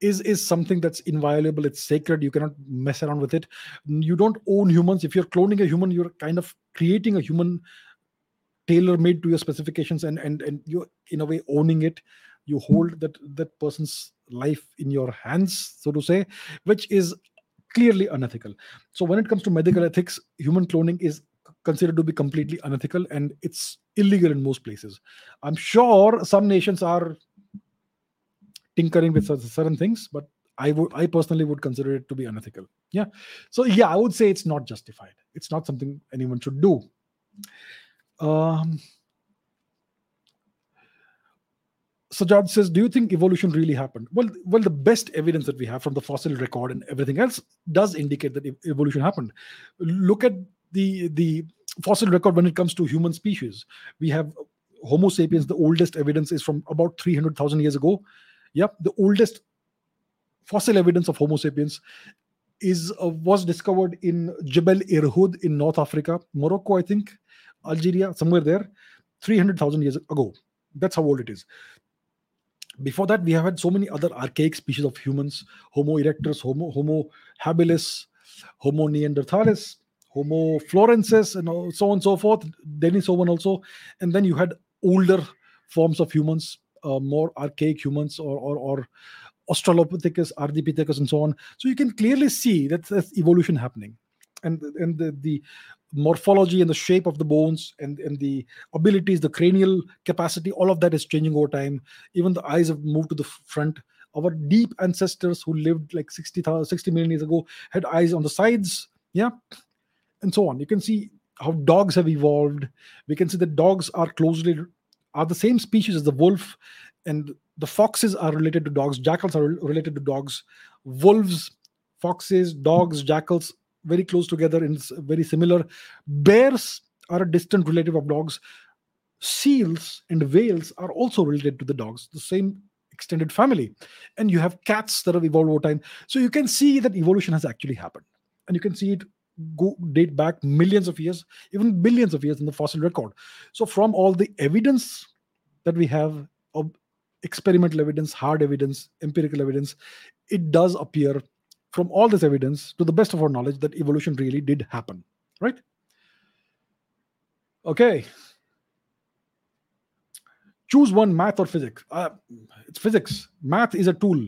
is is something that's inviolable it's sacred you cannot mess around with it. You don't own humans. If you're cloning a human you're kind of creating a human tailor made to your specifications and and and you're in a way owning it. You hold that that person's life in your hands so to say which is clearly unethical. So when it comes to medical ethics human cloning is considered to be completely unethical and it's illegal in most places. I'm sure some nations are tinkering with certain things, but I would I personally would consider it to be unethical. Yeah. So yeah, I would say it's not justified. It's not something anyone should do. Um, Sajad says, "Do you think evolution really happened?" Well, well, the best evidence that we have from the fossil record and everything else does indicate that evolution happened. Look at the the fossil record when it comes to human species. We have Homo sapiens. The oldest evidence is from about three hundred thousand years ago. Yep, the oldest fossil evidence of Homo sapiens is uh, was discovered in Jebel Irhoud in North Africa, Morocco, I think, Algeria, somewhere there, three hundred thousand years ago. That's how old it is before that we have had so many other archaic species of humans homo erectus homo homo habilis homo neanderthalis homo florensis and so on and so forth denisovan also. And then you had older forms of humans uh, more archaic humans or or, or australopithecus ardipithecus and so on. So you can clearly see that there's evolution happening. And and the, the morphology and the shape of the bones and, and the abilities, the cranial capacity, all of that is changing over time. Even the eyes have moved to the front. Our deep ancestors who lived like 60, 60 million years ago had eyes on the sides, yeah, and so on. You can see how dogs have evolved. We can see that dogs are closely are the same species as the wolf, and the foxes are related to dogs. Jackals are related to dogs. Wolves, foxes, dogs, jackals very close together and very similar. Bears are a distant relative of dogs. Seals and whales are also related to the dogs, the same extended family. And you have cats that have evolved over time. So you can see that evolution has actually happened. And you can see it go date back millions of years, even billions of years in the fossil record. So from all the evidence that we have of experimental evidence, hard evidence, empirical evidence, it does appear from all this evidence, to the best of our knowledge, that evolution really did happen. Right? Okay. Choose one math or physics. Uh, it's physics. Math is a tool.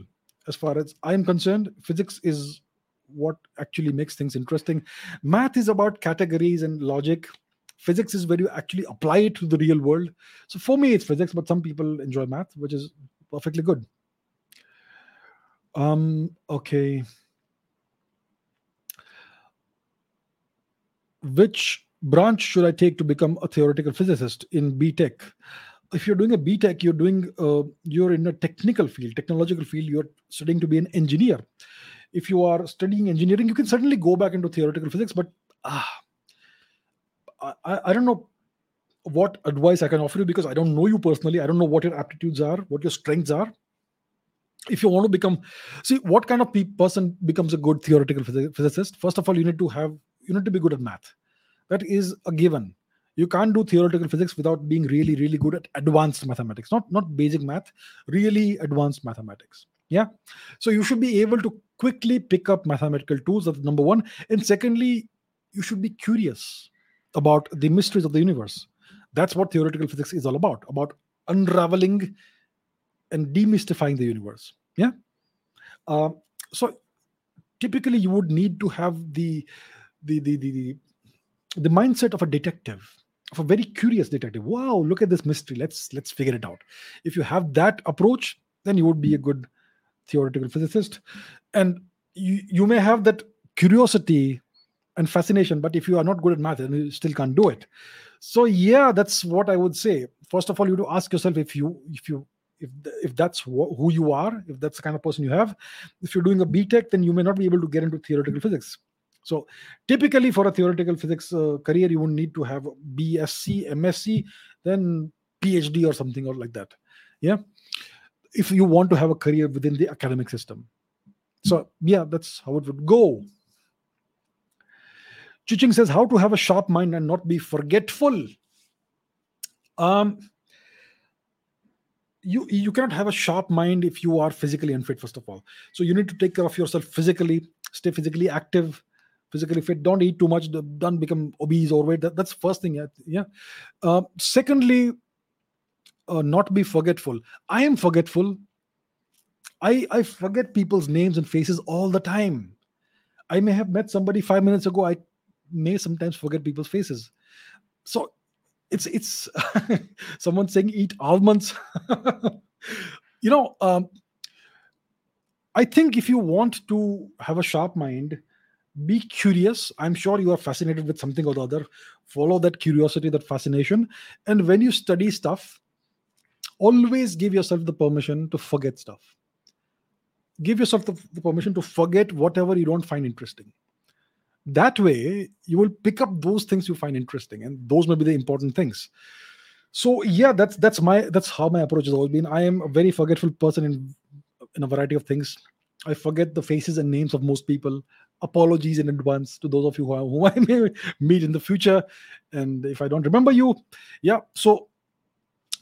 As far as I'm concerned, physics is what actually makes things interesting. Math is about categories and logic. Physics is where you actually apply it to the real world. So for me, it's physics, but some people enjoy math, which is perfectly good. Um, okay. which branch should I take to become a theoretical physicist in BTech? If you're doing a BTech, you're doing uh, you're in a technical field, technological field. You're studying to be an engineer. If you are studying engineering, you can certainly go back into theoretical physics. But ah, I, I don't know what advice I can offer you because I don't know you personally. I don't know what your aptitudes are, what your strengths are. If you want to become, see what kind of pe- person becomes a good theoretical physicist. First of all, you need to have you need to be good at math that is a given you can't do theoretical physics without being really really good at advanced mathematics not not basic math really advanced mathematics yeah. So you should be able to quickly pick up mathematical tools that's number one. And secondly you should be curious about the mysteries of the universe. That's what theoretical physics is all about about unraveling and demystifying the universe. Yeah. Uh, so typically you would need to have the the the the, the mindset of a detective of a very curious detective. Wow look at this mystery. Let's let's figure it out. If you have that approach then you would be a good theoretical physicist. And you, you may have that curiosity and fascination but if you are not good at math then you still can't do it. So yeah that's what i would say. First of all you to ask yourself if you if you if if that's who you are if that's the kind of person you have. If you're doing a btech then you may not be able to get into theoretical physics. So typically for a theoretical physics uh, career, you would need to have BSc, MSc, then PhD or something or like that. Yeah. If you want to have a career within the academic system. So yeah, that's how it would go. Chiching says how to have a sharp mind and not be forgetful. Um, you you cannot have a sharp mind if you are physically unfit first of all so you need to take care of yourself physically stay physically active physically fit don't eat too much don't become obese or weight that, that's first thing yeah uh, secondly uh, not be forgetful. I am forgetful. I i forget people's names and faces all the time. I may have met somebody five minutes ago. I may sometimes forget people's faces. So it's it's [laughs] someone saying eat almonds. [laughs] You know um, i think if you want to have a sharp mind be curious. I'm sure you are fascinated with something or the other. Follow that curiosity that fascination. And when you study stuff always give yourself the permission to forget stuff. Give yourself the, the permission to forget whatever you don't find interesting. That way you will pick up those things you find interesting and those may be the important things. So yeah that's that's my that's how my approach has always been. I am a very forgetful person in in a variety of things. I forget the faces and names of most people apologies in advance to those of you who, are, who i may meet in the future. And if i don't remember you yeah so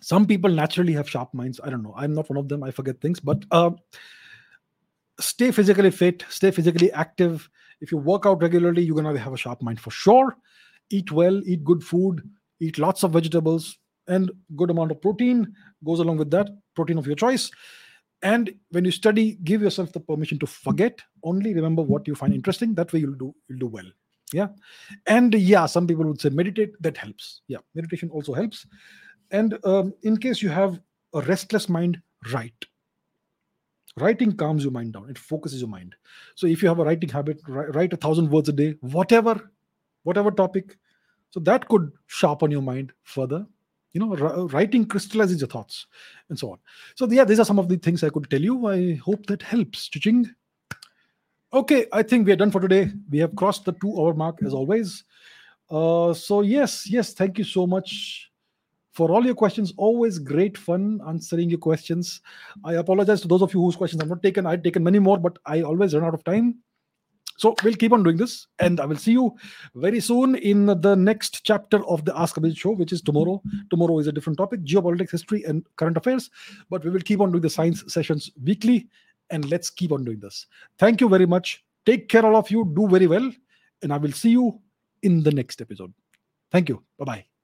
some people naturally have sharp minds. I don't know. I'm not one of them. I forget things. But uh, stay physically fit stay physically active. If you work out regularly you're going to have a sharp mind for sure. Eat well eat good food eat lots of vegetables and good amount of protein goes along with that protein of your choice. And when you study give yourself the permission to forget. Only remember what you find interesting. That way you'll do you'll do well. Yeah? And yeah some people would say meditate. That helps. Yeah meditation also helps and um, in case you have a restless mind write. Writing calms your mind down. It focuses your mind. So if you have a writing habit write a thousand words a day whatever whatever topic. So that could sharpen your mind further. You know writing crystallizes your thoughts and so on. So yeah these are some of the things i could tell you. I hope that helps. Chiching. okay i think we are done for today. We have crossed the two hour mark as always. Uh, so yes yes thank you so much for all your questions. Always great fun answering your questions. I apologize to those of you whose questions I've not taken. I'd taken many more, but I always run out of time. So we'll keep on doing this, and I will see you very soon in the next chapter of the Ask Abhijit show, which is tomorrow. Tomorrow is a different topic: geopolitics, history, and current affairs. But we will keep on doing the science sessions weekly, and let's keep on doing this. Thank you very much. Take care, all of you. Do very well, and I will see you in the next episode. Thank you. Bye bye.